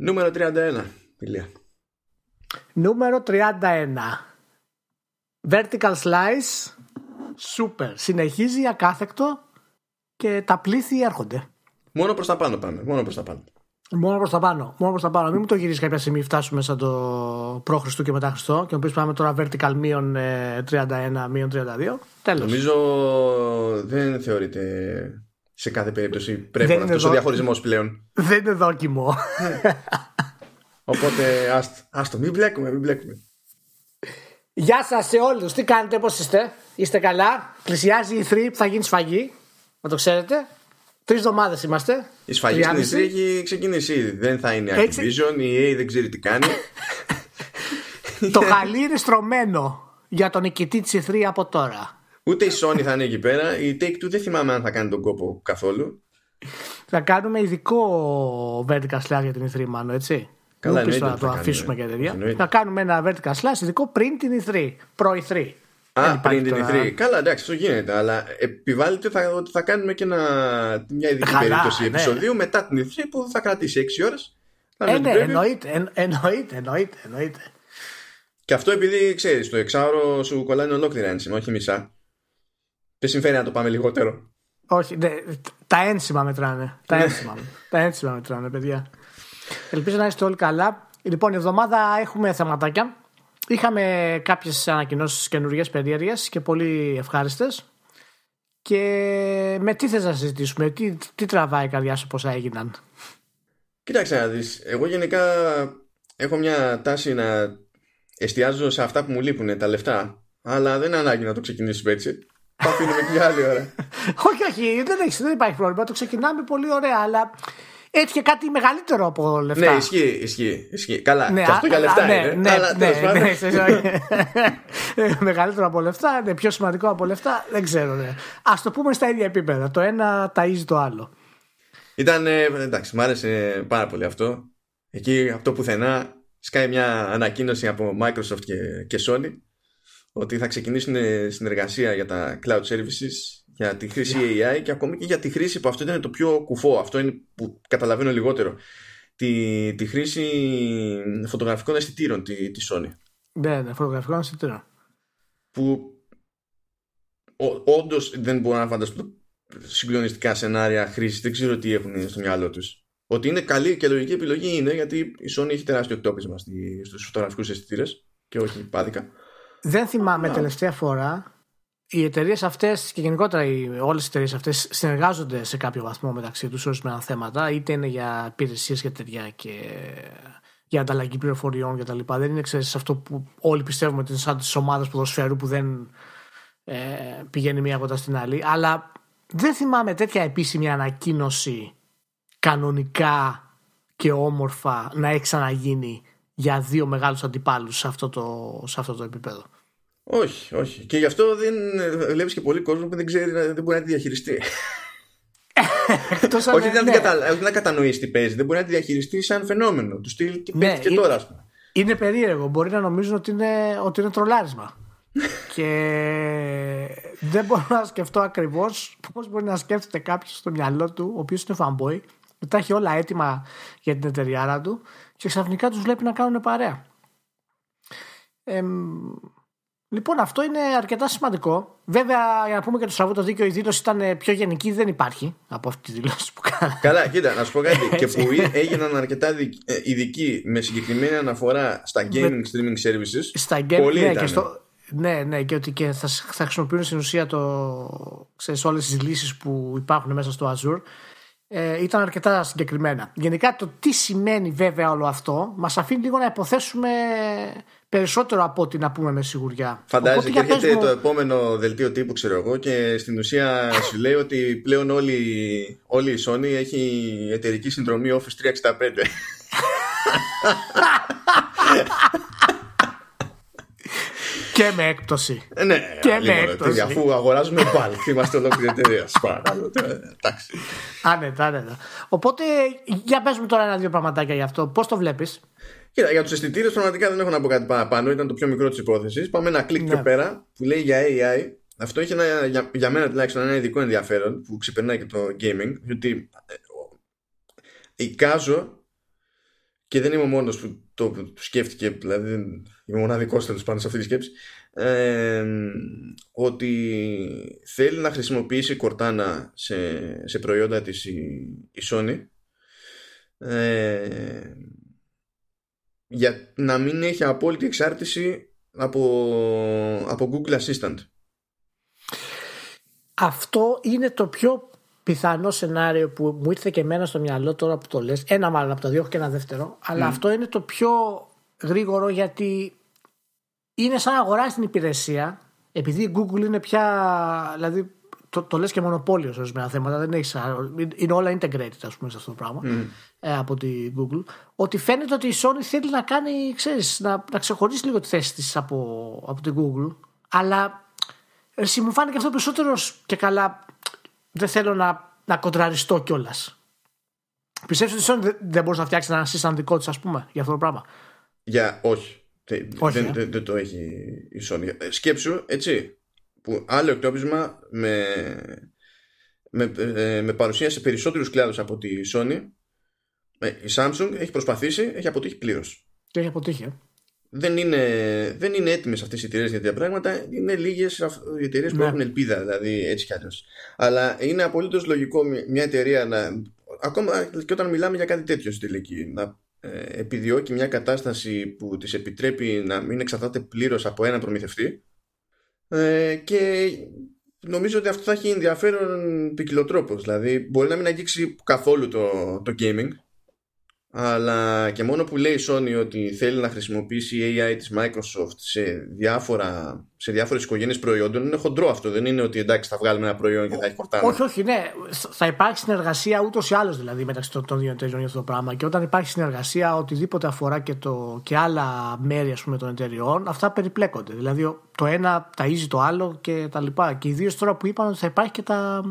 Νούμερο 31. Ηλία. Νούμερο 31. Vertical slice. Super. Συνεχίζει ακάθεκτο και τα πλήθη έρχονται. Μόνο προς τα πάνω πάμε. Μόνο προς τα πάνω. Μόνο προς τα πάνω. Μόνο προς τα πάνω. Μην μου το γυρίσεις κάποια στιγμή, φτάσουμε σαν το προ-Χριστού και μετά Χριστό και μου πεις πάμε τώρα vertical μείον 31, μείον 32. Τέλος. Νομίζω δεν θεωρείται σε κάθε περίπτωση πρέπει να αυτός ο διαχωρισμός πλέον. Δεν είναι δόκιμο. Οπότε άστο, άστο, μην μπλέκουμε, μην μπλέκουμε. Γεια σας σε όλους. Τι κάνετε, πώς είστε, είστε καλά; Πλησιάζει η 3 που θα γίνει σφαγή. Να το ξέρετε. Τρεις εβδομάδες είμαστε. Η σφαγή στην E3 έχει ξεκινήσει ήδη. Δεν θα είναι Activision, η EA δεν ξέρει τι κάνει. το χαλί είναι στρωμένο για τον νικητή της E3 από τώρα. Ούτε η Sony θα είναι εκεί πέρα. Η Take Two δεν θυμάμαι αν θα κάνει τον κόπο καθόλου. Θα κάνουμε ειδικό vertical slash για την E3, μάλλον έτσι. Καλά, Μην να το αφήσουμε και τέτοια. Θα κάνουμε ένα vertical slash ειδικό πριν την E3. Προ E3. Α, πριν την E3. Καλά, εντάξει, αυτό γίνεται. Αλλά επιβάλλεται θα, ότι θα κάνουμε και ένα, μια ειδική Καλά, περίπτωση ναι. επεισοδίου μετά την E3 που θα κρατήσει 6 ώρες. Ε, ναι, εννοείται, εν, εννοείται, εννοείται, εννοείται. Και αυτό επειδή ξέρεις, το εξάωρο σου κολλάει ολόκληρα ένσημα, όχι μισά. Δεν συμφέρει να το πάμε λιγότερο; Όχι, ναι, τα ένσημα μετράνε. Τα ένσημα, τα ένσημα μετράνε, παιδιά. Ελπίζω να είστε όλοι καλά. Λοιπόν, η εβδομάδα έχουμε θεματάκια. Είχαμε κάποιες ανακοινώσεις καινούριες περίεργες και πολύ ευχάριστες. Και με τι θες να συζητήσουμε, τι, τι τραβάει η καρδιά σου πόσα έγιναν; Κοίταξε να δεις, εγώ γενικά έχω μια τάση να εστιάζω σε αυτά που μου λείπουν, τα λεφτά. Αλλά δεν είναι ανάγκη να το ξεκινήσουμε έτσι. Θα αφήνουμε και για άλλη ώρα. όχι, όχι, δεν, έχει, δεν υπάρχει πρόβλημα. Το ξεκινάμε πολύ ωραία, αλλά έτυχε κάτι μεγαλύτερο από λεφτά. Ναι, ισχύει, ισχύει. ισχύει. Καλά, ναι, και αυτό για λεφτά ναι, είναι. Ναι, αλλά, ναι, ναι, ναι, μεγαλύτερο από λεφτά, ναι, πιο σημαντικό από λεφτά, δεν ξέρω. Ναι. Α το πούμε στα ίδια επίπεδα. Το ένα ταΐζει το άλλο. Ήταν, εντάξει, μου άρεσε πάρα πολύ αυτό. Εκεί από το πουθενά σκάει μια ανακοίνωση από Microsoft και, και Sony ότι θα ξεκινήσουν συνεργασία για τα cloud services για τη χρήση AI και ακόμη και για τη χρήση που αυτό ήταν το πιο κουφό, αυτό είναι που καταλαβαίνω λιγότερο, τη, τη χρήση φωτογραφικών αισθητήρων τη, τη Sony. Ναι, ναι, φωτογραφικών αισθητήρων. Που όντως δεν μπορώ να φανταστώ συγκλονιστικά σενάρια χρήσης, δεν ξέρω τι έχουν στο μυαλό τους. Ότι είναι καλή και λογική επιλογή είναι γιατί η Sony έχει τεράστιο εκτόπισμα στους φωτογραφικούς αισθητήρες και όχι πάδικα. Δεν θυμάμαι τελευταία φορά οι εταιρείες αυτές και γενικότερα όλες οι εταιρείες αυτές συνεργάζονται σε κάποιο βαθμό μεταξύ τους ορισμένα θέματα, είτε είναι για υπηρεσίες και τέτοια και για ανταλλαγή πληροφοριών κτλ. Δεν είναι ξέρεις, αυτό που όλοι πιστεύουμε ότι είναι σαν τις ομάδες ποδοσφαίρου που δεν ε, πηγαίνει μία κοντά στην άλλη. Αλλά δεν θυμάμαι τέτοια επίσημη ανακοίνωση κανονικά και όμορφα να έχει ξαναγίνει για δύο μεγάλους αντιπάλους σε αυτό το, σε αυτό το επίπεδο. Όχι, όχι. Και γι' αυτό δεν βλέπεις και πολύ κόσμο που δεν ξέρει, δεν μπορεί να τη διαχειριστεί. όχι, δεν ναι. κατα... να κατανοήσει τι παίζει, δεν μπορεί να τη διαχειριστεί σαν φαινόμενο. Του στυλ και ναι, και τώρα, πούμε. Είναι περίεργο. Μπορεί να νομίζουν ότι είναι, ότι είναι τρολάρισμα. και δεν μπορώ να σκεφτώ ακριβώς πώς μπορεί να σκέφτεται κάποιος στο μυαλό του, ο οποίος είναι fanboy, μετά έχει όλα έτοιμα για την εταιριάρα του και ξαφνικά τους βλέπει να κάνουν παρέα. Ε, Λοιπόν, αυτό είναι αρκετά σημαντικό. Βέβαια, για να πούμε και το στραβό το δίκαιο, η δήλωση ήταν πιο γενική, δεν υπάρχει από αυτή τη δήλωση που κάνα. Καλά, κοίτα, να σου πω κάτι. και που έγιναν αρκετά ε, ειδικοί με συγκεκριμένη αναφορά στα gaming streaming services. Στα gaming, πολύ ναι, και στο, ναι, ναι, και ότι και θα, θα χρησιμοποιούν στην ουσία το, ξέρεις, όλες τις λύσεις που υπάρχουν μέσα στο Azure ε, ήταν αρκετά συγκεκριμένα. Γενικά το τι σημαίνει βέβαια όλο αυτό μας αφήνει λίγο να υποθέσουμε περισσότερο από ό,τι να πούμε με σιγουριά. Φαντάζεσαι και έρχεται το επόμενο δελτίο τύπου, ξέρω εγώ, και στην ουσία σου λέει ότι πλέον όλη, όλη η Sony έχει εταιρική συνδρομή Office 365. και με έκπτωση. Ε, ναι, και με έκπτωση. Αφού αγοράζουμε πάλι είμαστε ολόκληρη εταιρεία. Εντάξει. Άνετα, άνετα. Οπότε, για πες μου τώρα ένα-δύο πραγματάκια γι' αυτό. Πώς το βλέπεις; Κοίτα, για τους αισθητήρες πραγματικά δεν έχω να πω κάτι παραπάνω. Ήταν το πιο μικρό της υπόθεσης. Πάμε ένα κλικ ναι. πιο πέρα που λέει για AI. Αυτό έχει ένα, για, για μένα τουλάχιστον ένα ειδικό ενδιαφέρον που ξεπερνάει και το gaming. Διότι ε, εικάζω και δεν είμαι ο μόνος που το, το σκέφτηκε, δηλαδή είμαι μοναδικός τέλος πάνω σε αυτή τη σκέψη, ε, ότι θέλει να χρησιμοποιήσει Cortana σε, σε προϊόντα της η, η Sony ε, για να μην έχει απόλυτη εξάρτηση από, από Google Assistant. Αυτό είναι το πιο πιθανό σενάριο που μου ήρθε και εμένα στο μυαλό τώρα που το λες. Ένα μάλλον από τα δύο και ένα δεύτερο. Αλλά αυτό είναι το πιο γρήγορο γιατί είναι σαν να αγοράσει την υπηρεσία επειδή η Google είναι πια. Δηλαδή το, το λες και μονοπόλιο σε ορισμένα θέματα. Δεν έχεις, είναι όλα integrated ας πούμε σε αυτό το πράγμα ε, από τη Google. Ότι φαίνεται ότι η Sony θέλει να κάνει, ξέρεις, να, να ξεχωρίσει λίγο τη θέση της από, από την Google. Αλλά εσύ μου φάνηκε αυτό περισσότερος και καλά δεν θέλω να, να κοντραριστώ κιόλας. Πιστεύεις ότι η Sony δεν μπορείς να φτιάξει ένα σύστημα δικό της, ας πούμε, για αυτό το πράγμα; Για όχι. Όχι δεν, ε. δεν, δεν, το έχει η Sony. Ε, σκέψου, έτσι, που άλλο εκτόπισμα με, με, ε, με παρουσία σε περισσότερους κλάδους από τη Sony η Samsung έχει προσπαθήσει, έχει αποτύχει πλήρως. Και έχει αποτύχει, ε δεν είναι, δεν είναι έτοιμες αυτές οι εταιρείες για τέτοια πράγματα. Είναι λίγες οι εταιρείες που ναι. έχουν ελπίδα, δηλαδή έτσι κι αλλιώς. Αλλά είναι απολύτως λογικό μια εταιρεία να. Ακόμα και όταν μιλάμε για κάτι τέτοιο στην τελική, να ε, επιδιώκει μια κατάσταση που της επιτρέπει να μην εξαρτάται πλήρως από έναν προμηθευτή. Ε, και νομίζω ότι αυτό θα έχει ενδιαφέρον ποικιλοτρόπο. Δηλαδή, μπορεί να μην αγγίξει καθόλου το, το gaming, αλλά και μόνο που λέει η Sony ότι θέλει να χρησιμοποιήσει η AI της Microsoft σε, διάφορα, σε διάφορες οικογένειες προϊόντων είναι χοντρό αυτό. Δεν είναι ότι εντάξει θα βγάλουμε ένα προϊόν και θα έχει κορτάνα όχι όχι ναι. Θα υπάρχει συνεργασία ούτως ή άλλως δηλαδή μεταξύ των δύο εταιριών για αυτό το πράγμα. Και όταν υπάρχει συνεργασία οτιδήποτε αφορά και, το, και άλλα μέρη ας πούμε των εταιριών αυτά περιπλέκονται. Δηλαδή το ένα ταΐζει το άλλο και τα λοιπά. Και ιδίω τώρα που είπαν ότι θα υπάρχει και τα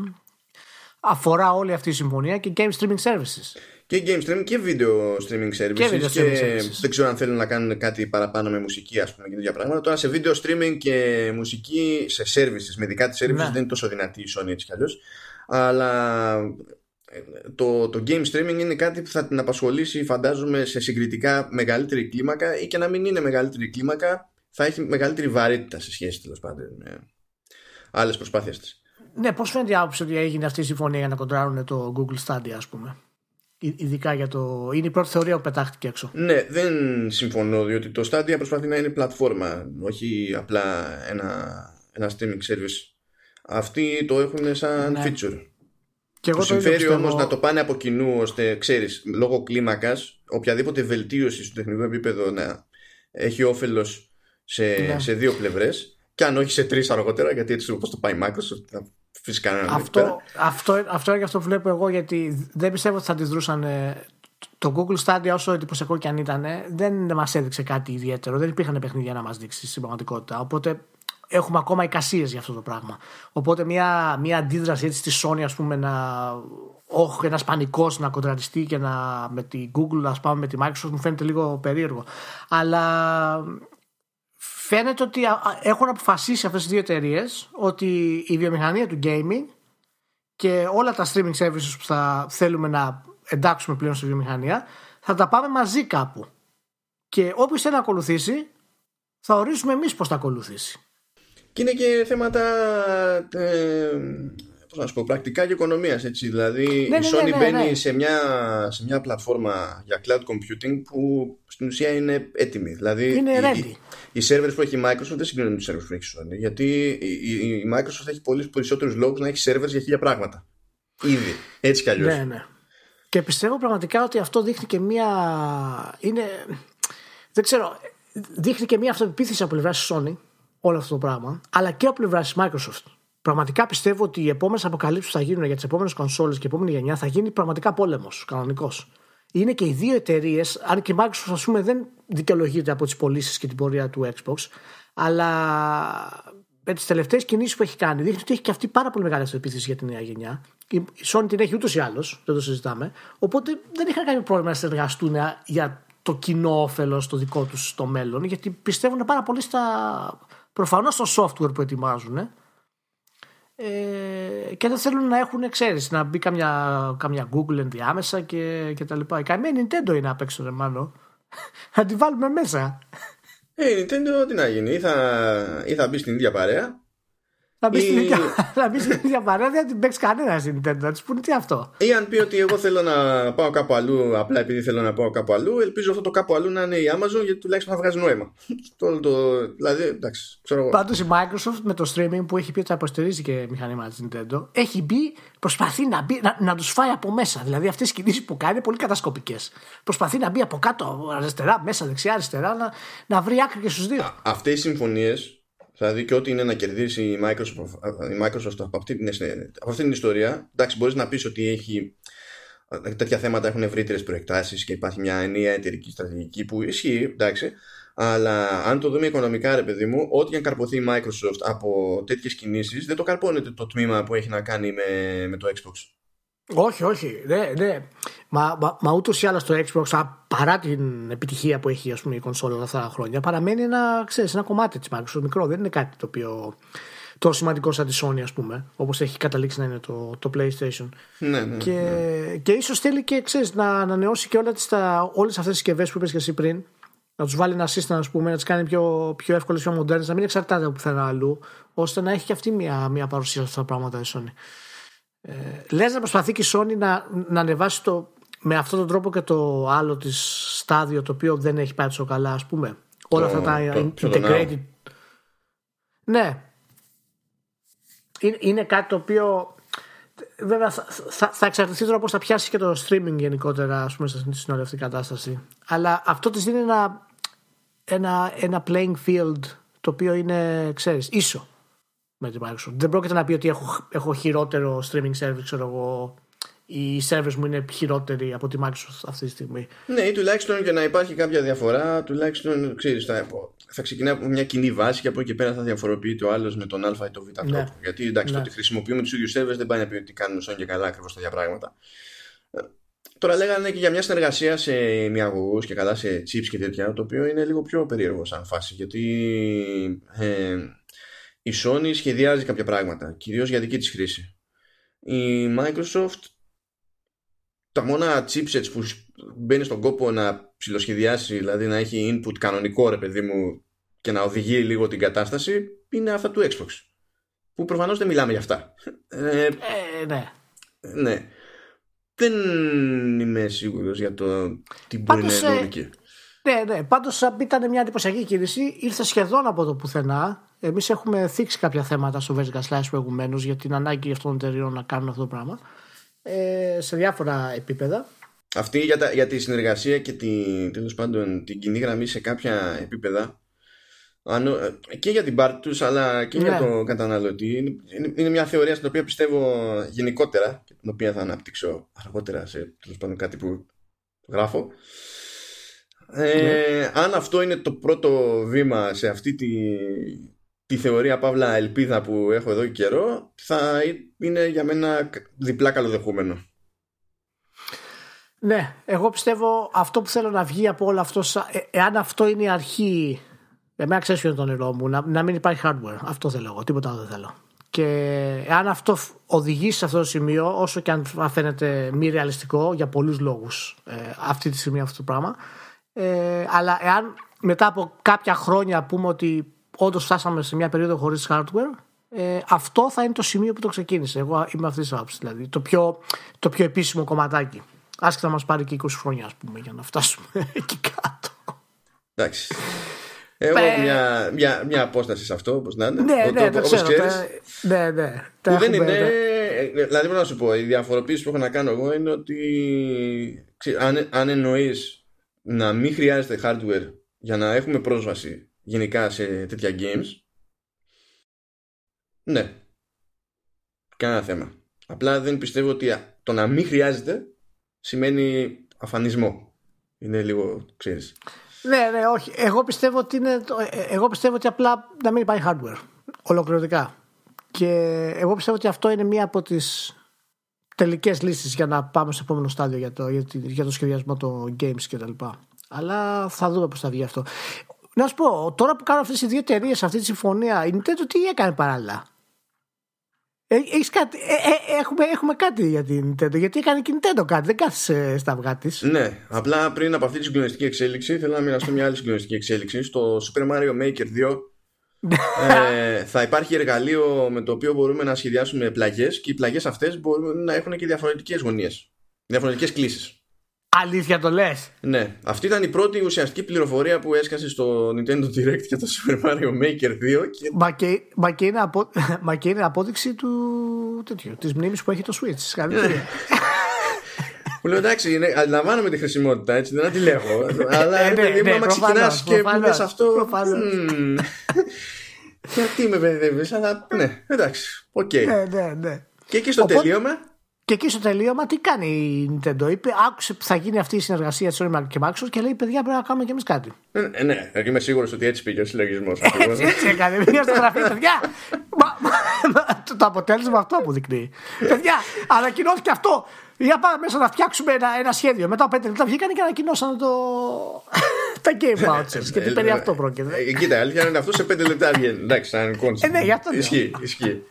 αφορά όλη αυτή η συμφωνία και game streaming services και game streaming και video streaming services. Και, video streaming services. δεν ξέρω αν θέλουν να κάνουν κάτι παραπάνω με μουσική, ας πούμε, και τέτοια πράγματα. Τώρα σε video streaming και μουσική, σε services, με δικά της services, ναι. δεν είναι τόσο δυνατή η Sony έτσι κι αλλιώς. Αλλά ε, το, το game streaming είναι κάτι που θα την απασχολήσει, φαντάζομαι, σε συγκριτικά μεγαλύτερη κλίμακα ή και να μην είναι μεγαλύτερη κλίμακα, θα έχει μεγαλύτερη βαρύτητα σε σχέση τέλος πάντων με άλλες προσπάθειες της. Ναι, πώς φαίνεται η άποψη ότι έγινε αυτή η συμφωνία για να κοντράρουν το Google Stadia, ας πούμε; Ειδικά για το. Είναι η πρώτη θεωρία που πετάχτηκε έξω. Ναι, δεν συμφωνώ, διότι το Stadia προσπαθεί να είναι πλατφόρμα, όχι απλά ένα, ένα streaming service. Αυτοί το έχουν σαν ναι. feature. Και εγώ συμφέρει όμως να το πάνε από κοινού ώστε, ξέρεις, λόγω κλίμακας, οποιαδήποτε βελτίωση στο τεχνικό επίπεδο να έχει όφελος σε, ναι. σε δύο πλευρές. Και αν όχι σε τρεις αργότερα, γιατί έτσι όπως το πάει η Microsoft, Φυσικά αυτό, αυτό, αυτό είναι και αυτό που βλέπω εγώ γιατί δεν πιστεύω ότι θα αντιδρούσαν το Google Stadia όσο εντυπωσιακό και αν ήταν δεν μας έδειξε κάτι ιδιαίτερο. Δεν υπήρχαν παιχνίδια να μας δείξει στην πραγματικότητα. Οπότε έχουμε ακόμα εικασίες για αυτό το πράγμα. Οπότε μια, μια αντίδραση έτσι στη Sony ας πούμε να όχι ένας πανικός να κοντραριστεί και να με την Google να πάμε με τη Microsoft μου φαίνεται λίγο περίεργο. Αλλά φαίνεται ότι έχουν αποφασίσει αυτές τις δύο εταιρείες ότι η βιομηχανία του gaming και όλα τα streaming services που θα θέλουμε να εντάξουμε πλέον στη βιομηχανία θα τα πάμε μαζί κάπου. Και όποιος θέλει να ακολουθήσει θα ορίσουμε εμείς πώς θα ακολουθήσει. Και είναι και θέματα ε, πώς να σου πω, πρακτικά και οικονομίας έτσι. Δηλαδή ναι, η ναι, Sony ναι, ναι, μπαίνει σε, μια, σε μια πλατφόρμα για cloud computing που στην ουσία είναι έτοιμη. Δηλαδή είναι ready οι servers που έχει η Microsoft δεν συγκρίνονται με τους servers που έχει η Sony. Γιατί η, Microsoft έχει πολλούς περισσότερους λόγους να έχει servers για χίλια πράγματα. Ήδη. Έτσι κι αλλιώς. Ναι, ναι. Και πιστεύω πραγματικά ότι αυτό δείχνει και μία. Είναι. Δεν ξέρω. Δείχνει και μία αυτοπεποίθηση από πλευράς της Sony όλο αυτό το πράγμα, αλλά και από πλευράς της Microsoft. Πραγματικά πιστεύω ότι οι επόμενες αποκαλύψεις που θα γίνουν για τις επόμενες κονσόλες και η επόμενη γενιά θα γίνει πραγματικά πόλεμος, κανονικός είναι και οι δύο εταιρείες, αν και η Microsoft ας πούμε, δεν δικαιολογείται από τις πωλήσεις και την πορεία του Xbox, αλλά με τις τελευταίες κινήσεις που έχει κάνει, δείχνει ότι έχει και αυτή πάρα πολύ μεγάλη αυτοεπίθεση για τη νέα γενιά. Η Sony την έχει ούτως ή άλλως, δεν το συζητάμε. Οπότε δεν είχαν κανένα πρόβλημα να συνεργαστούν για το κοινό όφελος το δικό τους στο μέλλον, γιατί πιστεύουν πάρα πολύ στα. προφανώς στο software που ετοιμάζουν ε, και δεν θέλουν να έχουν, ξέρεις, να μπει καμιά, καμιά Google ενδιάμεσα και, και τα λοιπά. Η καημένη Nintendo είναι απ' έξω, ρε μάλλον. να τη βάλουμε μέσα. Ε, η Nintendo τι να γίνει, ή θα, ή θα μπει στην ίδια παρέα να μπει στην ίδια παρέα, δεν την παίξει κανένας στην Nintendo. Να της πούνε τι αυτό. Ή αν πει ότι εγώ θέλω να πάω κάπου αλλού, απλά επειδή θέλω να πάω κάπου αλλού, ελπίζω αυτό το κάπου αλλού να είναι η Amazon γιατί τουλάχιστον θα βγάζει νόημα. το, το, δηλαδή, εντάξει, ξέρω εγώ. Πάντως η Microsoft με το streaming που έχει πει ότι θα υποστηρίζει και μηχανήματα της Nintendo, έχει μπει, προσπαθεί να, μπει, να, να τους φάει από μέσα. Δηλαδή αυτές οι κινήσεις που κάνει είναι πολύ κατασκοπικές. Προσπαθεί να μπει από κάτω, αριστερά, μέσα, δεξιά, αριστερά, να, να βρει άκρη και στους δύο. Αυτές οι συμφωνίες Δηλαδή και ό,τι είναι να κερδίσει η Microsoft, η Microsoft από, αυτή την, από αυτή την ιστορία, εντάξει, μπορείς να πεις ότι έχει τέτοια θέματα έχουν ευρύτερες προεκτάσεις και υπάρχει μια ενιαία εταιρική στρατηγική που ισχύει, εντάξει. Αλλά αν το δούμε οικονομικά, ρε παιδί μου, ό,τι αν καρποθεί η Microsoft από τέτοιες κινήσεις, δεν το καρπώνεται το τμήμα που έχει να κάνει με, με το Xbox. Όχι, όχι. Ναι, ναι. Μα, μα, μα ούτως ή άλλως το Xbox, παρά την επιτυχία που έχει ας πούμε, η κονσόλα όλα αυτά τα χρόνια, παραμένει ένα, ξέρεις, ένα κομμάτι της Microsoft μικρό. Δεν είναι κάτι το οποίο τόσο σημαντικό σαν τη Sony, ας πούμε, όπως έχει καταλήξει να είναι το, το PlayStation. Ναι, ναι, και, ναι. και ίσως θέλει και ξέρεις, να ανανεώσει και όλες αυτές τις συσκευές που είπες και εσύ πριν, να τους βάλει ένα σύστημα, ας πούμε, να τις κάνει πιο, πιο εύκολες, πιο μοντέρνες, να μην εξαρτάται από πουθενά αλλού, ώστε να έχει και αυτή μια, μια παρουσία σε αυτά τα πράγματα η Sony. Ε, λες να προσπαθεί και η Sony να, να ανεβάσει το, με αυτόν τον τρόπο και το άλλο της στάδιο το οποίο δεν έχει πάει τόσο καλά ας πούμε. Όλα αυτά τα το, integrated ναι. Είναι, είναι κάτι το οποίο βέβαια θα, θα, θα εξαρτηθεί τώρα πώς θα πιάσει και το streaming γενικότερα ας πούμε στην όλη αυτή κατάσταση. Αλλά αυτό της δίνει ένα, ένα, ένα playing field το οποίο είναι ξέρεις ίσο με την Microsoft. Δεν πρόκειται να πει ότι έχω, έχω χειρότερο streaming service, ξέρω εγώ, οι servers μου είναι χειρότεροι από τη Microsoft αυτή τη στιγμή. Ναι, ή τουλάχιστον και να υπάρχει κάποια διαφορά, τουλάχιστον ξέρεις, θα, θα ξεκινάει από μια κοινή βάση και από εκεί και πέρα θα διαφοροποιείται ο άλλος με τον Α ή τον Β ναι. τρόπο. Γιατί εντάξει, ναι. το ότι χρησιμοποιούμε τους ίδιους servers δεν πάει να πει ότι κάνουμε σαν και καλά ακριβώς τα ίδια πράγματα. Ε, τώρα λέγανε και για μια συνεργασία σε μυαγωγούς και καλά σε chips και τέτοια, το οποίο είναι λίγο πιο περίεργο σαν φάση. Γιατί ε, η Sony σχεδιάζει κάποια πράγματα, κυρίως για δική της χρήση. Η Microsoft τα μόνα chipsets που μπαίνει στον κόπο να ψηλοσχεδιάσει, δηλαδή να έχει input κανονικό ρε παιδί μου και να οδηγεί λίγο την κατάσταση, είναι αυτά του Xbox. Που προφανώς δεν μιλάμε για αυτά. Ε, ε ναι. Ναι. Δεν είμαι σίγουρος για το τι μπορεί να είναι εκεί. Ναι, ναι. Πάντως ήταν μια εντυπωσιακή κίνηση. Ήρθε σχεδόν από το πουθενά. Εμείς έχουμε θίξει κάποια θέματα στο Vertical Slice προηγουμένως για την ανάγκη αυτών των εταιριών να κάνουν αυτό το πράγμα. Ε, σε διάφορα επίπεδα. Αυτή για, τα, για τη συνεργασία και τη, τέλος πάντων, την κοινή γραμμή σε κάποια επίπεδα ε, και για την πάρτη τους, αλλά και για ναι. τον καταναλωτή είναι, είναι, μια θεωρία στην οποία πιστεύω γενικότερα και την οποία θα αναπτύξω αργότερα σε τέλος πάντων κάτι που γράφω ε, ναι. αν αυτό είναι το πρώτο βήμα σε αυτή τη, τη θεωρία παύλα ελπίδα που έχω εδώ και καιρό θα είναι για μένα διπλά καλοδεχούμενο. Ναι, εγώ πιστεύω αυτό που θέλω να βγει από όλο αυτό, ε, εάν αυτό είναι η αρχή, εμένα ξέρεις ποιο είναι το νερό μου, να, να μην υπάρχει hardware. Αυτό θέλω εγώ, τίποτα άλλο δεν θέλω. Και εάν αυτό οδηγήσει σε αυτό το σημείο, όσο και αν φαίνεται μη ρεαλιστικό για πολλούς λόγους ε, αυτή τη στιγμή αυτό το πράγμα, ε, αλλά εάν μετά από κάποια χρόνια πούμε ότι όντως φτάσαμε σε μια περίοδο χωρίς hardware, ε, αυτό θα είναι το σημείο που το ξεκίνησε. Εγώ είμαι αυτής της άποψης. Δηλαδή, το πιο, το πιο επίσημο κομματάκι. Άσχετα να μας πάρει και 20 χρόνια, ας πούμε, για να φτάσουμε εκεί κάτω. Εντάξει. Έχω ε, μια, μια, μια απόσταση σε αυτό, όπως να είναι. Ναι, το, ναι, το, το ξέρω. ναι, ναι. Που δεν είναι. Ναι. Δηλαδή, πρέπει να σου πω, η διαφοροποίηση που έχω να κάνω εγώ είναι ότι αν, αν εννοείς να μην χρειάζεται hardware για να έχουμε πρόσβαση γενικά σε τέτοια games ναι κανένα θέμα απλά δεν πιστεύω ότι το να μην χρειάζεται σημαίνει αφανισμό είναι λίγο ξέρεις ναι, ναι, όχι. Εγώ πιστεύω ότι, είναι, ε, εγώ πιστεύω ότι απλά να μην υπάρχει hardware. Ολοκληρωτικά. Και εγώ πιστεύω ότι αυτό είναι μία από τις τελικές λύσεις για να πάμε στο επόμενο στάδιο για το, για, για το σχεδιασμό των games κτλ. Αλλά θα δούμε πώς θα βγει αυτό. Να σου πω, τώρα που κάνω αυτές οι δύο εταιρείε, αυτή τη συμφωνία, η Nintendo τι έκανε παράλληλα; Έχεις κάτι, ε, ε, έχουμε, έχουμε κάτι για την Nintendo. Γιατί έκανε και η Nintendo κάτι, δεν κάθισε στα αυγά της. Ναι, απλά πριν από αυτή τη συγκλονιστική εξέλιξη, θέλω να μοιραστώ μια άλλη συγκλονιστική εξέλιξη. Στο Super Mario Maker 2 ε, θα υπάρχει εργαλείο με το οποίο μπορούμε να σχεδιάσουμε πλαγιές και οι πλαγιές αυτές μπορούν να έχουν και διαφορετικές γωνίες. Διαφορετικές κλήσει. Αλήθεια το λες; Ναι. Αυτή ήταν η πρώτη ουσιαστική πληροφορία που έσκασε στο Nintendo Direct για το Super Mario Maker 2. Και... Μα, και, μα, και είναι απο... μα και είναι απόδειξη του τέτοιου, της μνήμης που έχει το Switch. Που λέω εντάξει, είναι, αντιλαμβάνομαι τη χρησιμότητα, έτσι δεν τη λέω. αλλά ε, παιδί μου, άμα ξεκινάς και μου λες αυτό. Γιατί με παιδεύει, αλλά ναι, εντάξει, οκ. Ναι, ναι, ναι. Και εκεί στο τελείωμα; Και εκεί στο τελείωμα τι κάνει η Nintendo; Είπε, άκουσε που θα γίνει αυτή η συνεργασία της Sony και Microsoft και λέει: Παιδιά, πρέπει να κάνουμε κι εμείς κάτι. Ε, ε ναι, είμαι σίγουρος ότι έτσι πήγε ο συλλογισμός. έτσι, έτσι έκανε. Πήγε στο γραφείο, παιδιά. το αποτέλεσμα αυτό αποδεικνύει. παιδιά, ανακοινώθηκε αυτό. Για πάμε μέσα να φτιάξουμε ένα, ένα σχέδιο. Μετά από πέντε λεπτά βγήκαν και ανακοινώσαν το. τα game vouchers. και τι περί αυτό πρόκειται. Ε, κοίτα, αλήθεια είναι αυτός σε πέντε λεπτά βγαίνει. Εντάξει, σαν concept. Ε, ναι, γι' αυτό. Ισχύει, ισχύει.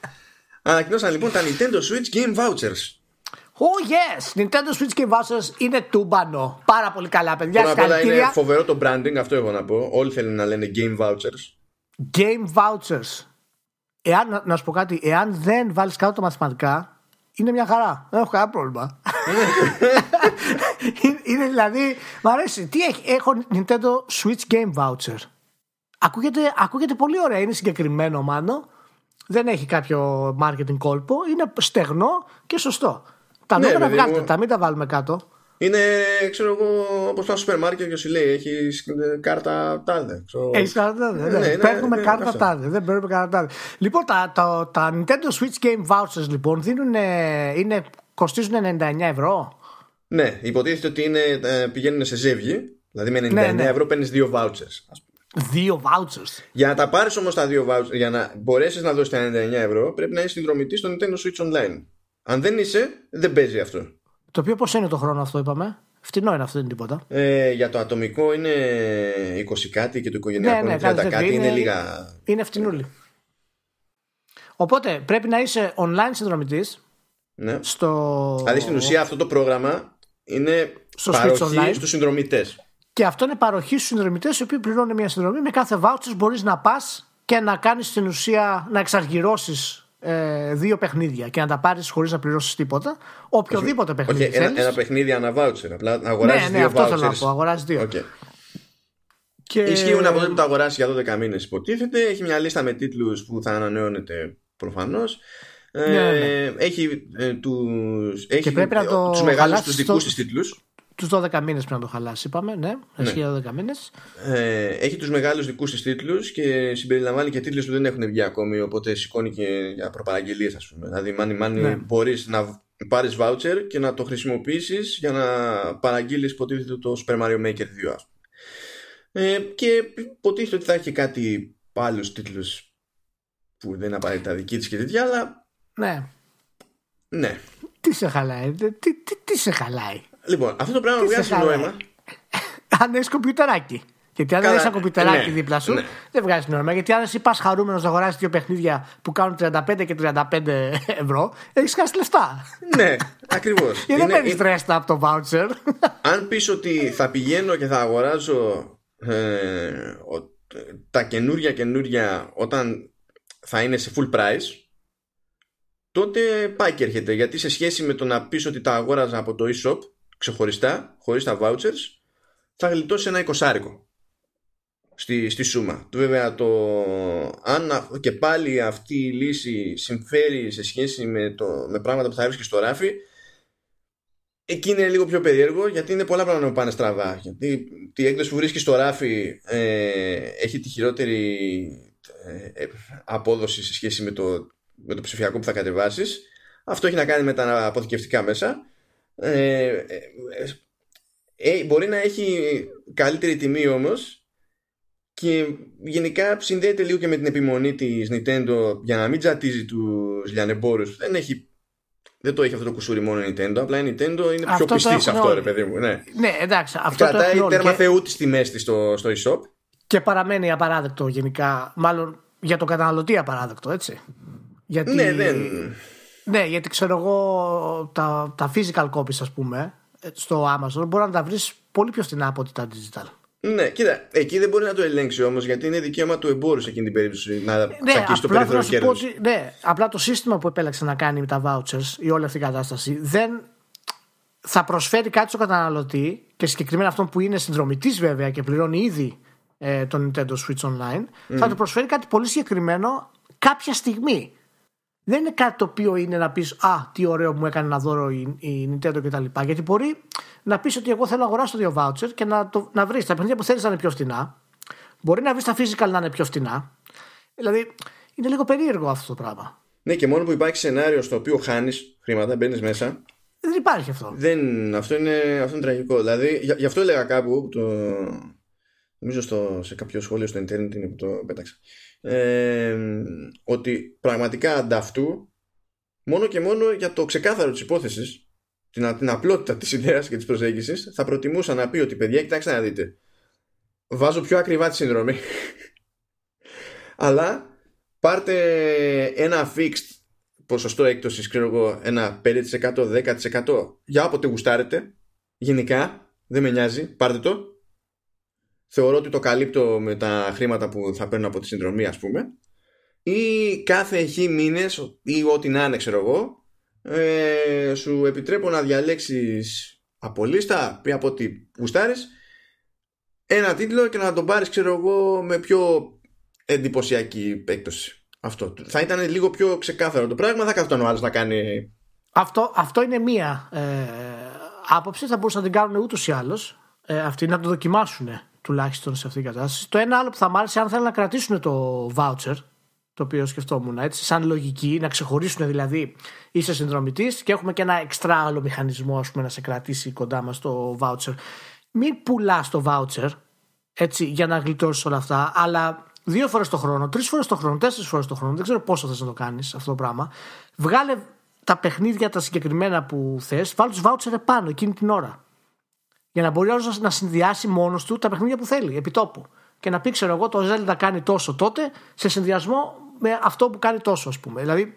Ανακοινώσαν λοιπόν τα Nintendo Switch Game Vouchers. Oh yes! Nintendo Switch Game Vouchers είναι τούμπανο. Πάρα πολύ καλά, παιδιά. Πρώτα απ' όλα είναι φοβερό το branding, αυτό έχω να πω. Όλοι θέλουν να λένε Game Vouchers. Game Vouchers. Εάν, να σου πω κάτι, εάν δεν βάλεις κάτω τα μαθηματικά, είναι μια χαρά. Δεν έχω κανένα πρόβλημα. είναι, δηλαδή, μ' αρέσει. Τι έχει, έχω Nintendo Switch Game Voucher. Ακούγεται, ακούγεται πολύ ωραία. Είναι συγκεκριμένο μάλλον. Δεν έχει κάποιο marketing κόλπο. Είναι στεγνό και σωστό. Τα ναι, νούμερα βγάλτε τα, μην τα βάλουμε κάτω. Είναι, ξέρω εγώ, όπως το σούπερ μάρκετ και σου λέει, έχει κάρτα τάδε. Έχεις κάρτα τάδε. Ναι, ναι, ναι, παίρνουμε ναι, κάρτα αυτό. τάδε. Δεν παίρνουμε κάρτα τάδε. Λοιπόν, τα, τα, τα Nintendo Switch Game Vouchers λοιπόν δίνουν, είναι, κοστίζουν 99 ευρώ; Ναι, υποτίθεται ότι είναι, ε, πηγαίνουν σε ζεύγη. Δηλαδή με 99 ναι, ναι. ευρώ παίρνεις δύο vouchers. Ας πούμε. Δύο vouchers. Για να τα πάρεις όμως τα δύο vouchers, για να μπορέσεις να δώσεις τα 99 ευρώ, πρέπει να είσαι συνδρομητής στο Nintendo Switch Online. Αν δεν είσαι, δεν παίζει αυτό. Το οποίο πώς είναι το χρόνο αυτό, είπαμε; Φτηνό είναι αυτό, δεν είναι τίποτα. Ε, για το ατομικό είναι 20 κάτι και το οικογενειακό ναι, ναι, είναι 30 κάτι. Είναι, είναι λίγα. Είναι φτηνούλη. Οπότε πρέπει να είσαι online συνδρομητής. Ναι. Στο... Δηλαδή στην ουσία αυτό το πρόγραμμα είναι στο παροχή στους συνδρομητές. Και αυτό είναι παροχή στους συνδρομητές οι οποίοι πληρώνουν μια συνδρομή. Με κάθε voucher μπορείς να πας και να κάνεις στην ουσία να εξαργυρώσεις ε, δύο παιχνίδια και να τα πάρεις χωρίς να πληρώσεις τίποτα. Οποιοδήποτε όχι, παιχνίδι. Όχι, ένα, ένα παιχνίδι ανά voucher. Απλά να αγοράζει ναι, ναι, δύο αυτό vouchers. θέλω να πω. Αγοράζεις δύο. Okay. Και... Ισχύουν από τότε που το αγοράσει για 12 μήνες, υποτίθεται. Έχει μια λίστα με τίτλους που θα ανανεώνεται προφανώς. Ε, ναι, ναι. Έχει, ε, τους, έχει και πρέπει να το τους μεγάλους τους δικούς της τίτλους τους 12 μήνες πρέπει να το χαλάσει, είπαμε. Ναι, ναι. για 12 μήνες. Ε, έχει τους μεγάλους δικούς της τίτλους και συμπεριλαμβάνει και τίτλου που δεν έχουν βγει ακόμη. Οπότε σηκώνει και για προπαραγγελίες, ας πούμε. Δηλαδή, money money ναι. μπορείς να πάρεις voucher και να το χρησιμοποιήσεις για να παραγγείλεις υποτίθεται το Super Mario Maker 2, ας πούμε. Ε, και υποτίθεται ότι θα έχει κάτι άλλου τίτλους που δεν είναι απαραίτητα δική της και τέτοια, αλλά. Ναι. Ναι. Τι σε χαλάει, τι, τι, τι σε χαλάει; Λοιπόν, αυτό το πράγμα βγάζει νόημα. αν έχεις κομπιουτεράκι. Γιατί αν δεν έχεις ένα κομπιουτεράκι ναι, δίπλα σου, ναι. δεν βγάζει νόημα. Γιατί αν εσύ πας χαρούμενος να αγοράσεις δύο παιχνίδια που κάνουν 35 και 35 ευρώ, έχεις χάσει λεφτά. Ναι, ακριβώς. Γιατί δεν παίρνεις τρέστα από το voucher. αν πεις ότι θα πηγαίνω και θα αγοράζω ε, τα καινούρια καινούρια όταν θα είναι σε full price, τότε πάει και έρχεται. Γιατί σε σχέση με το να πεις ότι τα αγόραζα από το e-shop, ξεχωριστά, χωρίς τα vouchers, θα γλιτώσει ένα εικοσάρικο στη, στη σούμα. Βέβαια, το, αν και πάλι αυτή η λύση συμφέρει σε σχέση με, το, με πράγματα που θα βρίσκεις στο ράφι, εκεί είναι λίγο πιο περίεργο γιατί είναι πολλά πράγματα που πάνε στραβά. Γιατί η έκδοση που βρίσκεις στο ράφι ε, έχει τη χειρότερη ε, ε, απόδοση σε σχέση με το, με το ψηφιακό που θα κατεβάσεις. Αυτό έχει να κάνει με τα αποθηκευτικά μέσα ε, ε, ε, μπορεί να έχει καλύτερη τιμή όμως και γενικά συνδέεται λίγο και με την επιμονή της Nintendo για να μην τζατίζει τους λιανεμπόρους δεν έχει δεν το έχει αυτό το κουσούρι μόνο η Nintendo. Απλά η Nintendo είναι αυτό πιο πιστής σε αυτό, ρε παιδί μου. Ναι, ναι εντάξει. Αυτό Κρατάει το τέρμα και... θεού της τιμές της στο, στο e-shop. Και παραμένει απαράδεκτο γενικά. Μάλλον για τον καταναλωτή απαράδεκτο, έτσι. Γιατί... Ναι, δεν. Ναι, γιατί ξέρω εγώ τα, τα physical copies, ας πούμε, στο Amazon μπορεί να τα βρεις πολύ πιο φθηνά από ότι τα digital. Ναι, κοίτα, εκεί δεν μπορεί να το ελέγξει όμως γιατί είναι δικαίωμα του εμπόρου σε εκείνη την περίπτωση να ναι, τσακίσει το περιθώριο κέρδο. Ναι, απλά το σύστημα που επέλεξε να κάνει με τα vouchers ή όλη αυτή η κατάσταση δεν θα προσφέρει κάτι στον καταναλωτή και συγκεκριμένα αυτόν που είναι συνδρομητής βέβαια και πληρώνει ήδη ε, το Nintendo Switch Online, θα του προσφέρει κάτι πολύ συγκεκριμένο κάποια στιγμή. Δεν είναι κάτι το οποίο είναι να πεις Α, τι ωραίο μου έκανε να δώρο η, η Nintendo κτλ. Γιατί μπορεί να πεις ότι εγώ θέλω να αγοράσω δύο voucher και να, το, να βρεις τα παιχνίδια που θέλεις να είναι πιο φτηνά. Μπορεί να βρεις τα physical να είναι πιο φτηνά. Δηλαδή είναι λίγο περίεργο αυτό το πράγμα. Ναι, και μόνο που υπάρχει σενάριο στο οποίο χάνεις χρήματα, μπαίνεις μέσα. Δεν υπάρχει αυτό. Δεν, αυτό, είναι, αυτό είναι τραγικό. Δηλαδή, γι' αυτό έλεγα κάπου. Το, νομίζω στο, σε κάποιο σχόλιο στο Ιντερνετ είναι που το πέταξα. Ε, ότι πραγματικά ανταυτού μόνο και μόνο για το ξεκάθαρο της υπόθεσης την, την απλότητα της ιδέας και της προσέγγισης θα προτιμούσα να πει ότι παιδιά κοιτάξτε να δείτε βάζω πιο ακριβά τη συνδρομή αλλά πάρτε ένα fixed ποσοστό έκπτωσης, ξέρω εγώ, ένα 5%, 10% για όποτε γουστάρετε. Γενικά, δεν με νοιάζει, πάρτε το. Θεωρώ ότι το καλύπτω με τα χρήματα που θα παίρνω από τη συνδρομή, ας πούμε. Ή κάθε χι μήνες ή ό,τι να είναι, ξέρω εγώ, ε, σου επιτρέπω να διαλέξεις από λίστα πριν από ό,τι γουστάρεις ένα τίτλο και να τον πάρεις ξέρω εγώ με πιο εντυπωσιακή έκπτωση αυτό. Θα ήταν λίγο πιο ξεκάθαρο το πράγμα, θα κάθονταν ο άλλος να κάνει. Αυτό, αυτό είναι μία ε, άποψη. Θα μπορούσαν να την κάνουν ούτως ή άλλως. Ε, αυτοί να το δοκιμάσουν τουλάχιστον σε αυτήν την κατάσταση. Το ένα άλλο που θα μ' άρεσε, αν θέλουν να κρατήσουν το voucher, το οποίο σκεφτόμουν έτσι, σαν λογική, να ξεχωρίσουν δηλαδή είσαι συνδρομητής και έχουμε και ένα εξτρά άλλο μηχανισμό ας πούμε, να σε κρατήσει κοντά μας το voucher. Μην πουλάς το voucher έτσι, για να γλιτώσεις όλα αυτά, αλλά δύο φορές το χρόνο, τρεις φορές το χρόνο, τέσσερις φορές το χρόνο, δεν ξέρω πόσο θες να το κάνεις αυτό το πράγμα. Βγάλε τα παιχνίδια τα συγκεκριμένα που θες, βάλει τους βάουτσερ επάνω εκείνη την ώρα. Για να μπορεί όλο να συνδυάσει μόνος του τα παιχνίδια που θέλει, επί τόπου. Και να πει, ξέρω εγώ, το Zelda κάνει τόσο τότε σε συνδυασμό με αυτό που κάνει τόσο, ας πούμε. Δηλαδή,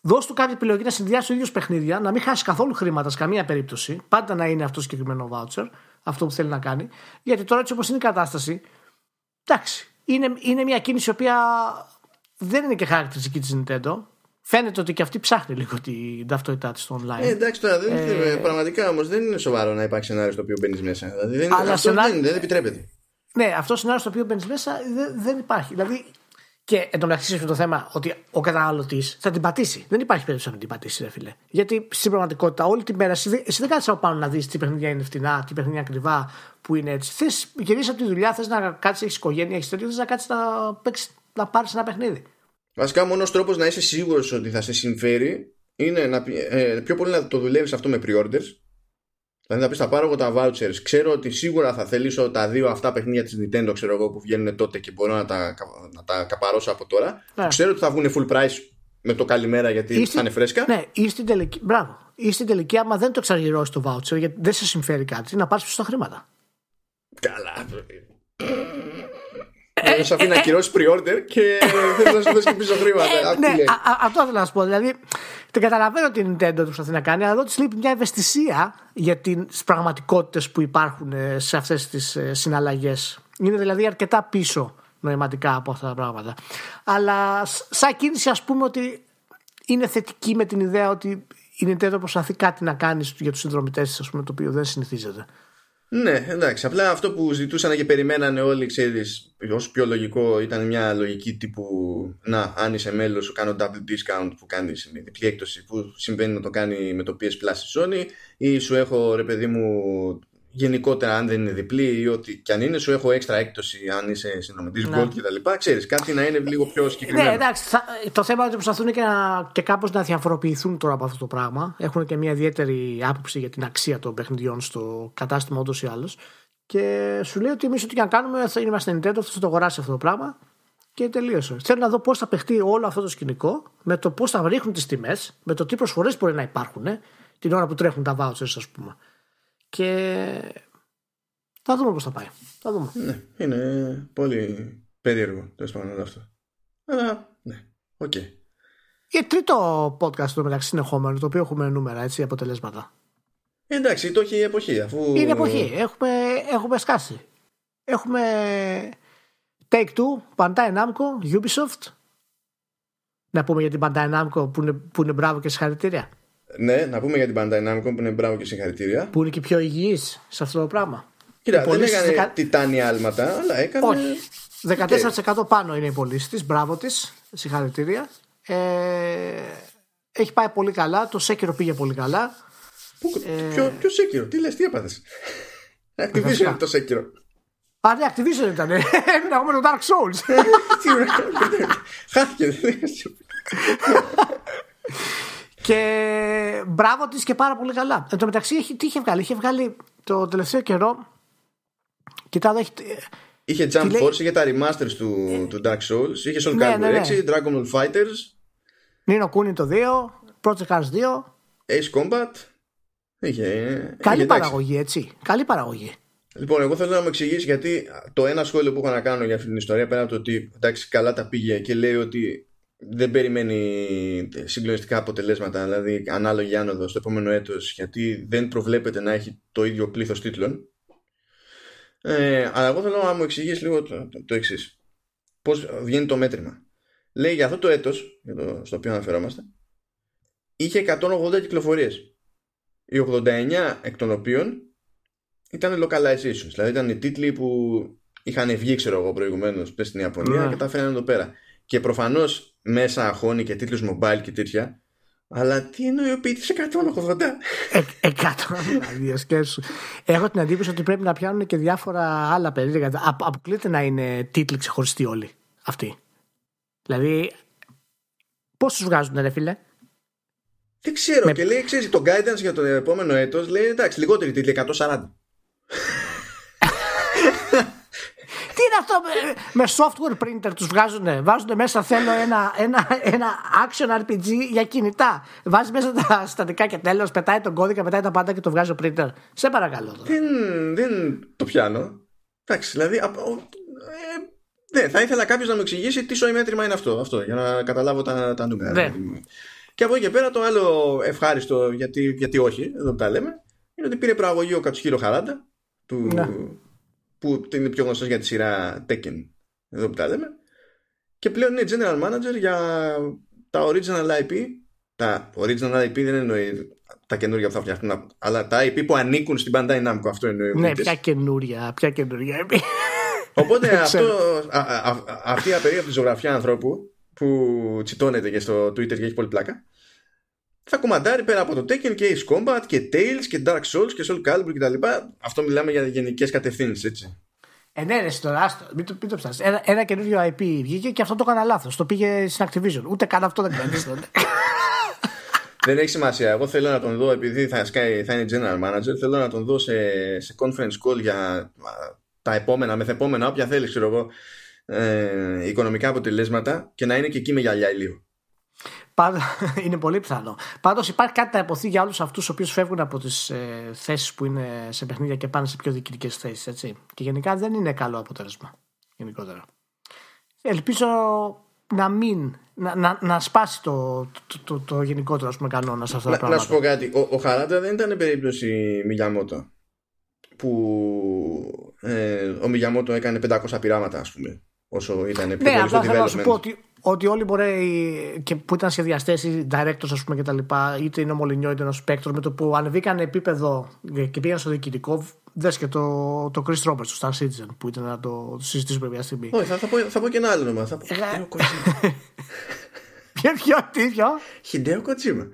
δώσ' του κάτι επιλογή να συνδυάσει ο ίδιος παιχνίδια, να μην χάσει καθόλου χρήματα σε καμία περίπτωση. Πάντα να είναι αυτό το συγκεκριμένο voucher, αυτό που θέλει να κάνει. Γιατί τώρα έτσι όπως είναι η κατάσταση, εντάξει, είναι, είναι μια κίνηση η οποία δεν είναι και χαρακτηριστική της Nintendo. Φαίνεται ότι και αυτή ψάχνει λίγο την ταυτότητά τη στο online. Ε, εντάξει τώρα, δεν ε, πραγματικά όμως δεν είναι σοβαρό να υπάρχει σενάριο στο οποίο μπαίνεις μέσα. Δηλαδή, δεν, αλλά αυτό δεν, δεν επιτρέπεται. Ναι, αυτό το σενάριο στο οποίο μπαίνεις μέσα δεν, δεν υπάρχει. Δηλαδή, και εν τω μεταξύ το θέμα ότι ο καταναλωτής θα την πατήσει. Δεν υπάρχει περίπτωση να την πατήσει, ρε φίλε. Γιατί στην πραγματικότητα όλη την μέρα εσύ, εσύ δεν κάτσε από πάνω να δεις τι παιχνίδια είναι φτηνά, τι παιχνίδια είναι ακριβά, που είναι έτσι. Θε γυρίσει από τη δουλειά, θες να κάτσεις, έχεις οικογένεια, έχεις τέτοιο, θες να κάτσεις να, να πάρεις ένα παιχνίδι. Βασικά, μόνος τρόπος να είσαι σίγουρος ότι θα σε συμφέρει είναι να, ε, πιο πολύ να το δουλεύεις αυτό με pre-orders Δηλαδή να πεις θα πάρω εγώ τα vouchers, ξέρω ότι σίγουρα θα θελήσω τα δύο αυτά παιχνίδια της Nintendo ξέρω εγώ, που βγαίνουν τότε και μπορώ να τα, να τα καπαρώσω από τώρα. Ναι. Ξέρω ότι θα βγουν full price με το καλημέρα γιατί θα είναι φρέσκα. Ναι, ή στην τελική, μπράβο. Ή στην τελική, άμα δεν το εξαργυρώσει το voucher, γιατί δεν σε συμφέρει κάτι, να πάρεις πίσω τα χρήματα. Καλά. Ε, σου αφήνει να ακυρώσεις pre-order και θέλει να σου δώσεις και πίσω χρήματα. Ε, ναι, αυτό θέλω να σου πω. Δηλαδή, την καταλαβαίνω ότι η Nintendo το προσπαθεί να κάνει, αλλά εδώ της λείπει μια ευαισθησία για τις πραγματικότητες που υπάρχουν ε, σε αυτές τις ε, συναλλαγές. Είναι δηλαδή αρκετά πίσω νοηματικά από αυτά τα πράγματα. Αλλά σαν κίνηση, ας πούμε ότι είναι θετική με την ιδέα ότι η Nintendo προσπαθεί κάτι να κάνει για τους συνδρομητές της, το οποίο δεν συνηθίζεται. Ναι, εντάξει. Απλά αυτό που ζητούσαν και περιμένανε όλοι, ξέρεις, όσο πιο λογικό ήταν μια λογική τύπου Να, αν είσαι μέλος, σου κάνω double discount που κάνεις διπλή έκπτωση που συμβαίνει να το κάνει με το PS Plus Sony, ή σου έχω ρε παιδί μου γενικότερα αν δεν είναι διπλή ή ό,τι και αν είναι, σου έχω έξτρα έκπτωση αν είσαι συνδρομητή ναι. Gold κτλ. Ξέρεις, κάτι να είναι λίγο πιο συγκεκριμένο. Ναι, εντάξει. Θα, το θέμα είναι ότι προσπαθούν και, και κάπως να διαφοροποιηθούν τώρα από αυτό το πράγμα. Έχουν και μια ιδιαίτερη άποψη για την αξία των παιχνιδιών στο κατάστημα ούτω ή άλλως. Και σου λέει ότι εμείς ό,τι και αν κάνουμε θα είμαστε Nintendo, θα το αγοράσει αυτό το πράγμα και τελείωσε. Θέλω να δω πώς θα παιχτεί όλο αυτό το σκηνικό, με το πώς θα ρίχνουν τις τιμές, με το τι προσφορές μπορεί να υπάρχουν την ώρα που τρέχουν τα vouchers, ας πούμε. Και θα δούμε πώς θα πάει. Θα δούμε. Ναι, είναι πολύ περίεργο τέλος πάντων όλο αυτό. Αλλά ναι, ok. Okay. Και τρίτο podcast το μεταξύ συνεχόμενο, το οποίο έχουμε νούμερα, έτσι, αποτελέσματα. Εντάξει, το έχει η εποχή. Αφού... Είναι εποχή. Έχουμε, έχουμε σκάσει. Έχουμε Take Two, Bandai Namco, Ubisoft. Να πούμε για την Bandai Namco που είναι, που είναι μπράβο και συγχαρητήρια. Ναι, να πούμε για την Bandai Namco που είναι μπράβο και συγχαρητήρια. Που είναι και πιο υγιής σε αυτό το πράγμα. Κοίτα, δεν έκανε δεκα... τιτάνια άλματα, αλλά έκανε. Όχι. 14% πάνω είναι η πωλήση της. Μπράβο της. Συγχαρητήρια. Ε, έχει πάει πολύ καλά. Το Σέκυρο πήγε πολύ καλά. Πού, ε... ποιο, ποιο Σέκυρο, τι λες, τι έπαθες; Activision το Σέκυρο. Α, ναι, Activision ήταν. Έμεινα εγώ με το Dark Souls. Χάθηκε. και μπράβο της και πάρα πολύ καλά. Εν τω μεταξύ, τι είχε βγάλει; Είχε βγάλει το τελευταίο καιρό. Κοιτάω, έχει. Είχε Jump Force, είχε τα remasters του, του Dark Souls, είχε Soul Calibur ναι, ναι, 6, Dragon Ball Fighters. Nino Kuni το 2, Project Cars 2. Ace Combat. Είχε, Καλή είχε, παραγωγή, έτσι. Καλή παραγωγή. Λοιπόν, εγώ θέλω να μου εξηγήσεις γιατί το ένα σχόλιο που έχω να κάνω για αυτή την ιστορία πέρα από το ότι εντάξει, καλά τα πήγε και λέει ότι δεν περιμένει συγκλονιστικά αποτελέσματα, δηλαδή ανάλογη άνοδο στο επόμενο έτος γιατί δεν προβλέπεται να έχει το ίδιο πλήθος τίτλων. Ε, αλλά εγώ θέλω να μου εξηγήσεις λίγο το, το, το εξής. Πώς βγαίνει το μέτρημα. Λέει για αυτό το έτος, για το, στο οποίο αναφερόμαστε, είχε 180 κυκλοφορίες. Οι 89 εκ των οποίων ήταν localizations. Δηλαδή ήταν οι τίτλοι που είχαν βγει, ξέρω εγώ, προηγουμένως στην Ιαπωνία ναι. και τα φέρανε εδώ πέρα. Και προφανώς μέσα αχώνει και τίτλους mobile και τέτοια. Αλλά τι εννοεί ο ποιητής 180. Ε, 100 δηλαδή, Έχω την εντύπωση ότι πρέπει να πιάνουν και διάφορα άλλα περίεργα. Αποκλείται να είναι τίτλοι ξεχωριστοί όλοι αυτοί. Δηλαδή, πώς τους βγάζουν, ρε φίλε; Δεν ξέρω. Με... Και λέει, ξέρεις, το guidance για το επόμενο έτος λέει εντάξει, λιγότερη τίτλοι, 140. Τι είναι αυτό με, software printer τους βγάζουν Βάζουν μέσα θέλω ένα, ένα, ένα action RPG για κινητά. Βάζει μέσα τα στατικά και τέλος Πετάει τον κώδικα, πετάει τα πάντα και το βγάζει ο printer. Σε παρακαλώ Δεν, δεν το πιάνω. Εντάξει δηλαδή ε, ναι, θα ήθελα κάποιος να μου εξηγήσει τι σοϊ μέτρημα είναι αυτό, αυτό για να καταλάβω τα, τα νούμερα. Ναι. Και από εκεί και πέρα το άλλο ευχάριστο, γιατί, γιατί όχι, εδώ που τα λέμε, είναι ότι πήρε προαγωγή ο Κατσχύρο Χαράντα, του, ναι που είναι πιο γνωστός για τη σειρά Tekken. Εδώ που τα λέμε. Και πλέον είναι general manager για τα original IP τα original IP δεν εννοεί τα καινούργια που θα φτιάχνουν αλλά τα IP που ανήκουν στην Bandai Namco αυτό εννοεί ναι ποια καινούρια ποια καινούρια. IP οπότε αυτό, α, α, αυτή η απερίοπτη ζωγραφιά ανθρώπου που τσιτώνεται και στο Twitter και έχει πολύ πλάκα θα κουμαντάρει πέρα από το Tekken και Ace Combat και Tales και Dark Souls και Soul Calibur κτλ. Αυτό μιλάμε για γενικές κατευθύνσεις, έτσι. Ε, ναι, ρε, τώρα, άστο, μην το, μην το ψάσεις. Ένα, ένα καινούριο IP βγήκε και αυτό το έκανα λάθος. Το πήγε στην Activision. Ούτε καν αυτό δεν κάνει. δεν έχει σημασία. Εγώ θέλω να τον δω, επειδή θα, σκάει, θα είναι general manager, θέλω να τον δω σε, σε conference call για τα επόμενα, μεθεπόμενα, όποια θέλεις, ξέρω εγώ, ε, οικονομικά αποτελέσματα και να είναι και εκεί με γυαλιά ηλίου. Πάντα, είναι πολύ πιθανό. Πάντως υπάρχει κάτι να υποθεί για όλους αυτούς οι οποίους φεύγουν από τις ε, θέσεις που είναι σε παιχνίδια και πάνε σε πιο διοικητικές θέσεις. Και γενικά δεν είναι καλό αποτέλεσμα. Γενικότερα. Ελπίζω να μην. να, να, να σπάσει το, το, το, το γενικότερο πούμε, κανόνα σε αυτά τα πράγματα. Να σου πω κάτι. Ο, ο Χαράντα δεν ήταν περίπτωση Μιγιαμότο. Που ε, ο Μιγιαμότο έκανε 500 πειράματα, ας πούμε. Όσο ήταν πιο ναι, απλά θέλω να σου πω ότι ότι όλοι μπορεί και που ήταν σχεδιαστές ή directors, ας πούμε, και τα λοιπά, είτε είναι ο Μολυνιό είτε ο Σπέκτρο, με το που ανεβήκαν επίπεδο και πήγαν στο διοικητικό, δες και το, το Chris Roberts, το Star Citizen, που ήταν να το, το συζητήσουμε μια στιγμή. Όχι, θα, θα, πω, θα πω και ένα άλλο όνομα. Θα πω. Ποιο, ποιο, τι, ποιο. Χιντέο Κοτσίμα.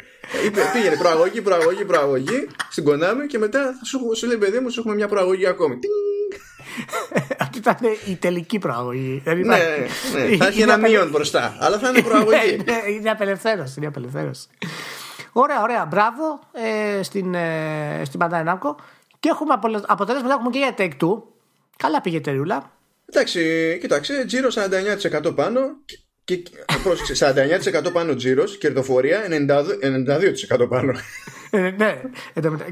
Πήγαινε προαγωγή, προαγωγή, προαγωγή στην Κονάμι και μετά θα σου, σου λέει παιδί μου, σου έχουμε μια προαγωγή ακόμη. Αυτή ήταν η τελική προαγωγή. Ναι, ναι, θα έχει ένα μείον μπροστά, αλλά θα είναι προαγωγή. Ναι, είναι απελευθέρωση. Είναι απελευθέρωση. Ωραία, ωραία. Μπράβο ε, στην, ε, στην Bandai Namco. Και έχουμε αποτέλεσμα έχουμε και για Take Two. Καλά πήγε τεριούλα. Εντάξει, κοιτάξτε, τζίρο 49% πάνω και, πρόσεξε, 49% πάνω τζίρος, κερδοφορία 92% πάνω. ε, ναι,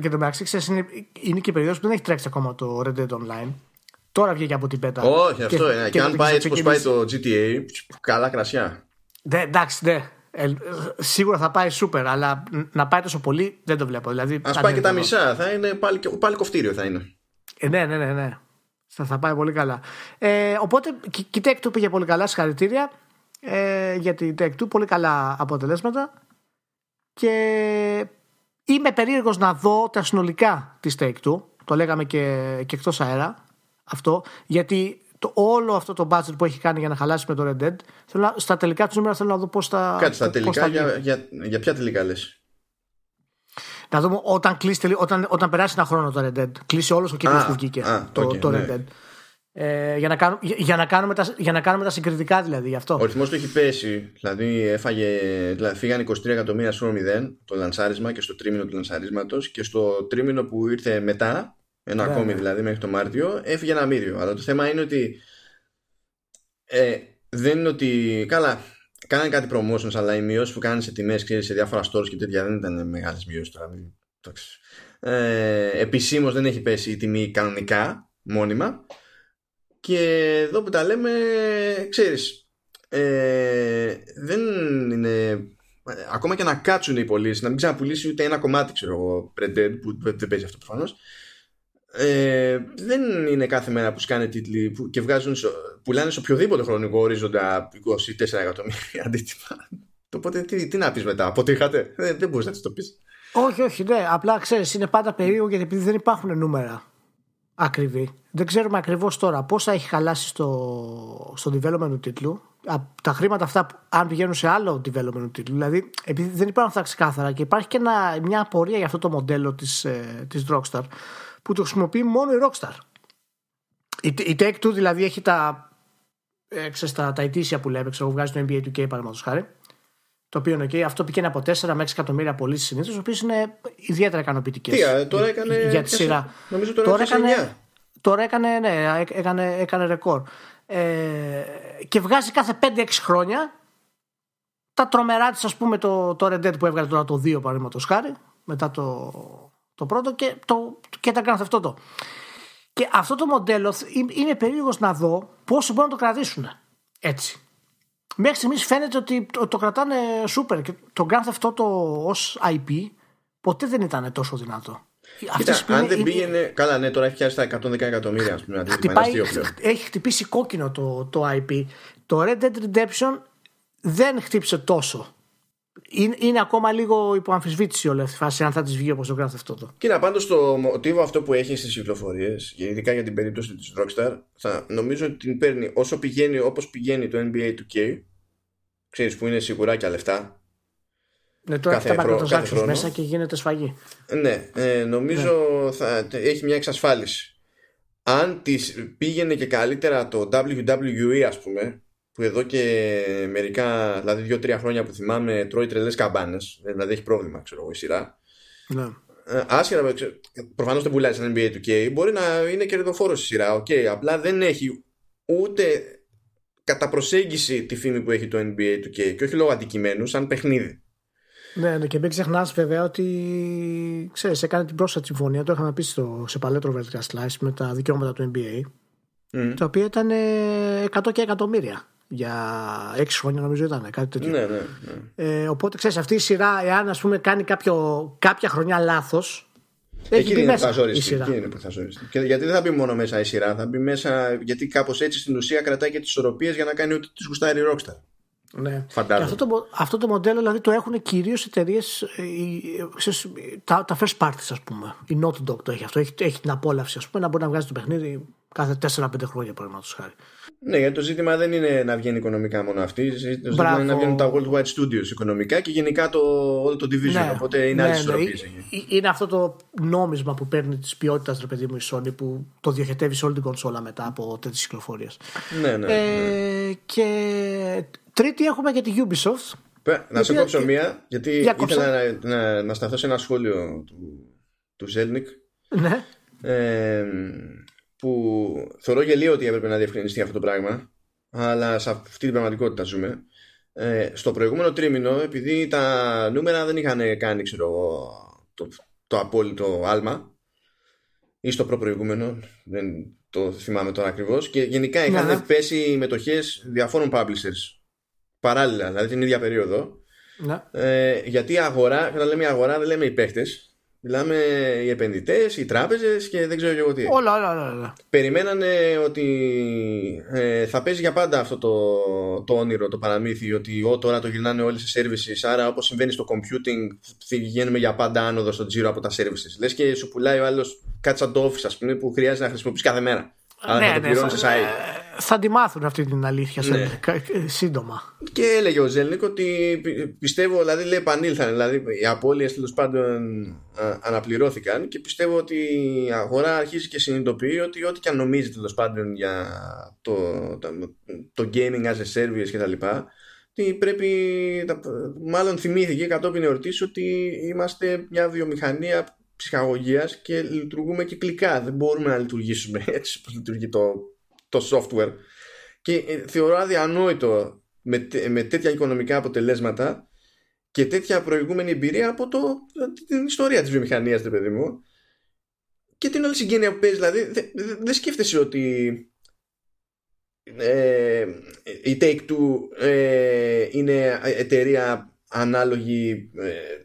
και το μεταξύ είναι, είναι και η περίοδος που δεν έχει τρέξει ακόμα το Red Dead Online. Τώρα βγήκε από την πέτα. Όχι, αυτό είναι. Και, και αν πάει έτσι πώ πάει το GTA, καλά κρασιά. Ναι, εντάξει, ναι. Ε, σίγουρα θα πάει σούπερ, αλλά να πάει τόσο πολύ δεν το βλέπω. Δηλαδή, Α πάει και τα μισά, θα είναι πάλι, πάλι κοφτήριο θα είναι. Ε, ναι, ναι, ναι. ναι. Θα, θα πάει πολύ καλά. Ε, οπότε και η Tech 2 πήγε πολύ καλά. Συγχαρητήρια ε, για την Tech 2. Πολύ καλά αποτελέσματα. Και είμαι περίεργος να δω τα συνολικά της Take 2. Το λέγαμε και, και εκτός αέρα αυτό. Γιατί το, όλο αυτό το budget που έχει κάνει για να χαλάσει με το Red Dead, θέλω στα τελικά του νούμερα θέλω να δω πώς θα. Κάτσε, στα τελικά, για, για, για ποια τελικά λες; Να δούμε όταν, κλείσει, όταν, όταν περάσει ένα χρόνο το Red Dead. Κλείσει όλος ο κύκλο που βγήκε το, okay, το Red ναι. Dead. Ε, για, να κάνουμε, για, να κάνουμε τα, για να κάνουμε τα συγκριτικά δηλαδή γι' αυτό. Ο ρυθμός του έχει πέσει. Δηλαδή, έφαγε, δηλαδή φύγανε 23 εκατομμύρια στο 0 το λανσάρισμα και στο τρίμηνο του λανσαρίσματος και στο τρίμηνο που ήρθε μετά, ένα ναι, ακόμη ναι. δηλαδή μέχρι το Μάρτιο, έφυγε ένα μύριο. Αλλά το θέμα είναι ότι ε, δεν είναι ότι. Καλά, κάνανε κάτι promotions, αλλά οι μειώσεις που κάνανε σε τιμές σε διάφορα stores και τέτοια δεν ήταν μεγάλες μειώσεις τώρα. Ε, Επισήμως δεν έχει πέσει η τιμή κανονικά, μόνιμα. Και εδώ που τα λέμε, ξέρεις, ε, δεν είναι... Ακόμα και να κάτσουν οι πωλήσεις, να μην ξαναπουλήσει ούτε ένα κομμάτι, ξέρω εγώ, που δεν παίζει αυτό προφανώς. Ε, δεν είναι κάθε μέρα που σκάνε τίτλοι που, και βγάζουν, πουλάνε σε οποιοδήποτε χρονικό ορίζοντα 24 εκατομμύρια αντίτυπα. Οπότε τι, τι να πεις μετά, αποτύχατε. Δεν, δεν μπορείς να το πεις. Όχι, όχι, ναι. Απλά ξέρεις, είναι πάντα περίεργο γιατί επειδή δεν υπάρχουν νούμερα ακριβή. Δεν ξέρουμε ακριβώς τώρα πόσα έχει χαλάσει στο, στο development του τίτλου. Τα χρήματα αυτά, αν πηγαίνουν σε άλλο development του τίτλου. Δηλαδή, επειδή δεν υπάρχουν αυτά ξεκάθαρα και υπάρχει και ένα, μια απορία για αυτό το μοντέλο της ε, της Rockstar που το χρησιμοποιεί μόνο η Rockstar. Η, η Take Two δηλαδή έχει τα, ε, ξέρεις, τα, τα ετήσια που λέμε, ξέρω, βγάζει το NBA 2K παραδείγματος χάρη. Το οποίο είναι okay. αυτό πήγαινε από 4 με 6 εκατομμύρια πωλήσεις συνήθως, οι οποίες είναι ιδιαίτερα ικανοποιητικές. Τι, ε, τώρα έκανε. Για τη σειρά. Νομίζω τώρα, τώρα έκανε. Τώρα έκανε, ναι, έκανε, έκανε ρεκόρ. Ε, και βγάζει κάθε 5-6 χρόνια τα τρομερά της, ας πούμε, το, το Red Dead που έβγαλε τώρα το 2 παραδείγματος χάρη, μετά το, το πρώτο και, το, και τα κάνει αυτό το. Και αυτό το μοντέλο είμαι περίεργος να δω πόσο μπορούν να το κρατήσουν έτσι. Μέχρι στιγμής φαίνεται ότι το, το κρατάνε super και το Grand Theft Auto ως IP ποτέ δεν ήταν τόσο δυνατό. Κοίτα, αν δεν πήγαινε. Καλά, ναι, τώρα έχει πιάσει τα 110 εκατομμύρια, ας πούμε. Χτυπάει, έχει χτυπήσει κόκκινο το, το IP. Το Red Dead Redemption δεν χτύπησε τόσο. Είναι, είναι ακόμα λίγο υπό αμφισβήτηση όλη αυτή η φάση, αν θα της βγει όπως το γράφει αυτό. Το. Κοίτα, πάντως το μοτίβο αυτό που έχει στις κυκλοφορίες, ειδικά για την περίπτωση της Rockstar, θα νομίζω ότι την παίρνει όσο πηγαίνει όπως πηγαίνει το NBA 2K. Ξέρεις που είναι σιγουράκια λεφτά. Ναι, τώρα έχει τα microtransactions μέσα και γίνεται σφαγή. Ναι, ε, νομίζω ναι. θα έχει μια εξασφάλιση. Αν της πήγαινε και καλύτερα το WWE ας πούμε που εδώ και μερικά, δηλαδή δύο-τρία χρόνια που θυμάμαι τρώει τρελές καμπάνες δηλαδή έχει πρόβλημα ξέρω εγώ η σειρά ναι. Ε, άσχερα, προφανώς δεν πουλάει σαν NBA 2K μπορεί να είναι κερδοφόρος η σειρά okay, απλά δεν έχει ούτε κατά προσέγγιση τη φήμη που έχει το NBA 2K και όχι λόγω αντικειμένου σαν παιχνίδι ναι, ναι, και μην ξεχνάς βέβαια ότι ξέρεις, έκανε την πρόσφατη συμφωνία, το είχαμε πει στο, σε παλέτρο Vertical Slice με τα δικαιώματα του NBA, mm. τα οποία ήταν 100 και εκατομμύρια. Για 6 χρόνια νομίζω ήταν κάτι τέτοιο. Ναι, ναι, ναι. Ε, οπότε ξέρεις, αυτή η σειρά, εάν ας πούμε κάνει κάποιο, κάποια χρονιά λάθος. Εκεί είναι μέσα που θα ζοριστεί. Εκεί είναι που θα ζοριστεί. Και γιατί δεν θα μπει μόνο μέσα η σειρά, θα μπει μέσα. Γιατί κάπως έτσι στην ουσία κρατάει και τις ισορροπίες για να κάνει ό,τι της γουστάρει η Rockstar. Ναι. Και αυτό το, αυτό το μοντέλο δηλαδή το έχουν κυρίως εταιρείες, ε, τα, τα first parties, ας πούμε. Η Naughty Dog το έχει αυτό. Έχει, έχει την απόλαυση, ας πούμε, να μπορεί να βγάζει το παιχνίδι κάθε 4-5 χρόνια, παραδείγματος χάρη. Ναι, γιατί το ζήτημα δεν είναι να βγαίνει οικονομικά μόνο αυτή. Το ζήτημα είναι να βγαίνουν τα Worldwide Studios οικονομικά και γενικά το, όλο το division. Ναι, οπότε είναι ναι, άλλη ναι, Είναι αυτό το νόμισμα που παίρνει της ποιότητας, ρε παιδί μου, η Sony που το διοχετεύει σε όλη την κονσόλα μετά από τέτοιες κυκλοφορίες. Ναι, ναι, ε, ναι. Και Τρίτη έχουμε και τη Ubisoft. Να σε κόψω μία, γιατί ήθελα να, να, να, σταθώ σε ένα σχόλιο του, του Zelnik. Ναι. Ε, που θεωρώ γελίο ότι έπρεπε να διευκρινιστεί αυτό το πράγμα, αλλά σε αυτή την πραγματικότητα ζούμε. Ε, στο προηγούμενο τρίμηνο, επειδή τα νούμερα δεν είχαν κάνει ξέρω, το, το απόλυτο άλμα, ή στο προπροηγούμενο, δεν το θυμάμαι τώρα ακριβώς, και γενικά είχαν ναι, ναι. πέσει οι μετοχές διαφόρων publishers παράλληλα, δηλαδή την ίδια περίοδο. Ναι. Ε, γιατί η αγορά, όταν λέμε η αγορά δεν λέμε οι παίχτες Μιλάμε οι επενδυτές, οι τράπεζες και δεν ξέρω εγώ τι. Όλα, όλα, όλα. όλα. Περιμένανε ότι ε, θα παίζει για πάντα αυτό το, το όνειρο, το παραμύθι, ότι ό, τώρα το γυρνάνε όλοι σε services. Άρα, όπως συμβαίνει στο computing, πηγαίνουμε για πάντα άνοδο στο τζίρο από τα services. Λες και σου πουλάει ο άλλος κάτι σαν το office, ας πούμε, που χρειάζεται να χρησιμοποιήσει κάθε μέρα. Αλλά ναι, θα το ναι, πληρώνεις θα, σε site. ε, θα τη μάθουν αυτή την αλήθεια σε, Ναι. κα- σύντομα. Και έλεγε ο Ζέλνικ ότι πι- πιστεύω, δηλαδή λέει επανήλθαν, δηλαδή οι απώλειες τέλος πάντων α, αναπληρώθηκαν και πιστεύω ότι η αγορά αρχίζει και συνειδητοποιεί ότι ό,τι και αν νομίζει τέλος πάντων για το, το, το gaming as a service και τα λοιπά ότι πρέπει, τα- μάλλον θυμήθηκε κατόπιν εορτής ότι είμαστε μια βιομηχανία ψυχαγωγίας και λειτουργούμε κυκλικά. Δεν μπορούμε να λειτουργήσουμε έτσι όπως λειτουργεί το, το software. Και ε, θεωρώ αδιανόητο με, τε- με τέτοια οικονομικά αποτελέσματα και τέτοια προηγούμενη εμπειρία από το, την ιστορία της βιομηχανίας, ρε παιδί μου. Και την όλη συγγένεια που παίζει, δηλαδή δεν δε, δεν σκέφτεσαι ότι ε, η Take-Two ε, είναι εταιρεία ανάλογη ε,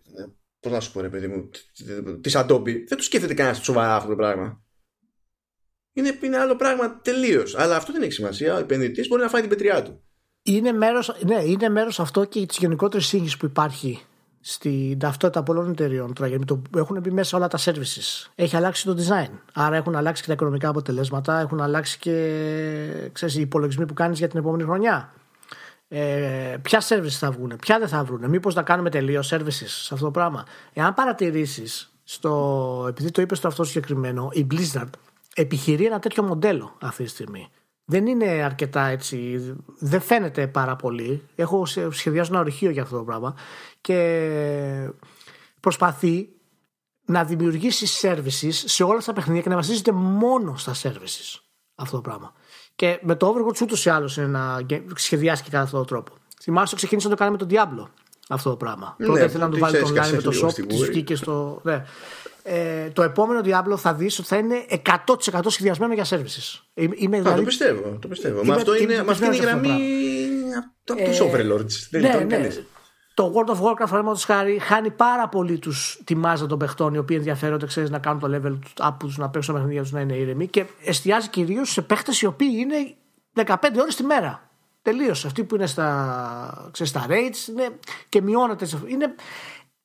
πώς να σου πω ρε παιδί μου της Adobe δεν το σκέφτεται κανένας σοβαρά αυτό το πράγμα είναι, είναι άλλο πράγμα τελείως. Αλλά αυτό δεν έχει σημασία. Ο επενδυτής μπορεί να φάει την πετριά του. Είναι μέρος, ναι, είναι μέρος αυτό και της γενικότερης σύγχυσης που υπάρχει στην ταυτότητα πολλών εταιριών τώρα, γιατί το, έχουν μπει μέσα όλα τα services. Έχει αλλάξει το design. Άρα έχουν αλλάξει και τα οικονομικά αποτελέσματα, έχουν αλλάξει και ξέρεις, οι υπολογισμοί που κάνεις για την επόμενη χρονιά. Ε, ποια services θα βγουν, ποια δεν θα βγουν, μήπως να κάνουμε τελείως services σε αυτό το πράγμα. Εάν παρατηρήσεις, στο, επειδή το είπες στο αυτό συγκεκριμένο, η Blizzard επιχειρεί ένα τέτοιο μοντέλο αυτή τη στιγμή. Δεν είναι αρκετά έτσι, δεν φαίνεται πάρα πολύ. Έχω σε- σχεδιάσει ένα ορυχείο για αυτό το πράγμα και προσπαθεί να δημιουργήσει services σε όλα τα παιχνίδια και να βασίζεται μόνο στα services αυτό το πράγμα. Και με το Overwatch ούτως ή άλλως είναι να γκε- σχεδιάσει και κατά αυτόν τον τρόπο. Θυμάσαι, το ξεκίνησε να το κάνει με τον Diablo αυτό το πράγμα. Ναι, Τότε ήθελε να που του βάλει της το online έσκασε με το λίγο shop, στη της γούρη. βγήκε στο. Ναι. Ε, το επόμενο Diablo θα δεις ότι θα είναι 100% σχεδιασμένο για services. Είμαι, είμαι Α, δηλαδή το πιστεύω. Το πιστεύω. είμαι- Μα αυτό είμαι είναι, μα αυτή είναι η πεπισμένος γραμμή αυτό από τους Overlords. Δεν ναι, είναι ναι. Κανείς. Το World of Warcraft, παραδείγματος χάρη, χάνει πάρα πολύ τους, τη μάζα των παιχτών οι οποίοι ενδιαφέρονται ξέρεις, να κάνουν το level up τους, να παίξουν τα παιχνίδια τους να είναι ήρεμοι και εστιάζει κυρίως σε παίχτες οι οποίοι είναι 15 ώρες τη μέρα. Τελείω. Αυτοί που είναι στα, ξέρεις, στα rates είναι, και μειώνεται. σε- Είναι,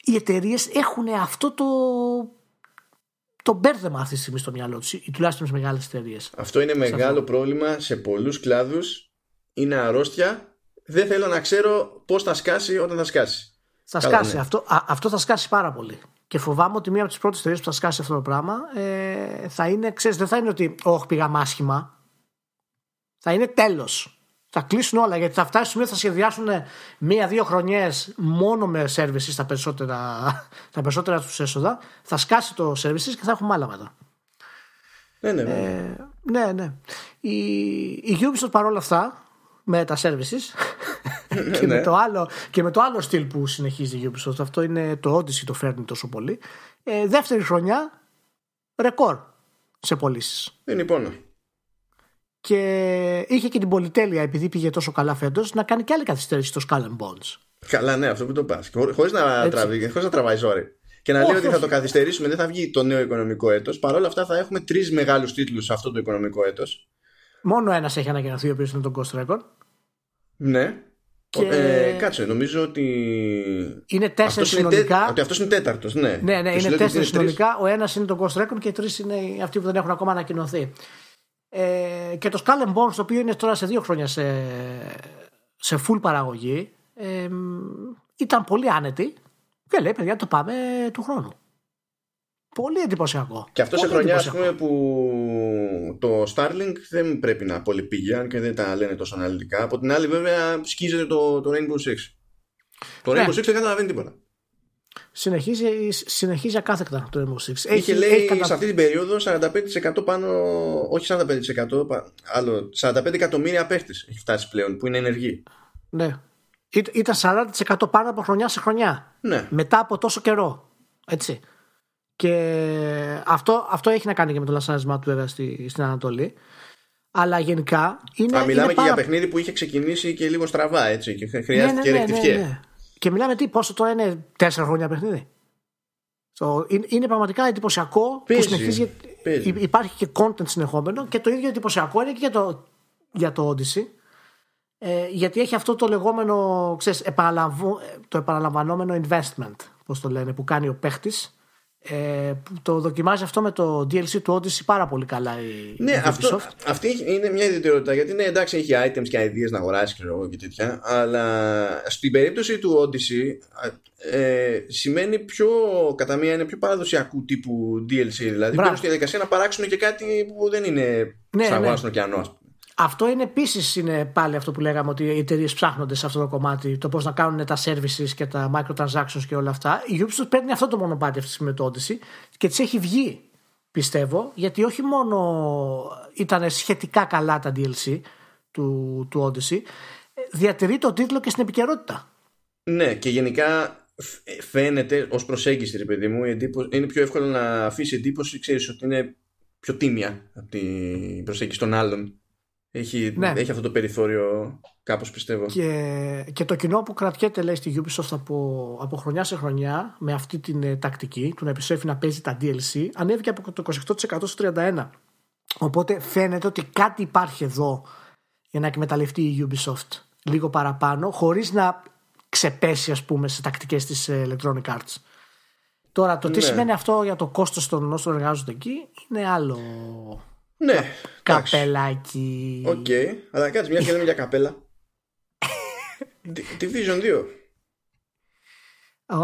οι εταιρείες έχουν αυτό το, το μπέρδεμα αυτή τη στιγμή στο μυαλό τους, ή τουλάχιστον στις μεγάλες εταιρείες. Αυτό είναι μεγάλο πρόβλημα σε πολλούς κλάδους. Είναι αρρώστια. Δεν θέλω να ξέρω πώς θα σκάσει όταν θα σκάσει. Θα Καλά, σκάσει. ναι. Αυτό, α, αυτό θα σκάσει πάρα πολύ. Και φοβάμαι ότι μία από τις πρώτες εταιρείε που θα σκάσει αυτό το πράγμα ε, θα είναι, ξέρεις, δεν θα είναι ότι όχι πήγαμε άσχημα. Θα είναι τέλος. Θα κλείσουν όλα γιατί θα φτάσει σημείο θα σχεδιάσουν μία-δύο χρονιές μόνο με services τα περισσότερα, τα περισσότερα τους έσοδα. Θα σκάσει το services και θα έχουμε άλλα μετά. Ναι, ναι, ναι. Ε, ναι, ναι. Η, η Ubisoft παρόλα αυτά με τα services και, Ναι. με το άλλο, και με το άλλο στυλ που συνεχίζει η Ubisoft αυτό είναι το Odyssey το φέρνει τόσο πολύ ε, δεύτερη χρονιά ρεκόρ σε πωλήσεις. Δεν είναι πόνο. και είχε και την πολυτέλεια επειδή πήγε τόσο καλά φέτος να κάνει και άλλη καθυστέρηση στο Skull and Bones Καλά, ναι, αυτό που το πας. Χωρίς να, Έτσι. τραβεί, χωρίς να τραβάει ζόρι. Και να Όχι, λέει ότι θα όχι. το καθυστερήσουμε, δεν θα βγει το νέο οικονομικό έτος. Παρ' όλα αυτά θα έχουμε τρεις μεγάλους τίτλους σε αυτό το οικονομικό έτος. Μόνο ένας έχει ανακοινωθεί ο οποίος είναι το Ghost Recon Ναι. Και- Ε, κάτσε, νομίζω ότι. είναι τέσσερις Αυτός είναι, τε... συνολικά ότι αυτός είναι τέταρτος, ναι. Ναι, ναι, Και σου είναι λέω ότι τέσσερις τρεις. συνολικά. Ο ένας είναι το Ghost Recon και οι τρεις είναι αυτοί που δεν έχουν ακόμα ανακοινωθεί. Ε, και το Skull and Bones, το οποίο είναι τώρα σε δύο χρόνια σε, σε full παραγωγή, ε, ήταν πολύ άνετη και λέει: Παιδιά, το πάμε του χρόνου. Πολύ εντυπωσιακό. Και αυτό σε Πολύ χρονιά, ας εντυπωσιακό. πούμε, που το Starlink δεν πρέπει να πολύ πήγε, αν και δεν τα λένε τόσο αναλυτικά. Από την άλλη, βέβαια, σκίζεται το, το Rainbow Six. Το Ναι. Rainbow Six δεν καταλαβαίνει τίποτα. Συνεχίζει, συνεχίζει ακάθεκτα το Rainbow Six. Είχε λέει κατα- σε αυτή την περίοδο 45% πάνω, όχι 45%, πα- άλλο 45 εκατομμύρια παίχτες έχει φτάσει πλέον που είναι ενεργοί. Ναι. Ή- Ήταν 40% πάνω από χρονιά σε χρονιά. Ναι. μετά από τόσο καιρό. Έτσι. Και αυτό, αυτό έχει να κάνει και με το λασάρισμά του βέβαια στη, στην Ανατολή. Αλλά γενικά είναι. Α, μιλάμε είναι και πάρα... για παιχνίδι που είχε ξεκινήσει και λίγο στραβά έτσι και χρ- Ναι, χρειάστηκε ναι, ναι, ρεκτιφιέ. ναι, ναι. και μιλάμε τι, πόσο τώρα είναι τέσσερα χρόνια παιχνίδι. So, είναι, είναι πραγματικά εντυπωσιακό Παίζει, που συνεχίζει. παίζει. υ- Υπάρχει και content συνεχόμενο και το ίδιο εντυπωσιακό είναι και για το, για το Odyssey. Ε, γιατί έχει αυτό το λεγόμενο ξέρεις, επαναλαμβω- το επαναλαμβανόμενο investment, πώς το λένε, που κάνει ο παίχτης. Ε, που το δοκιμάζει αυτό με το DLC του Odyssey πάρα πολύ καλά η, Ναι, η αυτό, Ubisoft. αυτή είναι μια ιδιαιτερότητα γιατί ναι, εντάξει, έχει items και ideas να αγοράσει ξέρω εγώ, και τέτοια. Αλλά στην περίπτωση του Odyssey ε, σημαίνει πιο, κατά μία είναι πιο παραδοσιακού τύπου DLC. Δηλαδή Μπράβο. μπαίνουν στη διαδικασία να παράξουν και κάτι που δεν είναι Ναι, σαν ναι. αγορά στον ωκεανό, ας πούμε. Αυτό είναι επίσης είναι πάλι αυτό που λέγαμε ότι οι εταιρείες ψάχνονται σε αυτό το κομμάτι, το πώς να κάνουν τα services και τα microtransactions και όλα αυτά. Η Ubisoft παίρνει αυτό το μονοπάτι αυτής της στιγμή με το Odyssey και της έχει βγει, πιστεύω, γιατί όχι μόνο ήταν σχετικά καλά τα DLC του, του Odyssey, ε, διατηρεί τον τίτλο και στην επικαιρότητα. Ναι, και γενικά φ- φαίνεται ως προσέγγιση, ρε παιδί μου, η εντύπωση- είναι πιο εύκολο να αφήσει εντύπωση, ξέρεις ότι είναι πιο τίμια από την προσέγγιση των άλλων. Έχει, Ναι. έχει αυτό το περιθώριο, κάπως πιστεύω. Και, και το κοινό που κρατιέται λέει στη Ubisoft από, από χρονιά σε χρονιά με αυτή την ε, τακτική του να επιστρέφει να παίζει τα DLC ανέβηκε από το 28% στο 31%. Οπότε φαίνεται ότι κάτι υπάρχει εδώ για να εκμεταλλευτεί η Ubisoft λίγο παραπάνω χωρίς να ξεπέσει ας πούμε σε τακτικές της ε, Electronic Arts. Τώρα το τι Ναι. σημαίνει αυτό για το κόστος των όσων εργάζονται εκεί είναι άλλο Ναι, εντάξει. καπελάκι. Οκ, αλλά κάτσε μια και λέμε για καπέλα. Di- Division 2. Α,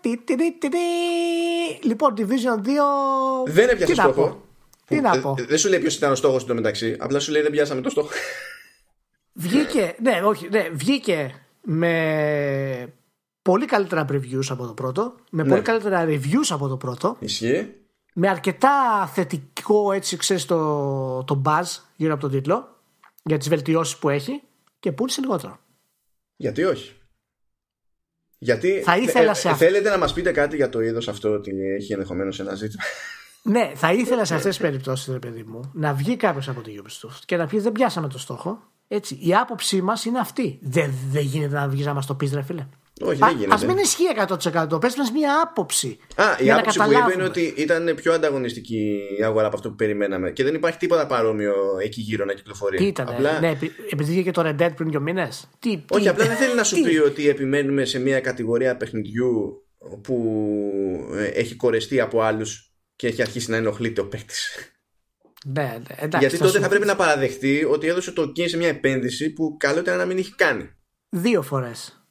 τι, τι, τι, τι, τι. Λοιπόν, Division 2. Δεν έπιασε τι να στόχο. πω. Τι να Ε, πω. ε, Δεν σου λέει ποιος ήταν ο στόχος του μεταξύ. Απλά σου λέει δεν πιάσαμε το στόχο. Βγήκε, ναι, όχι, ναι, βγήκε με πολύ καλύτερα previews από το πρώτο, με Ναι. πολύ καλύτερα reviews από το πρώτο, Ισχύει. Με αρκετά θετικό έτσι ξέρεις το, το buzz γύρω από τον τίτλο για τις βελτιώσεις που έχει και πούλησε λιγότερο. Γιατί όχι; Γιατί Θα ήθελα σε αυτό. θέλετε να μας πείτε κάτι για το είδος αυτό ότι έχει ενδεχομένως ένα ζήτημα; Ναι, θα ήθελα σε αυτές τις περιπτώσεις, ρε παιδί μου, να βγει κάποιος από τη Ubisoft και να πει δεν πιάσαμε το στόχο. Έτσι, η άποψή μας είναι αυτή. Δεν, δεν γίνεται να βγεις να μας το πεις ρε φίλε. Όχι, δεν Α γίνεται. μην ισχύει 100%. Πες μας μία άποψη. Α, η για να άποψη που είπε καταλάβουμε. είναι ότι ήταν πιο ανταγωνιστική η αγορά από αυτό που περιμέναμε και δεν υπάρχει τίποτα παρόμοιο εκεί γύρω να κυκλοφορεί. Τι ήταν, Απλά, ναι, επει- επειδή βγήκε το Red Dead πριν δύο μήνες. Τι, όχι, τι- απλά δεν θέλει να σου τι- πει ότι επιμένουμε σε μια κατηγορία παιχνιδιού που ε, έχει κορεστεί από άλλους και έχει αρχίσει να ενοχλείται ο παίκτης. Ναι, ναι, εντάξει, Γιατί τότε σου θα πει πρέπει να παραδεχτεί ότι έδωσε το OK σε μια επένδυση που καλό ήταν να μην έχει κάνει. Δύο φορές.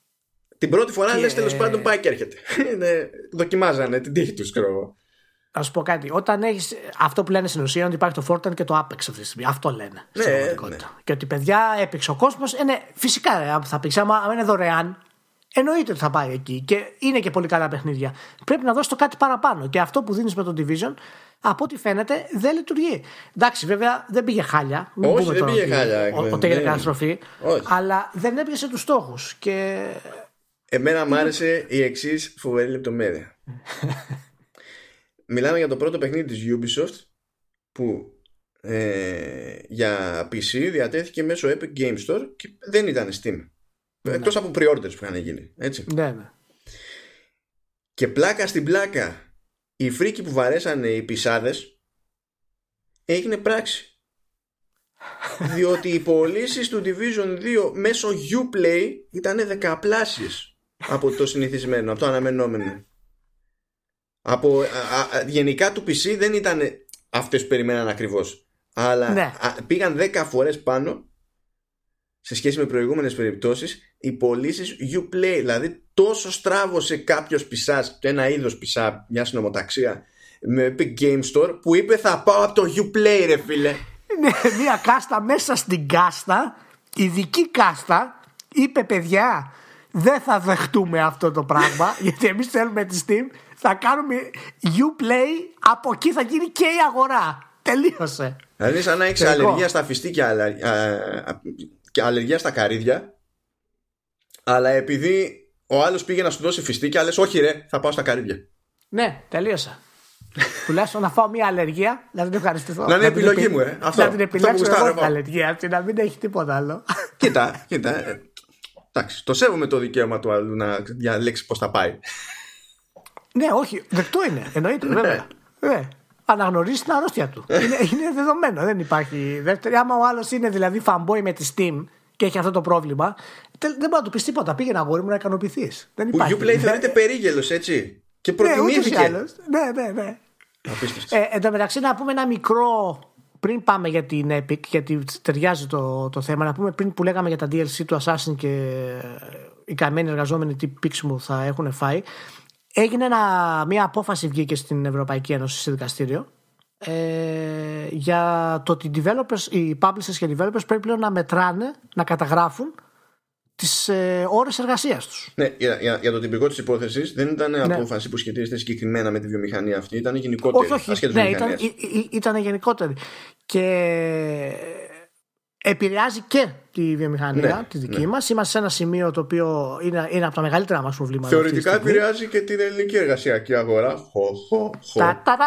Την πρώτη φορά Και- λες τέλος πάντων πάει και έρχεται. Είναι, δοκιμάζανε την τύχη τους, ξέρω εγώ. Να σου πω κάτι. Όταν έχεις αυτό που λένε στην ουσία, είναι ότι υπάρχει το Fortnite και το Apex αυτή τη στιγμή. Αυτό λένε. Ναι, στην πραγματικότητα. Και ότι παιδιά έπαιξε ο κόσμος. Ε, ναι, φυσικά ρε, θα παίξει. Άμα, άμα είναι δωρεάν, εννοείται ότι θα πάει εκεί. Και είναι και πολύ καλά παιχνίδια. Πρέπει να δώσεις το κάτι παραπάνω. Και αυτό που δίνεις με το Division, από ό,τι φαίνεται, δεν λειτουργεί. Εντάξει, βέβαια δεν πήγε χάλια. Μην Όχι, πούμε δεν τώρα πήγε ότι- χάλια, ο- ναι, Ότι έγινε ναι. καταστροφή. Όχι. Αλλά δεν έπιασε τους στόχους. Και Εμένα μου άρεσε η εξής φοβερή λεπτομέρεια. Μιλάμε για το πρώτο παιχνίδι της Ubisoft που ε, για PC διατέθηκε μέσω Epic Game Store και δεν ήταν Steam. Εκτός από pre-orders που είχαν γίνει. Έτσι. ναι, ναι. Και πλάκα στην πλάκα οι φρίκοι που βαρέσανε οι πισάδες έγινε πράξη. Διότι οι πωλήσεις του Division 2 μέσω Uplay ήταν δεκαπλάσιες από το συνηθισμένο, από το αναμενόμενο. Από, α, α, γενικά του PC δεν ήταν αυτές που περιμέναν ακριβώς. Αλλά Ναι. α, πήγαν 10 φορές πάνω σε σχέση με προηγούμενες περιπτώσεις οι πωλήσεις Uplay. Δηλαδή τόσο στράβωσε κάποιος πισάς και ένα είδος πισά, μια συνομοταξία με Epic Game Store που είπε θα πάω από το Uplay ρε φίλε. Ναι, μία κάστα μέσα στην κάστα, ειδική κάστα, είπε παιδιά, δεν θα δεχτούμε αυτό το πράγμα, γιατί εμείς θέλουμε τη Steam, θα κάνουμε Uplay, από εκεί θα γίνει και η αγορά. Τελείωσε. Δηλαδή είναι σαν να έχεις Εγώ. αλλεργία στα φιστίκια αλλα- α, α, και αλλεργία στα καρύδια αλλά επειδή ο άλλος πήγε να σου δώσει φιστίκια λες όχι ρε θα πάω στα καρύδια. Ναι, τελείωσα. Τουλάχιστον να φάω μια αλλεργία, να την ευχαριστηθώ. Να είναι την επιλογή επι- μου, ε. Αυτό. Να την Αυτό που επιλέξω γουστάρω εγώ εγώ. την αλλεργία αυτή, να μην έχει τίποτα άλλο. κοίτα, κοίτα. Ε, Εντάξει, το σέβομαι το δικαίωμα του άλλου να διαλέξει πώς θα πάει. Ναι, όχι, δεκτό είναι. Εννοείται, βέβαια. ναι. Αναγνωρίζεις την αρρώστια του. είναι, είναι δεδομένο. Δεν υπάρχει δεύτερη. Άμα ο άλλος είναι δηλαδή fanboy με τη Steam και έχει αυτό το πρόβλημα, δεν μπορεί να του πεις τίποτα. Πήγαινε αγόρι μου να ικανοποιηθείς. Ο Uplay θεωρείται περίγελος, έτσι. Και προτιμήθηκε. Ναι, ναι, ναι. ναι. Ε, εν τω μεταξύ, να πούμε ένα μικρό. Πριν πάμε για την Epic, γιατί ταιριάζει το, το θέμα, να πούμε πριν που λέγαμε για τα DLC του Assassin και οι καημένοι εργαζόμενοι τι μου θα έχουν φάει. Έγινε ένα, μια απόφαση βγήκε στην Ευρωπαϊκή Ένωση σε δικαστήριο ε, για το ότι οι, developers, οι publishers και οι developers πρέπει πλέον να μετράνε, να καταγράφουν τις ε, ώρες εργασίας τους. Ναι, για, για, για το τυπικό της υπόθεσης δεν ήταν ναι. απόφαση που σχετίζεται συγκεκριμένα με τη βιομηχανία αυτή, ήταν γενικότερη. Όχι, όχι. Ναι, ήταν, ήταν γενικότερη. Και επηρεάζει και τη βιομηχανία ναι, τη δική ναι. μας. Είμαστε σε ένα σημείο το οποίο είναι, είναι από τα μεγαλύτερα μας προβλήματα. Θεωρητικά επηρεάζει και την ελληνική εργασιακή αγορά. Χω, χω, χω. Τα, τα,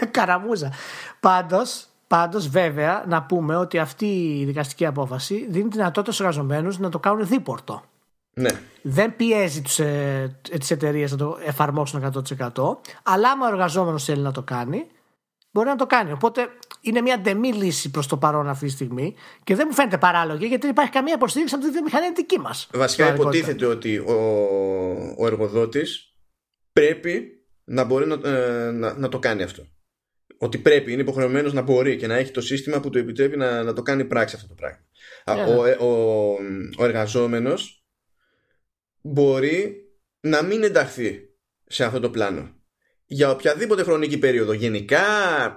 Καραμούζα. Πάντως, πάντως, βέβαια, να πούμε ότι αυτή η δικαστική απόφαση δίνει δυνατότητα στους εργαζομένους να το κάνουν δίπορτο. Ναι. Δεν πιέζει τους, ε, τις εταιρείες να το εφαρμόσουν 100%. Αλλά άμα ο εργαζόμενος θέλει να το κάνει, μπορεί να το κάνει. Οπότε είναι μια ντεμή λύση προς το παρόν αυτή τη στιγμή και δεν μου φαίνεται παράλογη γιατί δεν υπάρχει καμία υποστήριξη από τη βιομηχανία δική μας. Βασικά υποτίθεται ότι ο, ο εργοδότης πρέπει να μπορεί να, ε, να, να, το κάνει αυτό. Ότι πρέπει, είναι υποχρεωμένος να μπορεί και να έχει το σύστημα που του επιτρέπει να, να το κάνει πράξη αυτό το πράγμα. Yeah. Ο, ε, ο, ο εργαζόμενος μπορεί να μην ενταχθεί σε αυτό το πλάνο για οποιαδήποτε χρονική περίοδο. Γενικά,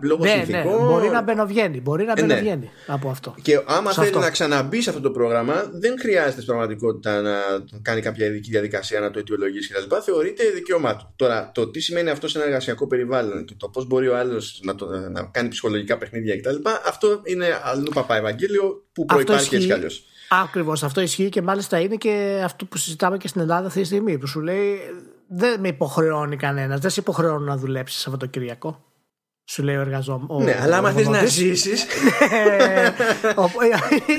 λόγω ναι, ναι συνθηκών. Ναι, μπορεί να μπαινοβγαίνει. Μπορεί να μπαινοβγαίνει ναι. από αυτό. Και άμα θέλει να ξαναμπεί σε αυτό το πρόγραμμα, δεν χρειάζεται στην πραγματικότητα να κάνει κάποια ειδική διαδικασία, να το αιτιολογήσει κτλ. Θεωρείται δικαίωμά του. Τώρα, το τι σημαίνει αυτό σε ένα εργασιακό περιβάλλον και το πώς μπορεί ο άλλος να, να κάνει ψυχολογικά παιχνίδια κτλ. Αυτό είναι αλλού παπά Ευαγγέλιο που προπάρχει έτσι κι αλλιώ. Ακριβώς. Αυτό ισχύει και μάλιστα είναι και αυτό που συζητάμε και στην Ελλάδα αυτή τη στιγμή. Που σου λέει δεν με υποχρεώνει κανένας. Δεν σε υποχρεώνω να δουλέψεις Σαββατοκυριακό. Σου λέει ο εργαζόμενο. Ναι, αλλά άμα θες να ζήσεις.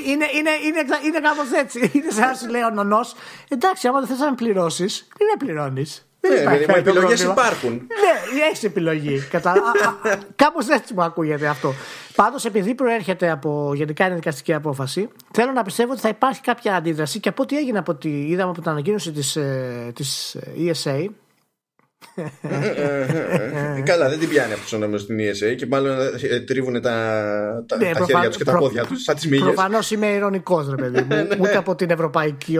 είναι, είναι, είναι, είναι κάπως έτσι. Είναι σαν να σου λέει ο νονός. Εντάξει, άμα δεν θες να με πληρώσεις, τι να πληρώνεις; Δεν ναι, υπάρχει επιλογές υπάρχουν. Ναι, έχει επιλογή. Κάπως έτσι μου ακούγεται αυτό. Πάντως, επειδή προέρχεται από γενικά είναι δικαστική απόφαση, θέλω να πιστεύω ότι θα υπάρχει κάποια αντίδραση και από ό,τι έγινε από ό,τι είδαμε από την ανακοίνωση της της ESA, Καλά, δεν την πιάνει αυτός ο στην ESA και μάλλον τρίβουν τα, τα, ναι, τα χέρια τους και τα πόδια τους, σαν τις μύγε. Προφανώς είμαι ηρωνικός, ρε παιδί μου. Ούτε από την Ευρωπαϊκή,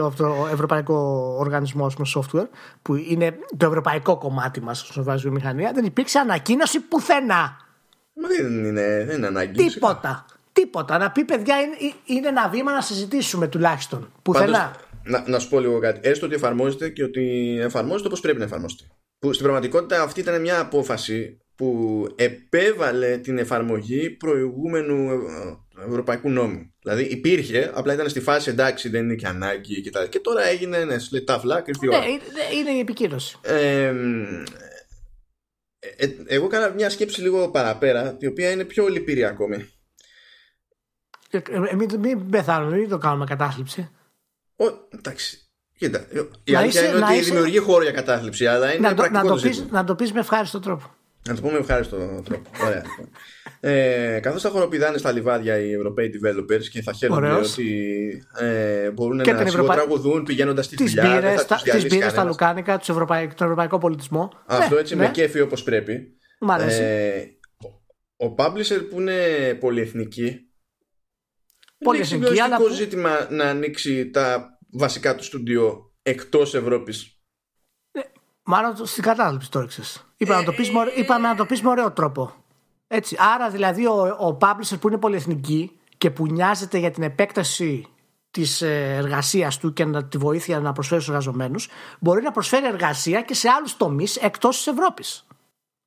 Ευρωπαϊκό Οργανισμό Software, που είναι το ευρωπαϊκό κομμάτι μας στον βάζει βιομηχανία, δεν υπήρξε ανακοίνωση πουθενά. Μα δεν είναι, δεν είναι ανάγκη. Τίποτα. Τίποτα. Να πει παιδιά είναι, είναι ένα βήμα να συζητήσουμε τουλάχιστον. Πουθενά. να, να σου πω λίγο κάτι. Έστω ότι εφαρμόζεται και ότι εφαρμόζεται όπως πρέπει να εφαρμόζεται. Που στην πραγματικότητα αυτή ήταν μια απόφαση που επέβαλε την εφαρμογή προηγούμενου ε, ευρωπαϊκού νόμου. Δηλαδή υπήρχε, απλά ήταν στη φάση εντάξει, δεν είναι και ανάγκη και τα. Και τώρα έγινε, ναι, σου λέει τάφλα, κρυφτή ώρα. Ναι, είναι η επικύρωση. Ε, ε, εγώ έκανα μια σκέψη λίγο παραπέρα, η οποία είναι πιο λυπηρή ακόμη. Ε, ε μην, μην πεθάνουμε, μην το κάνουμε κατάθλιψη. Ο, εντάξει. Κοίτα, η αλήθεια είναι ότι είσαι... δημιουργεί χώρο για κατάθλιψη, αλλά είναι να το, να το, πεις, να το πεις με ευχάριστο τρόπο. Να το πούμε με ευχάριστο τρόπο. Ωραία. ε, Καθώς θα χοροπηδάνε στα λιβάδια οι Ευρωπαίοι developers και θα χαίρονται ότι ε, μπορούν και να Ευρωπα... τραγουδούν πηγαίνοντας στη δουλειά. Τις μπύρες, τα λουκάνικα, τους Ευρωπαϊ... τον ευρωπαϊκό πολιτισμό. Αυτό ναι, έτσι ναι. με κέφι όπως πρέπει. Ε, ο publisher που είναι πολυεθνική. Πολυεθνική, είναι αλλά. ζήτημα να ανοίξει τα βασικά του στούντιο εκτός Ευρώπης. Ε, μάλλον στην κατάληψη το έξε. Είπαμε, να το πεις, είπαμε να το πεις με ωραίο τρόπο. Έτσι. Άρα δηλαδή ο, ο publisher που είναι πολυεθνική και που νοιάζεται για την επέκταση της ε, εργασίας του και να, τη βοήθεια να προσφέρει στους εργαζομένους, μπορεί να προσφέρει εργασία και σε άλλους τομείς εκτός της Ευρώπης.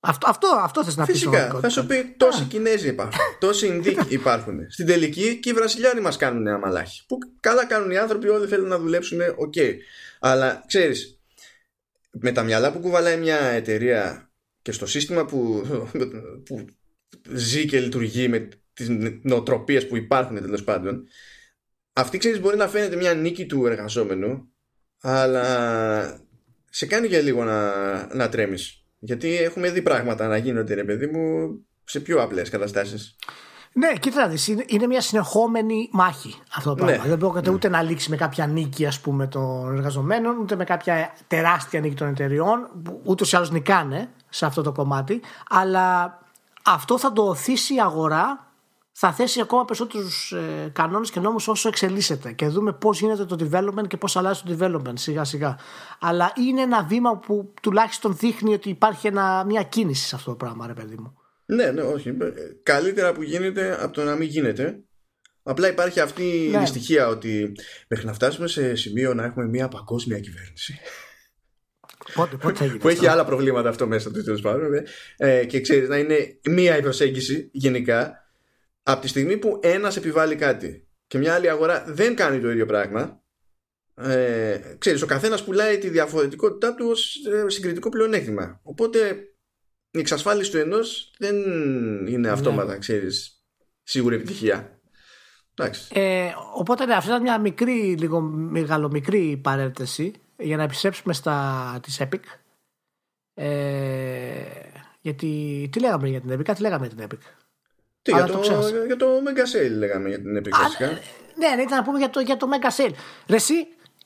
Αυτό, αυτό, αυτό θες να πεις Φυσικά, θα σου πει τόσοι Κινέζοι υπάρχουν, τόσοι Ινδοί υπάρχουν. Στην τελική και οι Βραζιλιάνοι μας κάνουν ένα μαλάχι. Που καλά κάνουν οι άνθρωποι, όλοι θέλουν να δουλέψουν, οκ. Αλλά ξέρεις, με τα μυαλά που κουβαλάει μια εταιρεία και στο σύστημα που, που ζει και λειτουργεί με τις νοοτροπίες που υπάρχουν τέλος πάντων, αυτή ξέρεις μπορεί να φαίνεται μια νίκη του εργαζόμενου αλλά σε κάνει για λίγο να, να τρέμεις γιατί έχουμε δει πράγματα να γίνονται ρε παιδί μου σε πιο απλές καταστάσεις ναι, κοίτα να δεις, είναι, μια συνεχόμενη μάχη αυτό το πράγμα. Ναι. Δεν πρόκειται ούτε να λήξει με κάποια νίκη ας πούμε, των εργαζομένων, ούτε με κάποια τεράστια νίκη των εταιριών, που ούτως ή άλλως νικάνε σε αυτό το κομμάτι. Αλλά αυτό θα το οθήσει η αγορά, θα θέσει ακόμα περισσότερους ε, κανόνες και νόμους όσο εξελίσσεται και δούμε πώς γίνεται το development και πώς αλλάζει το development σιγά σιγά. Αλλά είναι ένα βήμα που τουλάχιστον δείχνει ότι υπάρχει ένα, μια κίνηση σε αυτό το πράγμα, ρε παιδί μου. Ναι, ναι, όχι. Καλύτερα που γίνεται από το να μην γίνεται. Απλά υπάρχει αυτή ναι. η δυστυχία ότι μέχρι να φτάσουμε σε σημείο να έχουμε μια παγκόσμια κυβέρνηση. Πότε, πότε θα που έχει άλλα προβλήματα αυτό μέσα του τέλος πάντων. Ε, και ξέρεις να είναι μία η προσέγγιση γενικά. Από τη στιγμή που ένας επιβάλλει κάτι και μια άλλη αγορά δεν κάνει το ίδιο πράγμα, ε, ξέρεις, ο καθένας πουλάει τη διαφορετικότητά του ως ε, συγκριτικό πλεονέκτημα. Οπότε η εξασφάλιση του ενός δεν είναι ναι. αυτόματα, ναι. ξέρεις, σίγουρη επιτυχία. Ε, οπότε ναι, αυτή ήταν μια μικρή, λίγο μεγαλομικρή παρένθεση για να επιστρέψουμε στα της Epic. Ε, γιατί τι λέγαμε για την Epic, κάτι λέγαμε για την Epic. Τι, για, το, για το Mega Sale λέγαμε για την Epic. Α, ναι, ναι, ήταν να πούμε για το, για το Mega Sale. Ρε εσύ,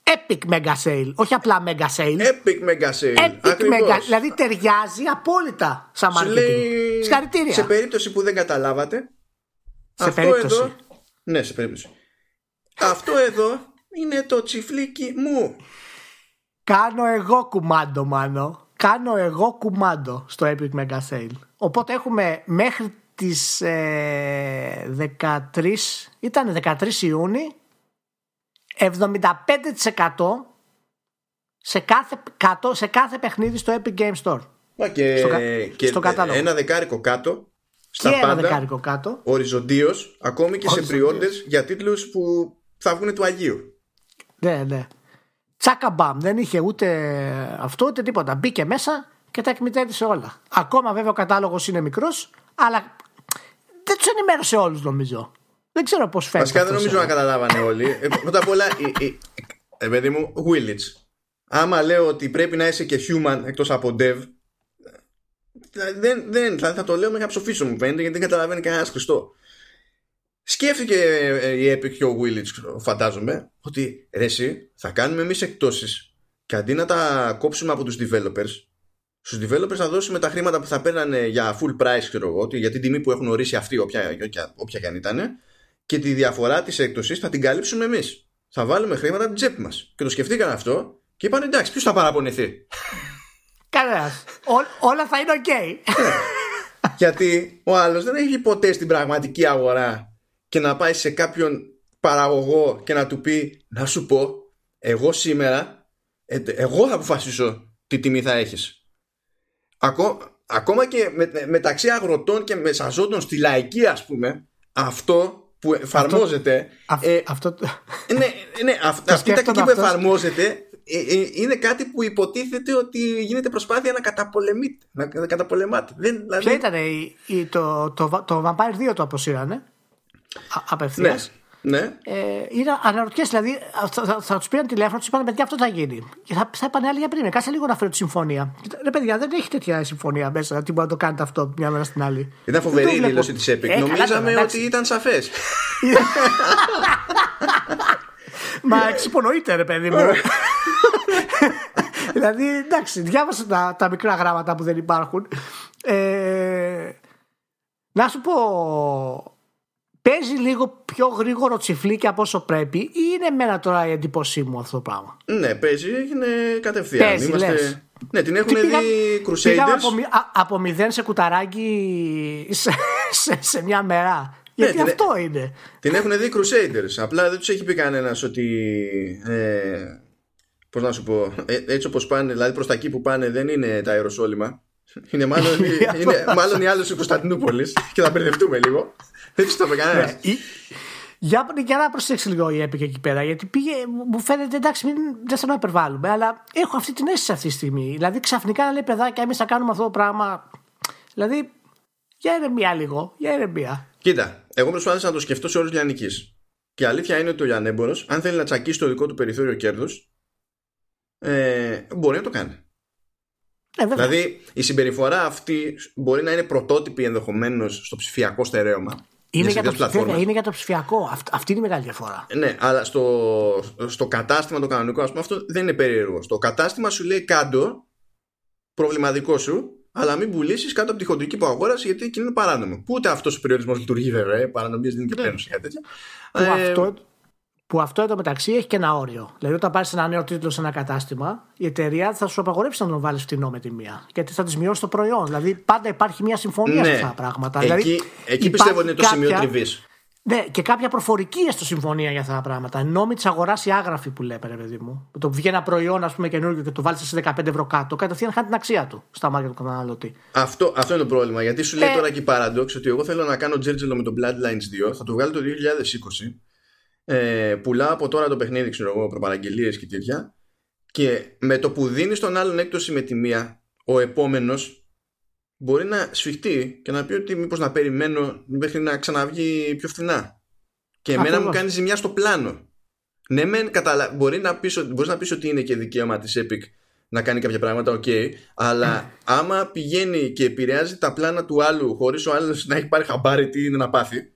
Epic Mega Sale, όχι απλά Mega Sale. Epic Mega Sale. Epic Mega, δηλαδή ταιριάζει απόλυτα σαν marketing. Λέει... Συγχαρητήρια. Σε περίπτωση που δεν καταλάβατε. Σε αυτό περίπτωση. Εδώ, ναι, σε περίπτωση. αυτό εδώ είναι το τσιφλίκι μου. Κάνω εγώ κουμάντο, μάνο. Κάνω εγώ κουμάντο στο Epic Mega Sale. Οπότε έχουμε μέχρι τις ε, 13, ήταν 13 Ιούνιου 75% σε κάθε, σε κάθε παιχνίδι στο Epic Game Store. Μα και, στο, και στο κατάλογο. ένα δεκάρικο κάτω. Στα και πάντα, ένα δεκάρικο κάτω. Οριζοντίως, ακόμη και σε πριόντε για τίτλους που θα βγουν του Αγίου. Ναι, ναι. Τσάκα μπαμ. Δεν είχε ούτε αυτό ούτε τίποτα. Μπήκε μέσα και τα εκμετέρησε όλα. Ακόμα βέβαια ο κατάλογος είναι μικρός, αλλά δεν τους ενημέρωσε όλους νομίζω. Δεν ξέρω πώς φαίνεται. Βασικά δεν νομίζω να καταλάβανε όλοι. Ε, πρώτα απ' όλα, ε, παιδί μου, Willits. Άμα λέω ότι πρέπει να είσαι και human εκτός από dev, δεν, δεν, θα, θα το λέω με ψοφίσω μου φαίνεται γιατί δεν καταλαβαίνει κανένας Χριστό. Σκέφτηκε ε, η Epic και ο Willits, φαντάζομαι, ότι ρε, εσύ, θα κάνουμε εμείς εκπτώσεις και αντί να τα κόψουμε από τους developers, στους developers θα δώσουμε τα χρήματα που θα παίρνανε για full price, ξέρω εγώ, για την τιμή που έχουν ορίσει αυτοί, όποια, όποια, όποια και αν ήταν, και τη διαφορά της έκπτωσης θα την καλύψουμε εμείς. Θα βάλουμε χρήματα από την τσέπη μας. Και το σκεφτήκαν αυτό και είπαν εντάξει, ποιος θα παραπονηθεί. Κανένα. Όλα θα είναι οκ. Ναι. Γιατί ο άλλος δεν έχει ποτέ στην πραγματική αγορά και να πάει σε κάποιον παραγωγό και να του πει να σου πω εγώ σήμερα ε, εγώ θα αποφασίσω τι τιμή θα έχεις ακόμα και μεταξύ αγροτών και μεσαζόντων στη λαϊκή ας πούμε αυτό που εφαρμόζεται. Αυτό. Ε, αυτό... Ναι, ναι αυτή η τακτική που εφαρμόζεται ε, ε, είναι κάτι που υποτίθεται ότι γίνεται προσπάθεια να καταπολεμείται. Να, καταπολεμάται. Δεν, δηλαδή... Ποια ήταν η, η, το, το, το, το Vampire 2 το αποσύρανε απευθείας. Ναι. Ναι. Ε, είναι αναρωτιέσαι, δηλαδή θα, θα, θα τους πήραν τηλέφωνο, τους είπαν παιδιά αυτό θα γίνει. Και θα, θα είπαν άλλοι για πριν. Κάτσε λίγο να φέρω τη συμφωνία. Ρε παιδιά, δεν έχει τέτοια συμφωνία μέσα. Τι μπορεί να το κάνετε αυτό μια μέρα στην άλλη. Ήταν φοβερή η δήλωση της Epic. Ε, Νομίζαμε καλά, ότι ήταν σαφές. Μα εξυπονοείται, ρε παιδί μου. δηλαδή, εντάξει, διάβασα τα, τα μικρά γράμματα που δεν υπάρχουν. Ε, να σου πω παίζει λίγο πιο γρήγορο τσιφλίκι από όσο πρέπει ή είναι μένα τώρα η εντύπωσή μου αυτό το πράγμα; Ναι, παίζει, είναι κατευθείαν. Παίζει, Είμαστε... Ναι, την έχουν πήγα, δει Crusaders. από, από μηδέν σε κουταράκι σε, σε, σε μια μέρα. Ναι, Γιατί αυτό είναι; Την έχουν δει Crusaders. Απλά δεν τους έχει πει κανένας ότι. Ε, Πώς να σου πω. Ε, έτσι όπως πάνε, δηλαδή προς τα εκεί που πάνε δεν είναι τα αεροσόλυμα. Είναι μάλλον, είναι, μάλλον οι άλλοι τη Κωνσταντινούπολης και θα μπερδευτούμε λίγο. Δεν του το είπε κανένας. Ναι, για, για να προσέξει λίγο η Epic εκεί πέρα, γιατί πήγε, μου φαίνεται εντάξει, μην, δεν θέλω να υπερβάλλουμε, αλλά έχω αυτή την αίσθηση αυτή τη στιγμή. Δηλαδή ξαφνικά να λέει παιδάκια, εμείς θα κάνουμε αυτό το πράγμα. Δηλαδή, για ηρεμία λίγο, για ηρεμία. Κοίτα, εγώ προσπάθησα να το σκεφτώ σε όρους λιανικής. Και η αλήθεια είναι ότι ο Λιανέμπορος, αν θέλει να τσακίσει το δικό του περιθώριο κέρδους, ε, μπορεί να το κάνει. Ε, βέβαια. Δηλαδή η συμπεριφορά αυτή μπορεί να είναι πρωτότυπη ενδεχομένως στο ψηφιακό στερέωμα. Είναι, για το, συνήθως βέβαια, είναι για το ψηφιακό. Αυτ- αυτή είναι η μεγάλη διαφορά. Ναι, αλλά στο, στο κατάστημα το κανονικό, ας πούμε, αυτό δεν είναι περίεργο. Στο κατάστημα σου λέει κάτω, προβληματικό σου, αλλά μην πουλήσεις κάτω από τη χοντρική που αγόρασε, γιατί εκεί είναι παράνομο. Που ούτε αυτός ο περιορισμός λειτουργεί, βέβαια. Ε, Παρανομίες δεν είναι και πένωση κάτι τέτοια. Που, Ε, αυτό, που αυτό εδώ μεταξύ έχει και ένα όριο. Δηλαδή, όταν πάρεις ένα νέο τίτλο σε ένα κατάστημα, η εταιρεία θα σου απαγορεύσει να τον βάλεις φτηνό με τη μία. Γιατί θα της μειώσει το προϊόν. Δηλαδή, πάντα υπάρχει μια συμφωνία σε αυτά τα πράγματα. Ναι. Εκεί, δηλαδή, εκεί υπάρχει πιστεύω είναι το σημείο κάποια- τριβής. Ναι, και κάποια προφορική έστω συμφωνία για αυτά τα πράγματα. Εν νόμοι της αγοράς η άγραφη που λέμε, ρε παιδί μου. Το που βγει ένα προϊόν, ας πούμε, καινούργιο και το βάλεις σε 15 ευρώ κάτω, κατευθείαν χάνει την αξία του στα μάτια του καταναλωτή. Αυτό, αυτό είναι το πρόβλημα. Γιατί σου λέει Ε. τώρα και η Paradox ότι εγώ θέλω να κάνω Τζέρτζελο με το Bloodlines 2, θα το βγάλω το 2020. Ε, πουλάω από τώρα το παιχνίδι, ξέρω εγώ, προπαραγγελίες και τέτοια. Και με το που δίνεις τον άλλον έκπτωση με τη μία, ο επόμενος μπορεί να σφιχτεί και να πει ότι μήπως να περιμένω μέχρι να ξαναβγεί πιο φθηνά. Και εμένα Ακριβώς. μου κάνει ζημιά στο πλάνο. Ναι, μεν καταλα... μπορεί να πεις, ότι- μπορείς να πεις ότι είναι και δικαίωμα της Epic να κάνει κάποια πράγματα, οκ, αλλά άμα πηγαίνει και επηρεάζει τα πλάνα του άλλου χωρίς ο άλλος να έχει πάρει χαμπάρι τι είναι να πάθει,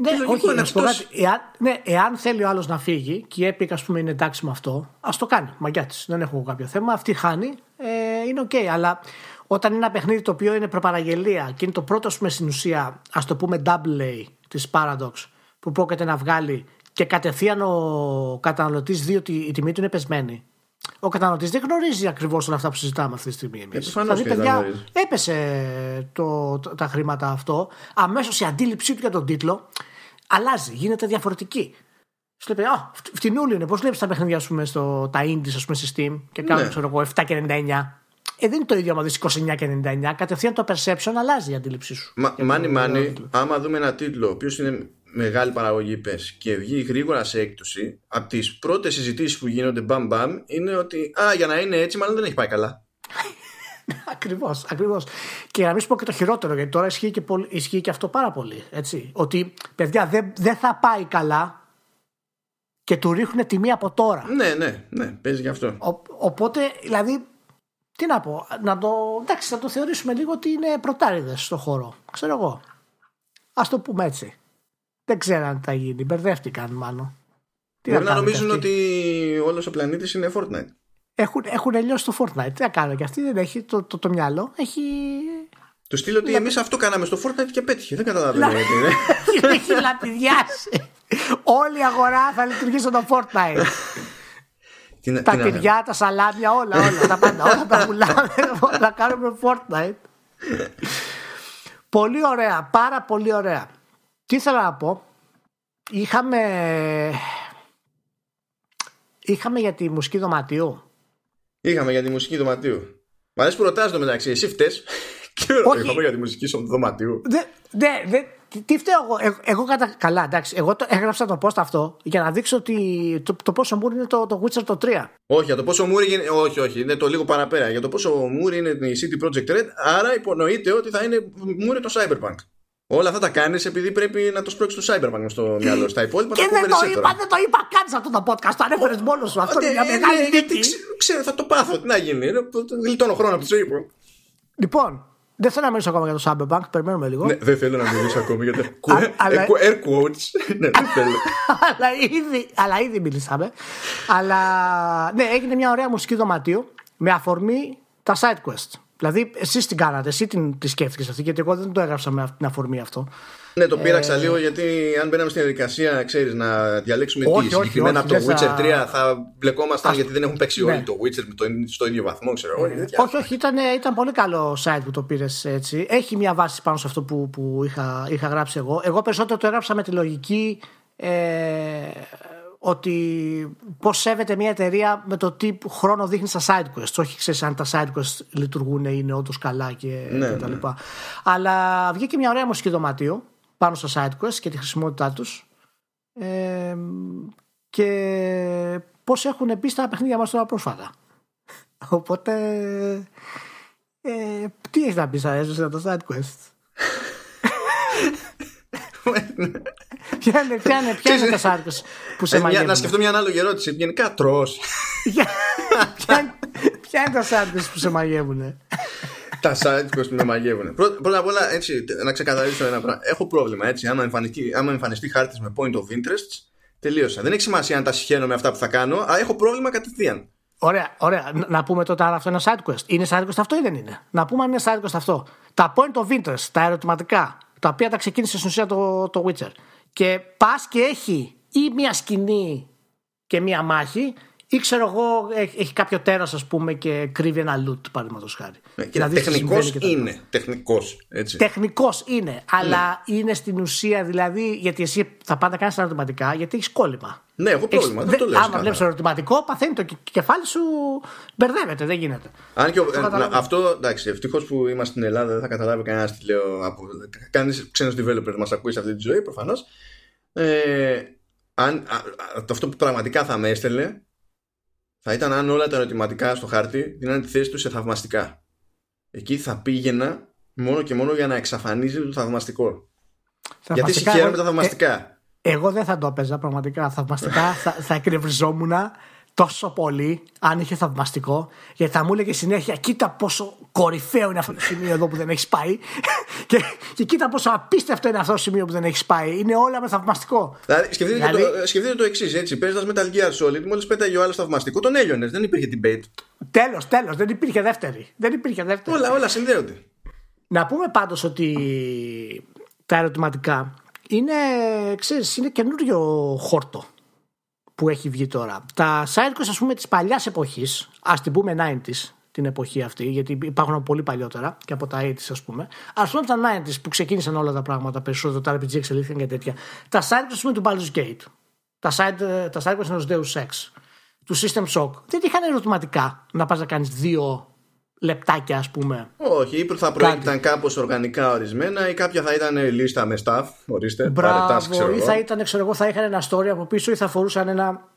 Ναι, λογικό όχι, είναι να σου πω αυτός. κάτι. Εάν, ναι, εάν θέλει ο άλλος να φύγει και η Epic, ας πούμε, είναι εντάξει με αυτό, ας το κάνει. Μαγκιά της. Δεν έχω κάποιο θέμα. Αυτή χάνει. Ε, είναι οκ. Αλλά όταν είναι ένα παιχνίδι το οποίο είναι προπαραγγελία και είναι το πρώτο, ας πούμε, στην ουσία, ας το πούμε, double A της Paradox που πρόκειται να βγάλει και κατευθείαν ο καταναλωτής δει ότι η τιμή του είναι πεσμένη. Ο καταναλωτής δεν γνωρίζει ακριβώς όλα αυτά που συζητάμε αυτή τη στιγμή. Εμείς. Ε, προφανώς Θα δει, και δεν παιδιά, γνωρίζει. έπεσε το, το- τα χρήματα αυτό. Αμέσως η αντίληψή του για τον τίτλο αλλάζει, γίνεται διαφορετική. Σου λέει, Α, φ- φτηνούλιο είναι. Πώς βλέπεις τα παιχνίδια ας πούμε, στο, τα indies ας πούμε, στη Steam και κάνουν Ναι. ξέρω εγώ, 7 και 99. Ε, δεν είναι το ίδιο άμα δεις 29 και 99. Κατευθείαν το perception αλλάζει η αντίληψή σου. Μα, Για μάνι το- μάνι, άμα δούμε ένα τίτλο ο οποίος είναι μεγάλη παραγωγή πες και βγει γρήγορα σε έκπτωση από τις πρώτες συζητήσεις που γίνονται μπαμ μπαμ είναι ότι α, για να είναι έτσι μάλλον δεν έχει πάει καλά Ακριβώς, ακριβώς. Και να μην σου πω και το χειρότερο, γιατί τώρα ισχύει και, πολύ, ισχύει και αυτό πάρα πολύ. Έτσι. Ότι παιδιά δεν, δεν θα πάει καλά και του ρίχνουν τιμή από τώρα. ναι ναι ναι παίζει γι' αυτό Ο, οπότε, δηλαδή, τι να πω, να το, εντάξει, να το θεωρήσουμε λίγο ότι είναι πρωτάριδες στο χώρο. Ξέρω εγώ. Ας το πούμε έτσι. Δεν ξέραν τι θα γίνει. Μπερδεύτηκαν μάλλον. Τι Μπορεί να κάνουν νομίζουν κι αυτοί; ότι όλος ο πλανήτης είναι Fortnite Έχουν, έχουν λιώσει το Fortnite. Τι να κάνουν και αυτοί δεν έχει το, το, το μυαλό. Έχει. Του στείλω ότι εμείς αυτό κάναμε στο Fortnite και πέτυχε δεν καταλαβαίνω γιατί είναι έχει λαπιδιάσει. Όλη η αγορά θα λειτουργήσει στο Fortnite. Τι να- τα τι να- τυριά, τα σαλάμια, όλα, όλα. τα πάντα, όλα τα πουλάμε. να κάνουμε Fortnite. πολύ ωραία, πάρα πολύ ωραία. Τι ήθελα να πω. Είχαμε. Είχαμε για τη μουσική δωματίου. Είχαμε για τη μουσική δωματίου Μ' αρέσει που ρωτάς το μεταξύ εσύ φταίς; Και Όχι. είχαμε για τη μουσική στο δωματίου Δεν, ναι, δεν, τι- τι φταίω εγώ. Εγώ, εγώ κατα... Καλά, εντάξει. Εγώ το, έγραψα το post αυτό για να δείξω ότι το, το πόσο μου είναι το, το Witcher το 3. Όχι, για το πόσο μούρι είναι. Όχι, όχι, είναι το λίγο παραπέρα. Για το πόσο μούρι είναι η CD Projekt Red, άρα υπονοείται ότι θα είναι μούρι το Cyberpunk. Όλα αυτά τα κάνει επειδή πρέπει να το σπρώξει το Cyberpunk μες στο μυαλό. Στα υπόλοιπα Και τα δεν πούμε το εσύ είπα, τώρα. δεν το είπα καν σε αυτό το podcast. Το ανέφερε μόνο σου. Αυτό Ε, είναι μια ε, μεγάλη ναι, γιατί νίκη. ξε- Ξέρω, θα το πάθω. Τι να γίνει. είναι, Γλιτώνω χρόνο από τη ζωή μου. Λοιπόν, δεν θέλω να μιλήσω ακόμα για το Cyberpunk. Περιμένουμε λίγο. Ναι, δεν θέλω να μιλήσω ακόμη γιατί. Α, αλλά- Air quotes. Ναι, δεν θέλω. αλλά, ήδη, αλλά ήδη μιλήσαμε. αλλά ναι, έγινε μια ωραία μουσική δωματίου με αφορμή τα side quest. Δηλαδή, εσείς την κάνατε, εσύ την, τη σκέφτηκες αυτή, γιατί εγώ δεν το έγραψα με αυτή την αφορμή αυτό. Ναι, το πείραξα λίγο γιατί αν μπαίναμε στην διαδικασία, ξέρεις, να διαλέξουμε Όχι, τι όχι, συγκεκριμένα όχι, από το δεν Witcher θα- 3 θα μπλεκόμασταν γιατί δεν έχουν παίξει Ναι. όλοι το Witcher με το, στο ίδιο βαθμό, ξέρω εγώ. και τέτοια. όχι, όχι, ήταν, ήταν πολύ καλό site που το πήρες έτσι. Έχει μια βάση πάνω σε αυτό που, που είχα, είχα γράψει εγώ. Εγώ περισσότερο το έγραψα με τη λογική ε, ότι πώς σέβεται μια εταιρεία με το τι χρόνο δείχνει στα side quests. Όχι, ξέρεις αν τα side quests λειτουργούν, είναι όντως καλά και, Ναι, και τα ναι. λοιπά. Αλλά βγήκε μια ωραία μουσική δωματίου πάνω στα side quests και τη χρησιμότητά τους. Ε, και πώς έχουν μπει στα παιχνίδια μας τώρα πρόσφατα. Οπότε ε, τι έχεις να πεις σαν έζησε το side quest. Ποια είναι, ποια είναι, ποια είναι τα side quest που σε Ε, μια- μαγεύουν; να σκεφτώ μια ανάλογη ερώτηση. Γενικά τρως. Ποια ποια είναι τα side quest που σε μαγεύουν. τα side quest που με μαγεύουν. Πρω- Πρώτα απ' όλα, έτσι, να ξεκαθαρίσω ένα πράγμα. Έχω πρόβλημα, έτσι. Άμα εμφανιστεί, άμα εμφανιστεί χάρτης με point of interest, τελείωσα. Δεν έχει σημασία αν τα συχαίνω με αυτά που θα κάνω, αλλά έχω πρόβλημα κατευθείαν. Ωραία, ωραία. Να- Να πούμε τότε άρα αυτό είναι side quest. Είναι side quest αυτό ή δεν είναι; Να πούμε αν είναι side quest αυτό. Τα point of interest, τα ερωτηματικά, τα οποία τα ξεκίνησε στην ουσία το, το Witcher. Και πας και έχει ή μία σκηνή και μία μάχη, ή ξέρω εγώ, έχει, έχει κάποιο τέρας, ας πούμε, και κρύβει ένα loot, παραδείγματος χάρη. Δηλαδή, Τεχνικός είναι. Τεχνικός. Έτσι. Τεχνικός είναι, αλλά είναι στην ουσία δηλαδή, γιατί εσύ θα πάντα κάνεις ερωτηματικά, γιατί έχεις κόλλημα. Ναι, έχω πρόβλημα. Έχεις- Δεν το δε- λέω. Άμα βλέπεις ερωτηματικό, παθαίνει το κε- κεφάλι σου, μπερδεύεται, δεν γίνεται. Αν και ο- Το ε, καταλαβαίνω. να- αυτό εντάξει, ευτυχώς που είμαστε στην Ελλάδα δεν θα καταλάβει κανένας τι λέω. Από, κανείς ξένος developer μας ακούει σε αυτή τη ζωή, προφανώς. Ε, αν, α, α, αυτό που πραγματικά θα με έστελνε θα ήταν αν όλα τα ερωτηματικά στο χάρτη δίνανε τη θέση τους σε θαυμαστικά. Εκεί θα πήγαινα μόνο και μόνο για να εξαφανίζει το θαυμαστικό. Γιατί Θαυμαστικά, συγχαίρομαι εγώ- τα θαυμαστικά. ε, εγώ δεν θα το έπαιζα πραγματικά. Θαυμαστικά θα, θα εκνευριζόμουν τόσο πολύ αν είχε θαυμαστικό. Γιατί θα μου έλεγε συνέχεια: Κοίτα πόσο κορυφαίο είναι αυτό το σημείο εδώ που δεν έχεις πάει. και, και κοίτα πόσο απίστευτο είναι αυτό το σημείο που δεν έχεις πάει. Είναι όλα με θαυμαστικό. Δηλαδή, σκεφτείτε, Δηλαδή- το, σκεφτείτε το εξής, έτσι. Παίζοντας Metal Gear Solid, μόλις πέταγε ο άλλος θαυμαστικό, τον έλειωνε. Δεν υπήρχε debate. Τέλος, τέλος. Δεν υπήρχε δεύτερη. Δεν υπήρχε δεύτερη. Όλα, όλα συνδέονται. Να πούμε πάντως ότι τα ερωτηματικά είναι, ξέρεις, είναι καινούριο χόρτο που έχει βγει τώρα. Τα side quests ας πούμε της παλιάς εποχής, ας την πούμε 90s την εποχή αυτή, γιατί υπάρχουν από πολύ παλιότερα και από τα 80s ας πούμε. Ας πούμε από τα 90s που ξεκίνησαν όλα τα πράγματα περισσότερο, τα RPG εξελίχθηκαν και τέτοια. Τα side quests ας πούμε του Baldur's Gate, τα side, τα side quests ενός Deus Ex, του System Shock, δεν είχαν ερωτηματικά να πας να κάνεις δύο λεπτάκια ας πούμε Όχι, ή θα προέκυπταν κάπως οργανικά ορισμένα, ή κάποια θα ήταν λίστα με staff. Ορίστε, πάρε task, Μπράβο, ξέρω ή εγώ. θα ήταν, ξέρω εγώ, θα είχαν ένα story από πίσω ή θα φορούσαν ένα,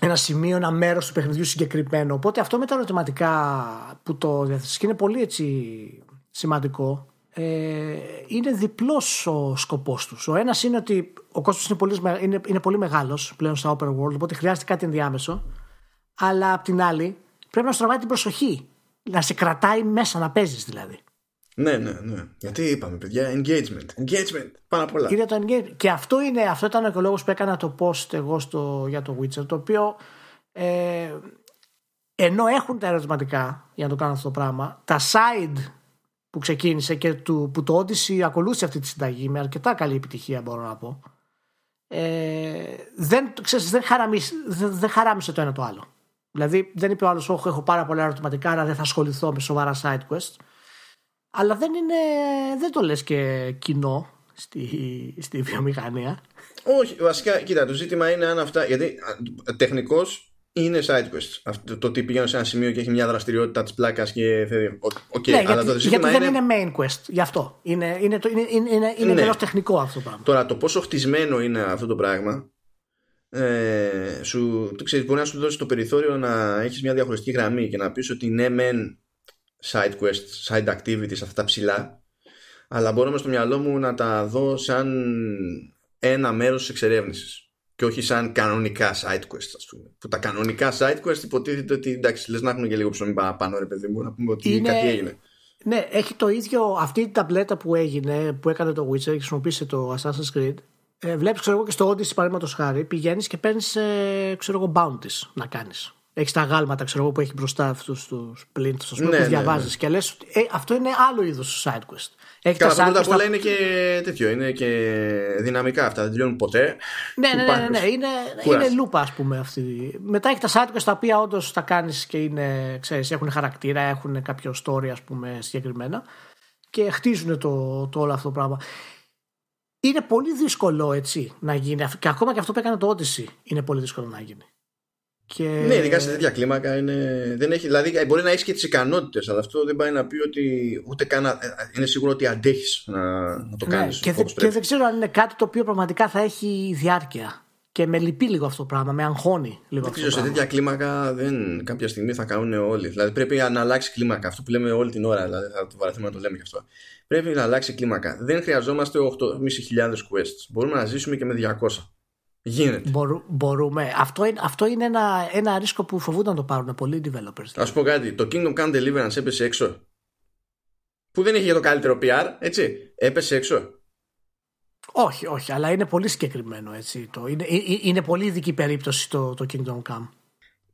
ένα σημείο, ένα μέρος του παιχνιδιού συγκεκριμένο. Οπότε αυτό με τα ερωτηματικά που το διαθέσεις και είναι πολύ έτσι σημαντικό. Ε, είναι διπλός ο σκοπός τους. Ο ένας είναι ότι ο κόσμος είναι πολύ, με- είναι, είναι πολύ μεγάλος πλέον στα open world, οπότε χρειάζεται κάτι ενδιάμεσο. Αλλά απ' την άλλη πρέπει να στραβάει την προσοχή. Να σε κρατάει μέσα να παίζεις δηλαδή. Ναι, ναι, ναι. Γιατί είπαμε, παιδιά, engagement. Engagement. Πάνω απ' όλα. Είναι το engagement. Και αυτό, είναι, αυτό ήταν και ο λόγο που έκανα το post εγώ στο, για το Witcher, το οποίο ε, ενώ έχουν τα ερωτηματικά για να το κάνουν αυτό το πράγμα, τα side που ξεκίνησε και του, που το Odyssey ακολούθησε αυτή τη συνταγή με αρκετά καλή επιτυχία μπορώ να πω ε, δεν, ξέρεις, δεν, χαραμίσε, δεν, δεν χαράμισε το ένα το άλλο. Δηλαδή δεν είπε ο άλλος «Όχι, έχω πάρα πολλά ερωτηματικά άρα δεν θα ασχοληθώ με σοβαρά side quest αλλά δεν είναι δεν το λες και κοινό στη, στη βιομηχανία Όχι, βασικά, κοίτα, το ζήτημα είναι αν αυτά. Γιατί τεχνικώς είναι side quests. Αυτό, το ότι πηγαίνω σε ένα σημείο και έχει μια δραστηριότητα της πλάκας και φεύγει. OK, OK, ναι, αλλά γιατί, το γιατί ζήτημα δεν είναι. είναι main quest γι' αυτό είναι, είναι, το, είναι, είναι, είναι, είναι Ναι. εντελώς τεχνικό αυτό το πράγμα Τώρα, το πόσο χτισμένο είναι αυτό το πράγμα. Ε, σου, το ξέρεις, μπορεί να σου δώσει το περιθώριο να έχεις μια διαχωριστική γραμμή και να πεις ότι ναι μεν side quests, side activities αυτά τα ψηλά αλλά μπορώ μες στο μυαλό μου να τα δω σαν ένα μέρος της εξερεύνησης και όχι σαν κανονικά side quests ας πούμε. Που τα κανονικά side quests υποτίθεται ότι εντάξει λες να έχουν και λίγο ψωμί παραπάνω ρε παιδί μου να πούμε ότι Είναι- κάτι έγινε. Ναι, έχει το ίδιο αυτή η ταμπλέτα που έγινε, που έκανε το Witcher και χρησιμοποίησε το Assassin's Creed. Ε, Βλέπεις, ξέρω εγώ, και στο Odyssey παραδείγματος χάρη, πηγαίνεις και παίρνεις, ε, ξέρω εγώ, bounties να κάνεις. Έχεις τα γάλματα, ξέρω εγώ, που έχει μπροστά αυτούς τους πλήν, ας πούμε, Ναι, που ναι, διαβάζεις ναι. και λες ότι ε, αυτό είναι άλλο είδος side quest. Έχεις Καλά, τα πρώτα side απ' quest. όλα τα- είναι και τέτοιο, είναι και δυναμικά αυτά, δεν τελειώνουν ποτέ. Ναι, ναι, ναι, ναι, Υπάρχουν. ναι. Είναι, Κουράζει. είναι λούπα, ας πούμε. Αυτή. Μετά έχεις τα side quest τα οποία όντως τα κάνεις και είναι, ξέρεις, έχουν χαρακτήρα, έχουν κάποιο story, ας πούμε, συγκεκριμένα και χτίζουν το, το όλο αυτό το πράγμα. Είναι πολύ δύσκολο έτσι να γίνει. Και ακόμα και αυτό που έκανε το Odyssey είναι πολύ δύσκολο να γίνει. Και... Ναι, ειδικά σε τέτοια κλίμακα είναι. Δεν έχει, δηλαδή, ε, μπορεί να έχεις και τις ικανότητες, αλλά αυτό δεν πάει να πει ότι ούτε καν. ε, Είναι σίγουρο ότι αντέχεις να, να το Ναι, κάνεις. και, δεν- και δεν ξέρω αν είναι κάτι το οποίο πραγματικά θα έχει διάρκεια. Και με λυπεί λίγο αυτό το πράγμα, με αγχώνει λίγο αυτό. σε τέτοια κλίμακα δεν, κάποια στιγμή θα κάνουν όλοι. Δηλαδή πρέπει να αλλάξει κλίμακα. Αυτό που λέμε όλη την ώρα, δηλαδή θα το βαρεθούμε να το λέμε γι' αυτό. Πρέπει να αλλάξει κλίμακα. Δεν χρειαζόμαστε 8.500 quests. Μπορούμε να ζήσουμε και με 200. Γίνεται. μπορούμε. Αυτό είναι, αυτό είναι ένα, ένα ρίσκο που φοβούνται να το πάρουν πολλοί developers. Α πω κάτι. Το Kingdom Come Deliverance έπεσε έξω. Που δεν έχει για το καλύτερο PR, έτσι. Έπεσε έξω. Όχι, όχι, αλλά είναι πολύ συγκεκριμένο έτσι. Το, είναι, ε, ε, είναι πολύ ειδική περίπτωση το, το Kingdom Come.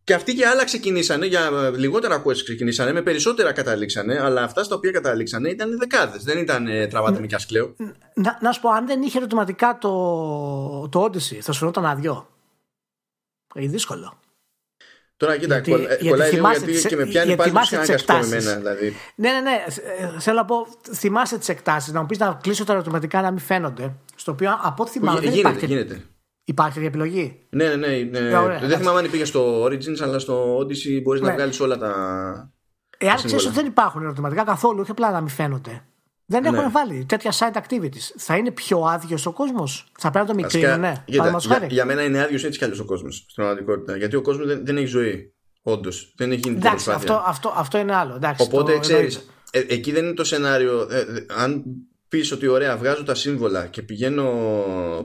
Και αυτοί και άλλα ξεκινήσανε, για λιγότερα quests ξεκινήσανε, με περισσότερα καταλήξανε, αλλά αυτά στα οποία καταλήξανε ήταν δεκάδες. Δεν ήταν ε, τραβάτε με σκλέο. Να, να σου πω, αν δεν είχε ερωτηματικά το, το Odyssey, θα σου φαινόταν άδειο. Είναι δύσκολο. Τώρα κοίτα, γιατί, κολλάει γιατί λίγο γιατί και με πιάνει πάλι που είχαν εμένα. Δηλαδή. Ναι, ναι, ναι. Θέλω να πω, θυμάσαι τις εκτάσεις. Να μου πεις να κλείσω τα ερωτηματικά να μην φαίνονται. Στο οποίο από ό,τι θυμάμαι. Γίνεται, υπάρχει... γίνεται. Υπάρχει τέτοια επιλογή. Ναι, ναι, ναι. ναι. Ωραία, δεν θυμάμαι αν πήγε στο Origins, αλλά στο Odyssey μπορείς ναι. να βγάλεις όλα τα. Εάν ξέρεις ότι δεν υπάρχουν ερωτηματικά καθόλου, όχι απλά να μην φαίνονται. Δεν ναι. έχουν βάλει τέτοια side activities. Θα είναι πιο άδειος ο κόσμος; Θα πρέπει να το μικρύνουν, ναι. Για, για, για, μένα είναι άδειος έτσι κι αλλιώς ο κόσμος στην πραγματικότητα. Γιατί ο κόσμος δεν, δεν έχει ζωή. Όντως. Δεν έχει γίνει Εντάξει, αυτό, αυτό, αυτό είναι άλλο. Εντάξει, Οπότε ξέρεις, ε, εκεί δεν είναι το σενάριο. Ε, ε, αν πεις ότι ωραία, βγάζω τα σύμβολα και πηγαίνω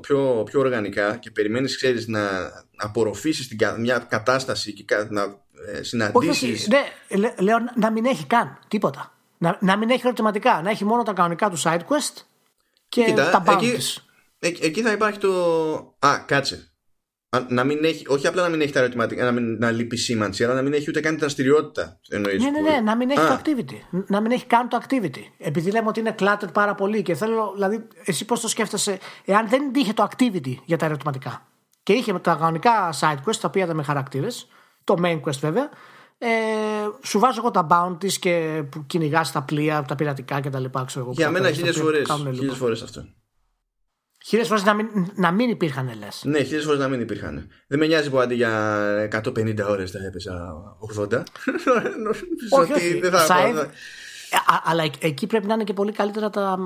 πιο, πιο οργανικά και περιμένεις, ξέρεις, να απορροφήσεις μια κατάσταση και να ε, συναντήσεις. Ναι, λέω να μην έχει καν τίποτα. Να, να μην έχει ερωτηματικά, να έχει μόνο τα κανονικά του side quest και Κοίτα, τα bounties. Εκεί, εκεί θα υπάρχει το. Α, κάτσε. Να μην έχει, όχι απλά να μην έχει τα ερωτηματικά, να, μην, να λείπει σήμανση, αλλά να μην έχει ούτε καν την δραστηριότητα. Ναι, ναι, ναι, να μην έχει Α. το activity. Να μην έχει καν το activity. Επειδή λέμε ότι είναι cluttered πάρα πολύ και θέλω, δηλαδή, εσύ πώς το σκέφτεσαι, εάν δεν είχε το activity για τα ερωτηματικά και είχε τα κανονικά side quest τα οποία ήταν με χαρακτήρες, το main quest βέβαια, ε, σου βάζω εγώ τα bounties και που κυνηγάς τα πλοία, τα πειρατικά κτλ. Για μένα χίλιες φορές. Χίλιες φορές αυτό. Χίλιες φορές να, μην, να μην υπήρχαν λες. Ναι, χίλιες φορές να μην υπήρχαν. Δεν με νοιάζει που αντί για 150 ώρες θα έπεσα 80. όχι, όχι. Δεν θα, ε, αλλά εκεί πρέπει να είναι και πολύ καλύτερα τα,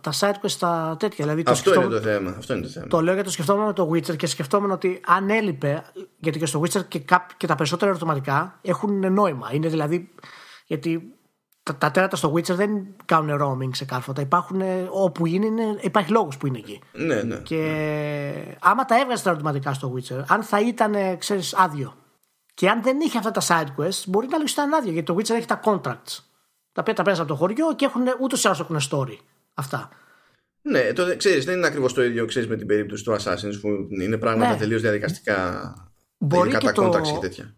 τα side quests τα τέτοια. Δηλαδή, το αυτό, είναι το θέμα, αυτό είναι το θέμα. Το λέω γιατί το σκεφτόμουν το Witcher και σκεφτόμουν ότι αν έλειπε. Γιατί και στο Witcher και, και τα περισσότερα ερωτηματικά έχουν νόημα. Είναι δηλαδή. Γιατί τα, τα τέρατα στο Witcher δεν κάνουν roaming σε κάρφωτα. Υπάρχουν όπου είναι, είναι υπάρχει λόγος που είναι εκεί. Ναι, ναι. Και ναι. άμα τα έβγαζες τα ερωτηματικά στο Witcher, αν θα ήταν, ξέρεις, άδειο. Και αν δεν είχε αυτά τα side quests, μπορεί να λύσει ήταν άδειο. Γιατί το Witcher έχει τα contracts τα οποία τα παίρνει από το χωριό και έχουν ούτως ή άλλως έχουν story. Αυτά. Ναι, το, ξέρεις, δεν είναι ακριβώς το ίδιο ξέρεις, με την περίπτωση του Assassin's που είναι πράγματα ναι. τελείως διαδικαστικά. Μπορεί και, το, και τέτοια.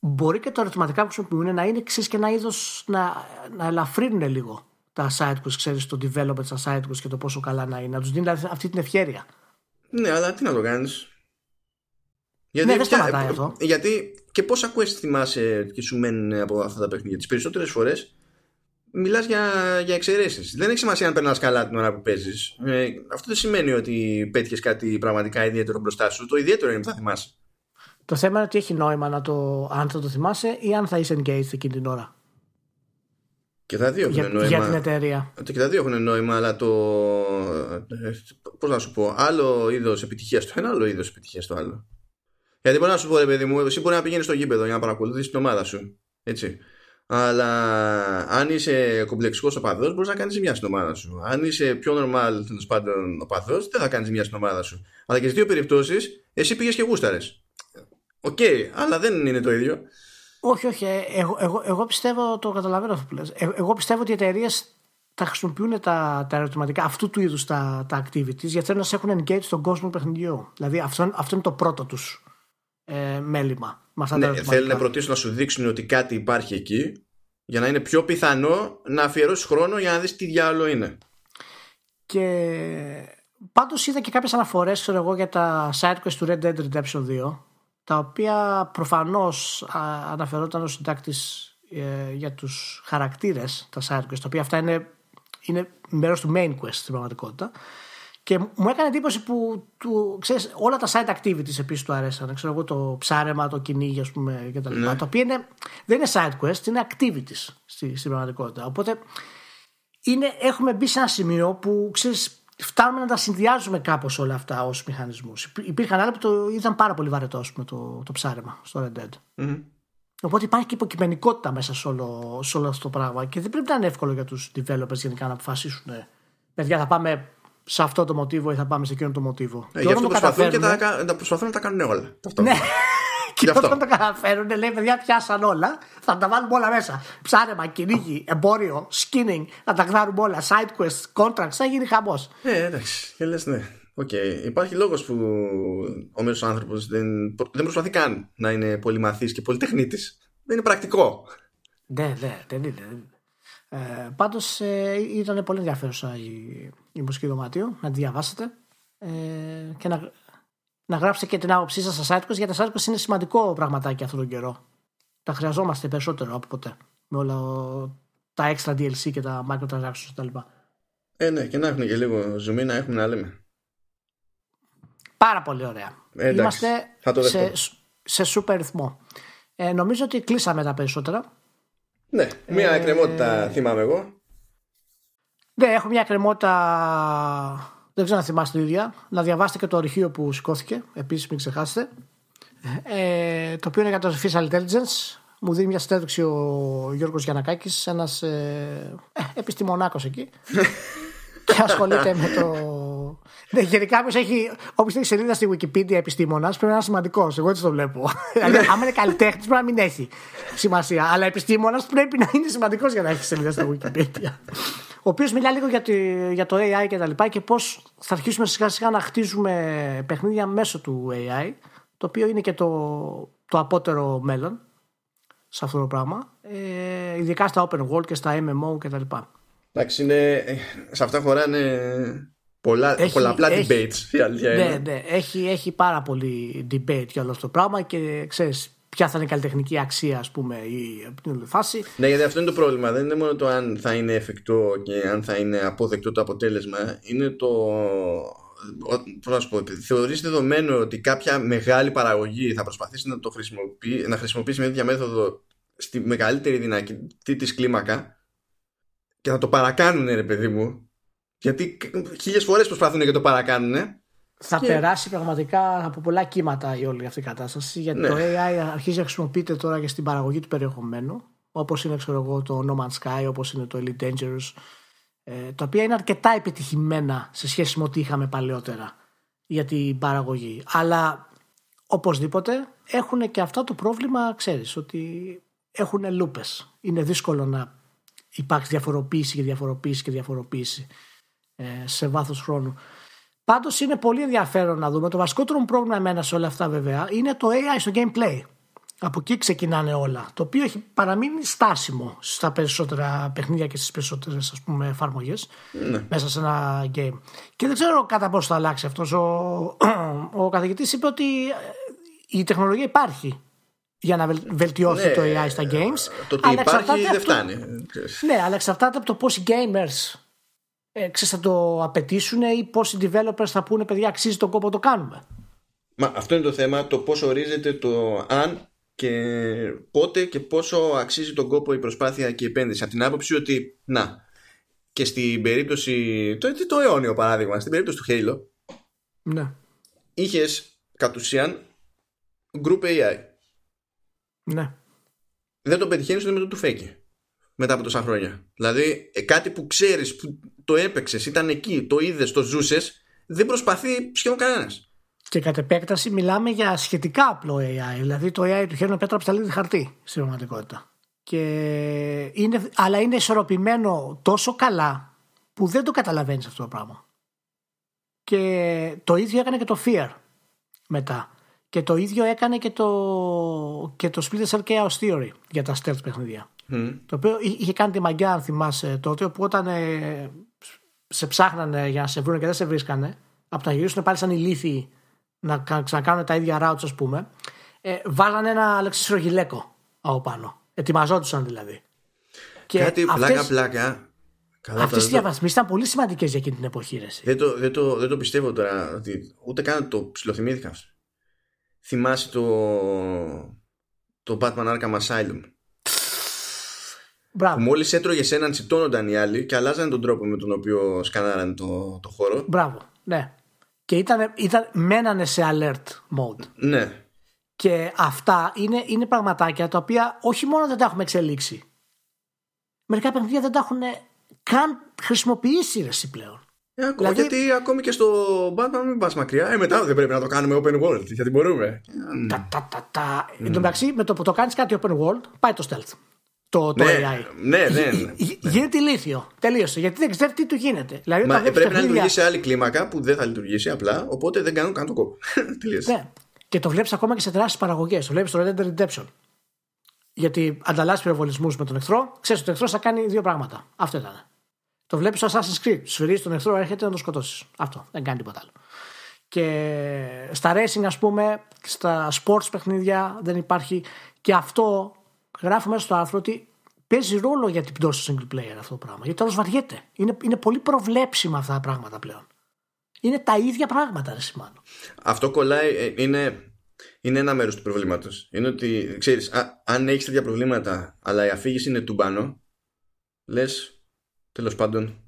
μπορεί και το ερωτηματικά που χρησιμοποιούν να είναι εξή και ένα είδος να, να ελαφρύνουν λίγο τα site που ξέρεις, το development στα site και το πόσο καλά να είναι. Να τους δίνει αυτή την ευκαιρία. Ναι, αλλά τι να το κάνεις. Γιατί, ναι, δεν σταματάει αυτό. Γιατί και πόσα quests θυμάσαι και σου μένουν από αυτά τα παιχνίδια; Τις περισσότερες φορές μιλάς για, για εξαιρέσεις. Δεν έχει σημασία αν περνάς καλά την ώρα που παίζεις. Ε, αυτό δεν σημαίνει ότι πέτυχες κάτι πραγματικά ιδιαίτερο μπροστά σου. Το ιδιαίτερο είναι που θα θυμάσαι. Το θέμα είναι ότι έχει νόημα να το, αν θα το θυμάσαι ή αν θα είσαι engaged εκείνη την ώρα. Και τα δύο έχουν νόημα. Για την εταιρεία. Και τα δύο έχουν νόημα, αλλά το. Πώς να σου πω, άλλο είδος επιτυχίας το ένα, άλλο είδος επιτυχίας το άλλο. Γιατί μπορεί να σου πω, ρε παιδί μου, εσύ μπορεί να πηγαίνεις στο γήπεδο για να παρακολουθήσεις την ομάδα σου. Έτσι. Αλλά αν είσαι κομπλεξικός οπαδός, μπορείς να κάνεις μια στην ομάδα σου. Αν είσαι πιο normal τέλος πάντων οπαδός, δεν θα κάνεις μια στην ομάδα σου. Αλλά και στις δύο περιπτώσεις, εσύ πήγες και γούσταρες. OK, okay, αλλά δεν είναι το ίδιο. Όχι, όχι. Ε, εγώ, εγώ, εγώ πιστεύω, το καταλαβαίνω αυτό που λες. Ε, εγώ πιστεύω ότι οι εταιρείες τα χρησιμοποιούν τα, τα ερωτηματικά αυτού του είδους τα, τα activities γιατί θέλουν να σε έχουν engage στον κόσμο του παιχνιδιού. Δηλαδή αυτό, αυτό είναι το πρώτο τους ε, μέλημα. Με αυτά ναι, θέλουν να προτίσουν να σου δείξουν ότι κάτι υπάρχει εκεί για να είναι πιο πιθανό να αφιερώσεις χρόνο για να δεις τι διάολο είναι. Και πάντως είδα και κάποιες αναφορές ξέρω εγώ, για τα sidequests του Red Dead Redemption 2 τα οποία προφανώς αναφερόταν ο συντάκτης ε, για τους χαρακτήρες τα sidequests τα οποία αυτά είναι, είναι μέρος του main quest στην πραγματικότητα και μου έκανε εντύπωση που του, ξέρεις, όλα τα side activities επίσης του αρέσαν. Ξέρω εγώ το ψάρεμα, το κυνήγι, ας πούμε κτλ. Ναι. Τα οποία είναι, δεν είναι side quest, είναι activities στη, στην πραγματικότητα. Οπότε είναι, έχουμε μπει σε ένα σημείο που ξέρεις, φτάνουμε να τα συνδυάζουμε κάπως όλα αυτά ως μηχανισμούς. Υπήρχαν άλλοι που το είδαν πάρα πολύ βαρετό το, το ψάρεμα στο Red Dead. Mm-hmm. Οπότε υπάρχει και υποκειμενικότητα μέσα σε όλο, σε όλο αυτό το πράγμα και δεν πρέπει να είναι εύκολο για τους developers γενικά να αποφασίσουν. Ε, παιδιά, θα πάμε σε αυτό το μοτίβο ή θα πάμε σε εκείνο το μοτίβο. Ε, γι' αυτό προσπαθούν και τα, προσπαθούν να τα κάνουν όλα. Ναι. Και όταν το καταφέρουν, λέει παιδιά, πιάσαν όλα, θα τα βάλουμε όλα μέσα. Ψάρεμα, κυνήγι, εμπόριο, skinning, θα τα γράφουμε όλα. Side quest, contracts, θα γίνει χαμός. Ε, εντάξει, και λες, ναι. Okay. Υπάρχει λόγος που ο μέσος άνθρωπος δεν, δεν προσπαθεί καν να είναι πολυμαθής και πολυτεχνίτης. Δεν είναι πρακτικό. Ναι, ναι, δεν είναι. Ε, Πάντως ε, ήταν πολύ ενδιαφέρουσα η, η μουσική δωμάτιο να τη διαβάσετε ε, και να, να γράψετε και την άποψή σας στα site γιατί τα site είναι σημαντικό πραγματάκι αυτόν τον καιρό. Τα χρειαζόμαστε περισσότερο από ποτέ με όλα τα extra DLC και τα microtransactions κτλ. Ε, ναι, και να έχουν και λίγο ζουμί να έχουμε να λέμε. Πάρα πολύ ωραία. Ε, Είμαστε σε, σε σούπερ ρυθμό. Ε, νομίζω ότι κλείσαμε τα περισσότερα. Ναι, μια ε, εκκρεμότητα θυμάμαι εγώ. Ναι, έχω μια εκκρεμότητα. Δεν ξέρω αν θυμάστε την ίδια. Να διαβάσετε και το αρχείο που σηκώθηκε. Επίσης, μην ξεχάσετε. Ε, το οποίο είναι για το Artificial Intelligence. Μου δίνει μια συνέντευξη ο Γιώργος Γιανακάκη, ένας ε, ε, επιστημονάκος εκεί. και ασχολείται με το. Ναι, γενικά όποιο έχει, έχει σελίδα στη Wikipedia επιστήμονας πρέπει να είναι σημαντικός. Εγώ έτσι το βλέπω. δηλαδή, άμα είναι καλλιτέχνης πρέπει να μην έχει σημασία. Αλλά επιστήμονας πρέπει να είναι σημαντικός για να έχει σελίδα στη Wikipedia. ο οποίος μιλά λίγο για, για το AI και τα λοιπά και πώς θα αρχίσουμε σιγά σιγά να χτίζουμε παιχνίδια μέσω του AI. Το οποίο είναι και το, το απότερο μέλλον σε αυτό το πράγμα. Ε, ειδικά στα open world και στα MMO κτλ. Εντάξει, είναι, σε αυτά χωράνε πολλά, έχει, πολλαπλά έχει, debates. ναι, ναι, έχει, έχει πάρα πολύ debate για όλο αυτό το πράγμα και ξέρεις ποια θα είναι η καλλιτεχνική αξία, ας πούμε, η φάση. Ναι, γιατί αυτό είναι το πρόβλημα. Δεν είναι μόνο το αν θα είναι εφικτό και αν θα είναι αποδεκτό το αποτέλεσμα. Είναι το. Πώς να σου πω, θεωρείς δεδομένο ότι κάποια μεγάλη παραγωγή θα προσπαθήσει να το χρησιμοποιήσει, να χρησιμοποιήσει με τέτοια μέθοδο στη μεγαλύτερη δυνατή της κλίμακα και θα το παρακάνουν, ρε παιδί μου. Γιατί χίλιες φορές προσπαθούν και το παρακάνουν. Θα και... περάσει πραγματικά από πολλά κύματα η όλη αυτή η κατάσταση. Γιατί ναι. το AI αρχίζει να χρησιμοποιείται τώρα και στην παραγωγή του περιεχομένου. Όπως είναι, ξέρω εγώ, το No Man's Sky, όπως είναι το Elite Dangerous. Ε, τα οποία είναι αρκετά επιτυχημένα σε σχέση με ό,τι είχαμε παλαιότερα για την παραγωγή. Αλλά οπωσδήποτε έχουν και αυτό το πρόβλημα, ξέρεις, ότι έχουν λούπες. Είναι δύσκολο να υπάρξει διαφοροποίηση και διαφοροποίηση και διαφοροποίηση ε, σε βάθος χρόνου. Πάντως είναι πολύ ενδιαφέρον να δούμε. Το βασικότερο πρόβλημα εμένα σε όλα αυτά βέβαια είναι το AI στο gameplay. Από εκεί ξεκινάνε όλα. Το οποίο έχει παραμείνει στάσιμο στα περισσότερα παιχνίδια και στις περισσότερες εφαρμογές ναι. μέσα σε ένα game. Και δεν ξέρω κατά πόσο θα αλλάξει αυτός. Ο, ο καθηγητής είπε ότι ε, η τεχνολογία υπάρχει για να βελτιώσει ναι, το AI στα games. Το ότι υπάρχει δεν φτάνει. Ναι, αλλά εξαρτάται από το πώς οι gamers ε, ξέρεις, θα το απαιτήσουν ή πώ οι developers θα πούνε παιδιά αξίζει τον κόπο το κάνουμε. Μα αυτό είναι το θέμα, το πώς ορίζεται το αν και πότε και πόσο αξίζει τον κόπο η προσπάθεια και η επένδυση. Από την άποψη ότι, να, και στην περίπτωση, το, το αιώνιο παράδειγμα, στην περίπτωση του Halo, ναι. είχες κατ' ουσίαν group AI ναι. Δεν το πετυχαίνεις με το του φέκει μετά από τόσα χρόνια. Δηλαδή ε, κάτι που ξέρεις, που το έπαιξες, ήταν εκεί, το είδες, το ζούσες, δεν προσπαθεί σχεδόν κανένας. Και κατ' επέκταση μιλάμε για σχετικά απλό AI. Δηλαδή το AI του χέρι πέτρα ψαλίδι χαρτί στην πραγματικότητα. Και είναι, αλλά είναι ισορροπημένο τόσο καλά που δεν το καταλαβαίνεις αυτό το πράγμα. Και το ίδιο έκανε και το Fear μετά. Και το ίδιο έκανε και το, και το Splinter Cell Chaos Theory για τα stealth παιχνίδια. Το οποίο είχε κάνει τη μαγιά, αν θυμάσαι τότε, όπου όταν ε, σε ψάχνανε για να σε βρουν και δεν σε βρίσκανε, από να γυρίσουν πάλι σαν ηλίθιοι να ξανακάνουν τα ίδια routes, ας πούμε, ε, βάλανε ένα αλεξίσρο γυλαίκο από πάνω. Ετοιμαζόντουσαν δηλαδή. Κάτι πλάκα-πλάκα. Αυτές οι διαβασμοί ήταν πολύ σημαντικές για εκείνη την εποχή. Δεν το, δεν, το, δεν το πιστεύω τώρα. Ότι ούτε καν το ψιλοθυμήθηκα θυμάσαι το, το Batman Arkham Asylum; Μπράβο. Που μόλις έτρωγες έναν, τσιτώνονταν οι άλλοι και αλλάζαν τον τρόπο με τον οποίο σκανάραν το, το χώρο. Μπράβο. Ναι. Και ήταν, ήταν, μένανε σε alert mode. Ναι. Και αυτά είναι, είναι πραγματάκια τα οποία όχι μόνο δεν τα έχουμε εξελίξει. Μερικά παιχνίδια δεν τα έχουν καν χρησιμοποιήσει ρε πλέον. Ε, ακόμα, δηλαδή... Γιατί ακόμη και στο Batman μην πας μακριά. Ε, μετά δεν πρέπει να το κάνουμε open world. Γιατί μπορούμε. Τα, τα, τα, τα. Mm. Εν τω μεταξύ, με το που το κάνεις κάτι open world, πάει το stealth. Το, το ναι, AI. Ναι, ναι, ναι. Γίνεται ηλίθιο. Τελείωσε. Γιατί δεν ξέρει τι του γίνεται. Δηλαδή, Μα, πρέπει παιχνίδια... να λειτουργήσει σε άλλη κλίμακα που δεν θα λειτουργήσει απλά. Οπότε δεν κάνουν καν το κόπο. Τελείωσε. Ναι. Και το βλέπεις ακόμα και σε τεράστιε παραγωγές. Το βλέπεις στο Red Dead Redemption. Γιατί ανταλλάσσει πυροβολισμούς με τον εχθρό, ξέρεις ότι ο εχθρός θα κάνει δύο πράγματα. Αυτό ήταν. Το βλέπεις στο Assassin's Creed. Σφυρίζει τον εχθρό, έρχεται να τον σκοτώσεις. Αυτό. Δεν κάνει τίποτα άλλο. Και στα racing, ας πούμε, στα sports παιχνίδια δεν υπάρχει. Και αυτό γράφει μέσα στο άρθρο ότι παίζει ρόλο για την πτώση single player αυτό το πράγμα. Γιατί τώρα βαριέται. Είναι, είναι πολύ προβλέψιμα αυτά τα πράγματα πλέον. Είναι τα ίδια πράγματα, ρε Σιμάνο. Αυτό κολλάει, ε, είναι, είναι ένα μέρος του προβλήματος. Είναι ότι, ξέρεις, αν έχεις τέτοια προβλήματα, αλλά η αφήγηση είναι τουμπάνο, λες, τέλος πάντων,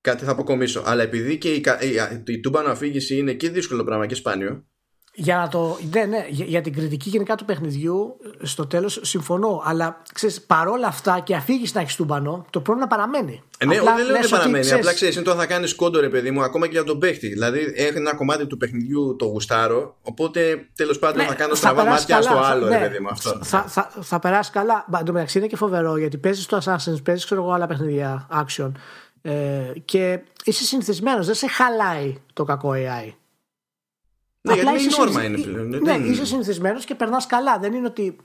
κάτι θα αποκομίσω. Αλλά επειδή και η, η, η τούμπανο αφήγηση είναι και δύσκολο πράγμα και σπάνιο, για, να το, ναι, ναι, για, για, την κριτική γενικά του παιχνιδιού, στο τέλος συμφωνώ. Αλλά ξέρεις, παρόλα αυτά και αφήγηση να έχεις τούμπανο, το πρόβλημα παραμένει. Ε, ναι, απλά, δεν λέω ότι παραμένει. Ξέρεις... Απλά ξέρεις, είναι το θα κάνεις κόντο, ρε παιδί μου, ακόμα και για τον παίχτη. Δηλαδή, έχει ένα κομμάτι του παιχνιδιού το γουστάρω, οπότε τέλος πάντων ναι, θα κάνω στραβά μάτια στο άλλο, ναι, ρε παιδί μου. Αυτό. Θα, θα, θα, περάσεις καλά. Εν τω μεταξύ είναι και φοβερό γιατί παίζεις στο Assassin's, παίζεις ξέρω εγώ άλλα παιχνίδια action. Ε, και είσαι συνηθισμένος, δεν σε χαλάει το κακό AI. Ναι, Απλά γιατί είναι νόρμα είναι πλέον. Ναι, ναι, είσαι συνηθισμένος και περνάς καλά. Δεν είναι ότι.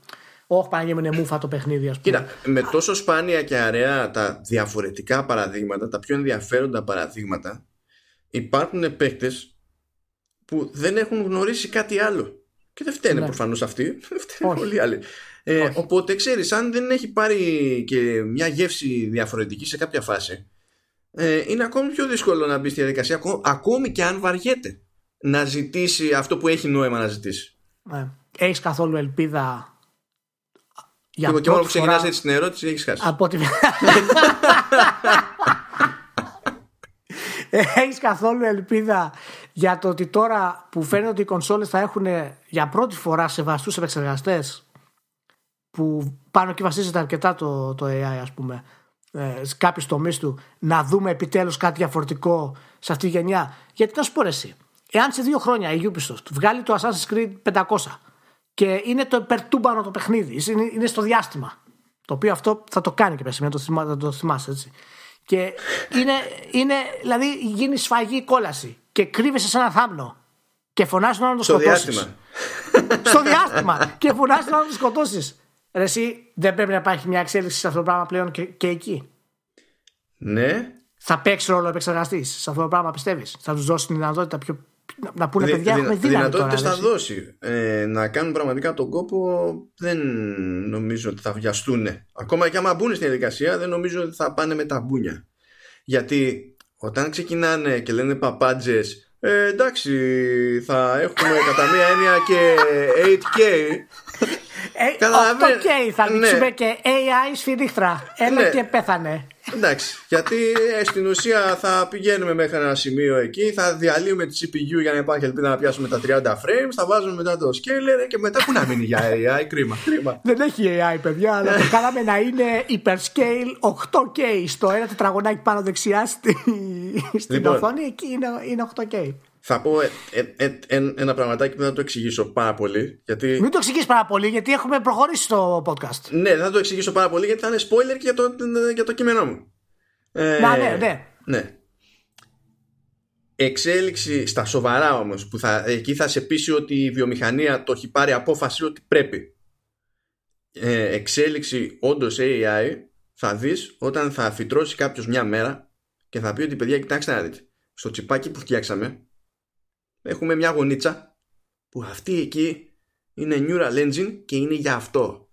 Όχι, Παναγία μου μούφα το παιχνίδι, ας πούμε. Κοίτα, με τόσο σπάνια και αρέα τα διαφορετικά παραδείγματα, τα πιο ενδιαφέροντα παραδείγματα, υπάρχουν παίκτες που δεν έχουν γνωρίσει κάτι άλλο. Και δεν φταίνε ναι. προφανώς αυτοί, φταίνε όλοι άλλοι. Ε, οπότε ξέρεις, αν δεν έχει πάρει και μια γεύση διαφορετική σε κάποια φάση, ε, είναι ακόμη πιο δύσκολο να μπει στη διαδικασία, ακόμη και αν βαριέται να ζητήσει αυτό που έχει νόημα να ζητήσει. Ναι. Έχεις καθόλου ελπίδα. Για και, και μόνο που ξεκινάς έτσι την ερώτηση έχεις χάσει. Από τη... Έχεις καθόλου ελπίδα για το ότι τώρα που φαίνεται ότι οι κονσόλες θα έχουν για πρώτη φορά σεβαστούς επεξεργαστές που πάνω και βασίζεται αρκετά το, το AI ας πούμε ε, σε κάποιους τομείς του να δούμε επιτέλους κάτι διαφορετικό σε αυτή τη γενιά γιατί να σου πω εσύ εάν σε δύο χρόνια η Ubisoft βγάλει το Assassin's Creed 500 και είναι το υπερτούμπανο το παιχνίδι, είναι, είναι στο διάστημα. Το οποίο αυτό θα το κάνει και πέσει, να το, θυμά, το θυμάσαι έτσι. Και είναι, είναι, δηλαδή γίνει σφαγή κόλαση και κρύβεσαι σε ένα θάμνο και φωνάζει να το σκοτώσεις. Στο διάστημα. στο διάστημα. και φωνάζει να το σκοτώσεις. εσύ δεν πρέπει να υπάρχει μια εξέλιξη σε αυτό το πράγμα πλέον και, και εκεί. Ναι. Θα παίξει ρόλο επεξεργαστής σε αυτό το πράγμα, πιστεύεις; Θα τους δώσει τη δυνατότητα πιο να πούνε παιδιά έχουμε δύναμη Δυνατότητες θα δώσει. Ε, Να κάνουν πραγματικά τον κόπο Δεν νομίζω ότι θα βιαστούν Ακόμα και άμα μπουν στην διαδικασία Δεν νομίζω ότι θα πάνε με τα μπούνια. Γιατί όταν ξεκινάνε Και λένε παπάντζες ε, εντάξει, θα έχουμε κατά μία έννοια και 8K. Ε, 8K θα δείξουμε ναι. και AI σφυρίχτρα. Ένα ναι. και πέθανε. Εντάξει, γιατί ε, στην ουσία θα πηγαίνουμε μέχρι ένα σημείο εκεί, θα διαλύουμε τη CPU για να υπάρχει ελπίδα να πιάσουμε τα 30 frames, θα βάζουμε μετά το scaler και μετά που να μείνει για AI, κρίμα, κρίμα. Δεν έχει AI παιδιά, αλλά το κάναμε να είναι hyperscale 8K στο ένα τετραγωνάκι πάνω δεξιά στη, στην λοιπόν, οθόνη, εκεί είναι, είναι 8K. Θα πω ε, ε, ε, ένα πραγματάκι που θα το εξηγήσω πάρα πολύ. Γιατί... Μην το εξηγήσει πάρα πολύ, γιατί έχουμε προχωρήσει στο podcast. Ναι, θα το εξηγήσω πάρα πολύ, γιατί θα είναι spoiler και για το, για το κείμενό μου. Ε, Μα, ναι, ναι. ναι. Εξέλιξη στα σοβαρά όμως που θα, εκεί θα σε πείσει ότι η βιομηχανία το έχει πάρει απόφαση ότι πρέπει ε, εξέλιξη όντως AI θα δεις όταν θα φυτρώσει κάποιος μια μέρα και θα πει ότι παιδιά κοιτάξτε να δείτε στο τσιπάκι που φτιάξαμε έχουμε μια γωνίτσα που αυτή εκεί είναι neural engine και είναι για αυτό.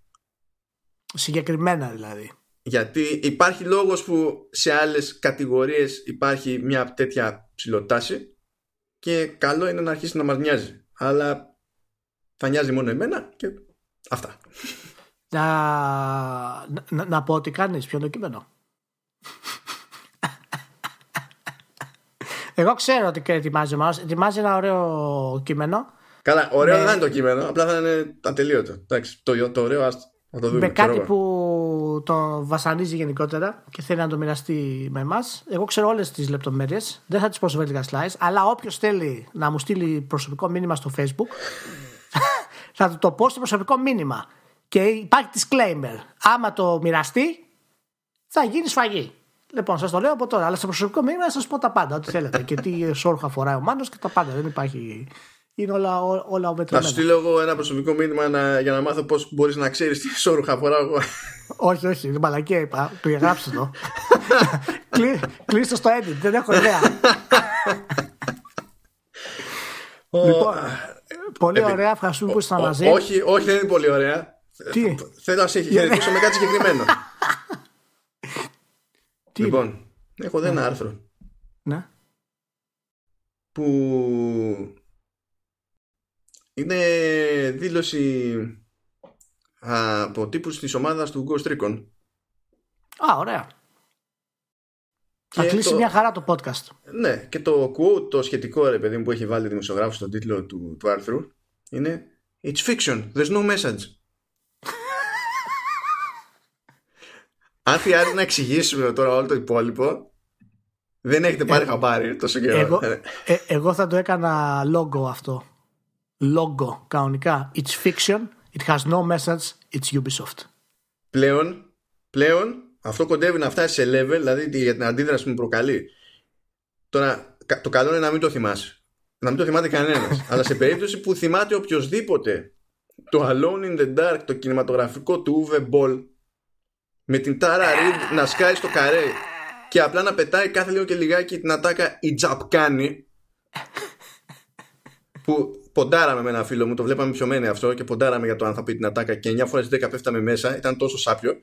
Συγκεκριμένα δηλαδή. Γιατί υπάρχει λόγος που σε άλλες κατηγορίες υπάρχει μια τέτοια ψηλοτάση και καλό είναι να αρχίσει να μας νοιάζει. Αλλά θα νοιάζει μόνο εμένα και αυτά. Να, να, να πω ότι κάνεις ποιο είναι το κείμενο. Εγώ ξέρω ότι ετοιμάζει ο Ετοιμάζει ένα ωραίο κείμενο. Καλά, ωραίο δεν είναι το κείμενο. Απλά θα είναι ατελείωτο. Εντάξει, το, το ωραίο άστο. Να το δούμε, με κάτι που τον βασανίζει γενικότερα και θέλει να το μοιραστεί με εμάς. Εγώ ξέρω όλες τις λεπτομέρειες. Δεν θα τις πω σε slides. Αλλά όποιος θέλει να μου στείλει προσωπικό μήνυμα στο Facebook, θα του το πω στο προσωπικό μήνυμα. Και υπάρχει disclaimer. Άμα το μοιραστεί, θα γίνει σφαγή. Λοιπόν, σας το λέω από τώρα. Αλλά στο προσωπικό μήνυμα θα σας πω τα πάντα. Ό,τι θέλετε. και τι σόρχα φοράει ο Μάνος και τα πάντα. Δεν υπάρχει. Είναι όλα, όλα Θα σου στείλω εγώ ένα προσωπικό μήνυμα να, για να μάθω πώς μπορείς να ξέρεις τι σόρχα φοράω εγώ. όχι, όχι. Είναι μαλακία είπα. Του γράψτε το. Κλείστε στο edit. Δεν έχω ιδέα. λοιπόν, πολύ ωραία. Ευχαριστούμε που ήσασταν μαζί. Όχι, όχι, δεν είναι πολύ ωραία. Τι; Θέλω να σε χαιρετήσω με κάτι συγκεκριμένο. Τι λοιπόν, έχω δει ένα ναι. άρθρο. Ναι. Που είναι δήλωση από τύπους της ομάδας του Ghost Recon. Α, ωραία. Θα κλείσει μια χαρά το podcast. Ναι, και το quote το σχετικό ρε παιδί μου που έχει βάλει δημοσιογράφος στον τίτλο του, του άρθρου είναι It's fiction, there's no message. Αν χρειάζεται να εξηγήσουμε τώρα όλο το υπόλοιπο, δεν έχετε πάρει ε, χαμπάρι τόσο καιρό. Εγώ, ε, εγώ θα το έκανα λόγο αυτό. Λόγο, κανονικά. It's fiction, it has no message, it's Ubisoft. Πλέον, πλέον αυτό κοντεύει να φτάσει σε level, δηλαδή για την αντίδραση που μου προκαλεί. Τώρα, το καλό είναι να μην το θυμάσαι. Να μην το θυμάται κανένας. αλλά σε περίπτωση που θυμάται οποιοδήποτε το Alone in the Dark, το κινηματογραφικό του Uwe Boll, με την Τάρα Reid να σκάει στο καρέ και απλά να πετάει κάθε λίγο και λιγάκι την ατάκα η Τζαπκάνη που ποντάραμε με ένα φίλο μου, το βλέπαμε πιωμένοι αυτό και ποντάραμε για το αν θα πει την ατάκα και 9 φορές 10 πέφταμε μέσα, ήταν τόσο σάπιο.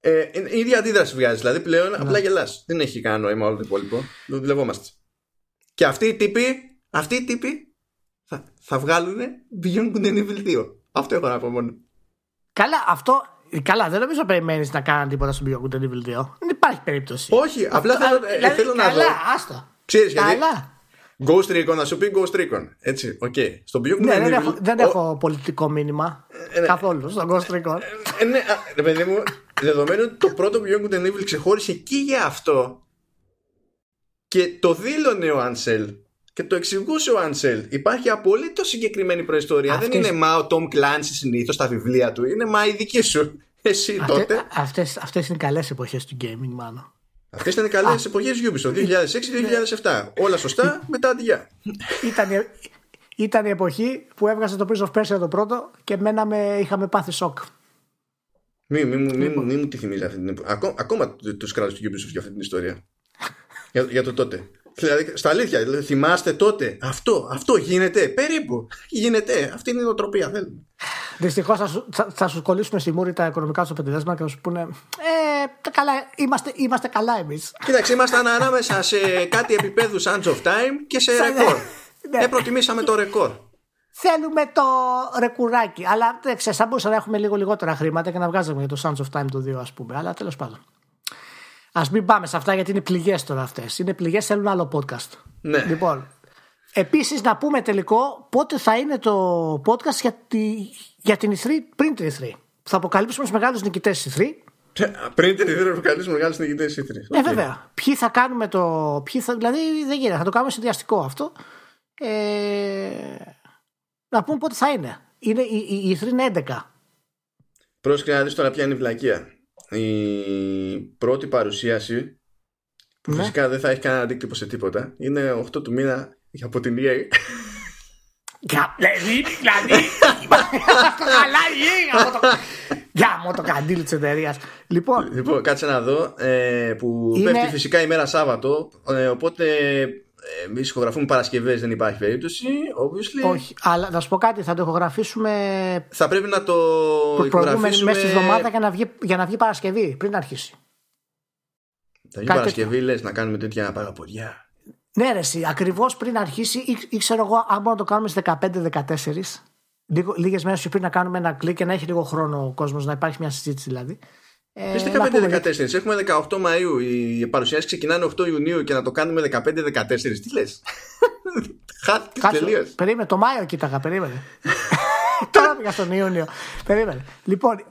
Ε, η ίδια αντίδραση βγάζει, δηλαδή πλέον ναι. απλά γελάς. Δεν έχει κανένα νόημα όλο το υπόλοιπο. Δουλευόμαστε. Και αυτοί οι τύποι, αυτοί οι τύποι θα, θα βγάλουν Beyond Good and Evil 2. Αυτό έχω να πω μόνο. Καλά, αυτό Καλά, δεν νομίζω περιμένεις να κάνουν τίποτα στο Beyond Good and Evil 2. Δεν υπάρχει περίπτωση. Όχι, απλά θέλω, ε, δηλαδή, θέλω να καλά, δω. Άστο. Ξέρεις γιατί; Καλά. Ghost Recon, να σου πει Ghost Recon. Έτσι, OK. Okay. Στο Beyond ναι, δεν, έχω, δεν έχω πολιτικό μήνυμα ε, ναι. καθόλου στο Ghost Recon. Ε, ναι, ρε παιδί μου, δεδομένου ότι το πρώτο Beyond Good and Evil ξεχώρισε και για αυτό και το δήλωνε ο Ansel και το εξηγούσε ο Άνσελ. Υπάρχει απολύτως συγκεκριμένη προϊστορία. Αυτές... Δεν είναι μα ο Τόμ Κλάνσι συνήθως στα βιβλία του. Είναι μα η δική σου. Εσύ Αυτέ, τότε. Αυτές, αυτές είναι καλές εποχές του gaming, μάλλον. Αυτές ήταν οι καλές εποχές Ubisoft. 2006-2007. Όλα σωστά, μετά αντιγεια. Ήταν, ήταν η εποχή που έβγαζε το Prince of Persia το πρώτο και μέναμε, είχαμε πάθει σοκ. Μην μη, μη, μη, μη, μου τη θυμίζει αυτή την εποχή. Ακόμα, ακόμα τους κράτους του Ubisoft για αυτή την ιστορία. για, για το τότε. Δηλαδή, στα αλήθεια, δηλαδή, θυμάστε τότε. Αυτό, αυτό γίνεται. Περίπου. Γίνεται. Αυτή είναι η νοοτροπία. Δυστυχώς θα, σου, θα, θα σου κολλήσουμε στη μούρη τα οικονομικά σου πεντεδέσμα και θα σου πούνε Ε, καλά, είμαστε, είμαστε καλά εμείς. Κοίταξε, ήμασταν ανάμεσα σε κάτι επίπεδους Sands of Time και σε ρεκόρ. Ναι. Ε, προτιμήσαμε το ρεκόρ. Θέλουμε το ρεκουράκι. Αλλά δεν ξέρω, θα μπορούσαμε να έχουμε λίγο λιγότερα χρήματα και να βγάζουμε για το Sands of Time το 2, ας πούμε. Αλλά τέλος πάντων. Α μην πάμε σε αυτά γιατί είναι πληγές τώρα αυτές. Είναι πληγές, θέλουν άλλο podcast. Ναι. Λοιπόν, επίσης να πούμε τελικό πότε θα είναι το podcast για, τη, για την E3 πριν την E3. Θα αποκαλύψουμε του μεγάλους νικητές της E3. Πριν την E3 θα αποκαλύψουμε μεγάλους νικητές της E3. Ναι, βέβαια. Ποιοι θα κάνουμε το. Ποιοι θα, δηλαδή δεν γίνεται. Θα το κάνουμε συνδυαστικό αυτό. Ε, να πούμε πότε θα είναι. είναι η, η, η E3 είναι 11. Πρόσεχε να δεις τώρα ποια είναι η βλακεία η πρώτη παρουσίαση που ναι. φυσικά δεν θα έχει κανένα αντίκτυπο σε τίποτα είναι 8 του μήνα από την EA Δηλαδή, δηλαδή, το καλά η Για μου το καντήλ της εταιρείας. Λοιπόν, λοιπόν, κάτσε να δω. Ε, που πέφτει φυσικά ημέρα Σάββατο. Ε, οπότε Εμείς ηχογραφούμε Παρασκευές, δεν υπάρχει περίπτωση. Obviously. Όχι, αλλά να σου πω κάτι, θα το ηχογραφήσουμε. Θα πρέπει να το ηχογραφήσουμε. μέσα στη εβδομάδας για να, βγει, για να βγει Παρασκευή, πριν αρχίσει. Θα βγει Παρασκευή, λες να κάνουμε τέτοια παραποδιά. Ναι, ρε, ακριβώς πριν αρχίσει, ή, ή, ξέρω εγώ, αν μπορούμε να το κάνουμε στις 15-14. λίγες μέρες πριν να κάνουμε ένα κλικ και να έχει λίγο χρόνο ο κόσμος, να υπάρχει μια συζήτηση δηλαδή. Ε, 15-14. Έχουμε 18 Μαου. Οι παρουσιάσει ξεκινάνε 8 Ιουνίου και να το κάνουμε 15-14. Τι λες; Χάθηκε τελείως. Περίμενε, το Μάιο κοίταγα, περίμενε. Τώρα πήγα στον Ιούνιο. Περίμενε. Λοιπόν,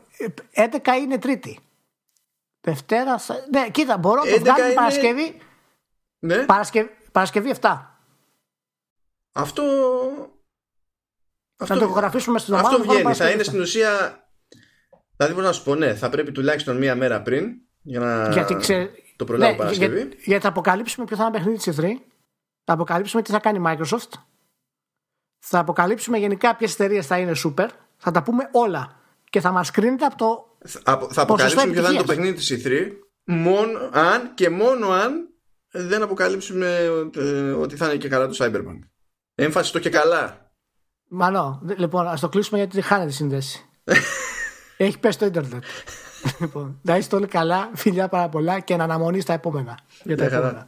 11 είναι Τρίτη. Δευτέρα. Ναι, κοίτα, μπορώ να το βγάλω είναι... Παρασκευή. Ναι. Παρασκευή, Παρασκευή 7. Αυτό. Αυτό... Να το γραφήσουμε στην ομάδα. Αυτό βγαίνει. Θα είναι στην ουσία. Δηλαδή, μπορώ να σου πω, ναι, θα πρέπει τουλάχιστον μία μέρα πριν για να γιατί ξε... το προλάβω ναι, Παρασκευή. Για, γιατί θα αποκαλύψουμε ποιο θα είναι παιχνίδι της E3. Θα αποκαλύψουμε τι θα κάνει η Microsoft. Θα αποκαλύψουμε γενικά ποιες εταιρείες θα είναι super. Θα τα πούμε όλα. Και θα μας κρίνετε από το. Θα, θα αποκαλύψουμε ποιο θα είναι το παιχνίδι της E3. Μόνο αν και μόνο αν δεν αποκαλύψουμε ε, ότι θα είναι και καλά το Cyberpunk. Έμφαση στο και καλά. Μανώ. Λοιπόν, ας το κλείσουμε γιατί χάνεται η σύνδεση. Έχει πέσει το Ιντερνετ. λοιπόν, να είστε όλοι καλά, φιλιά πάρα πολλά και να αναμονή στα επόμενα. Για τα επόμενα.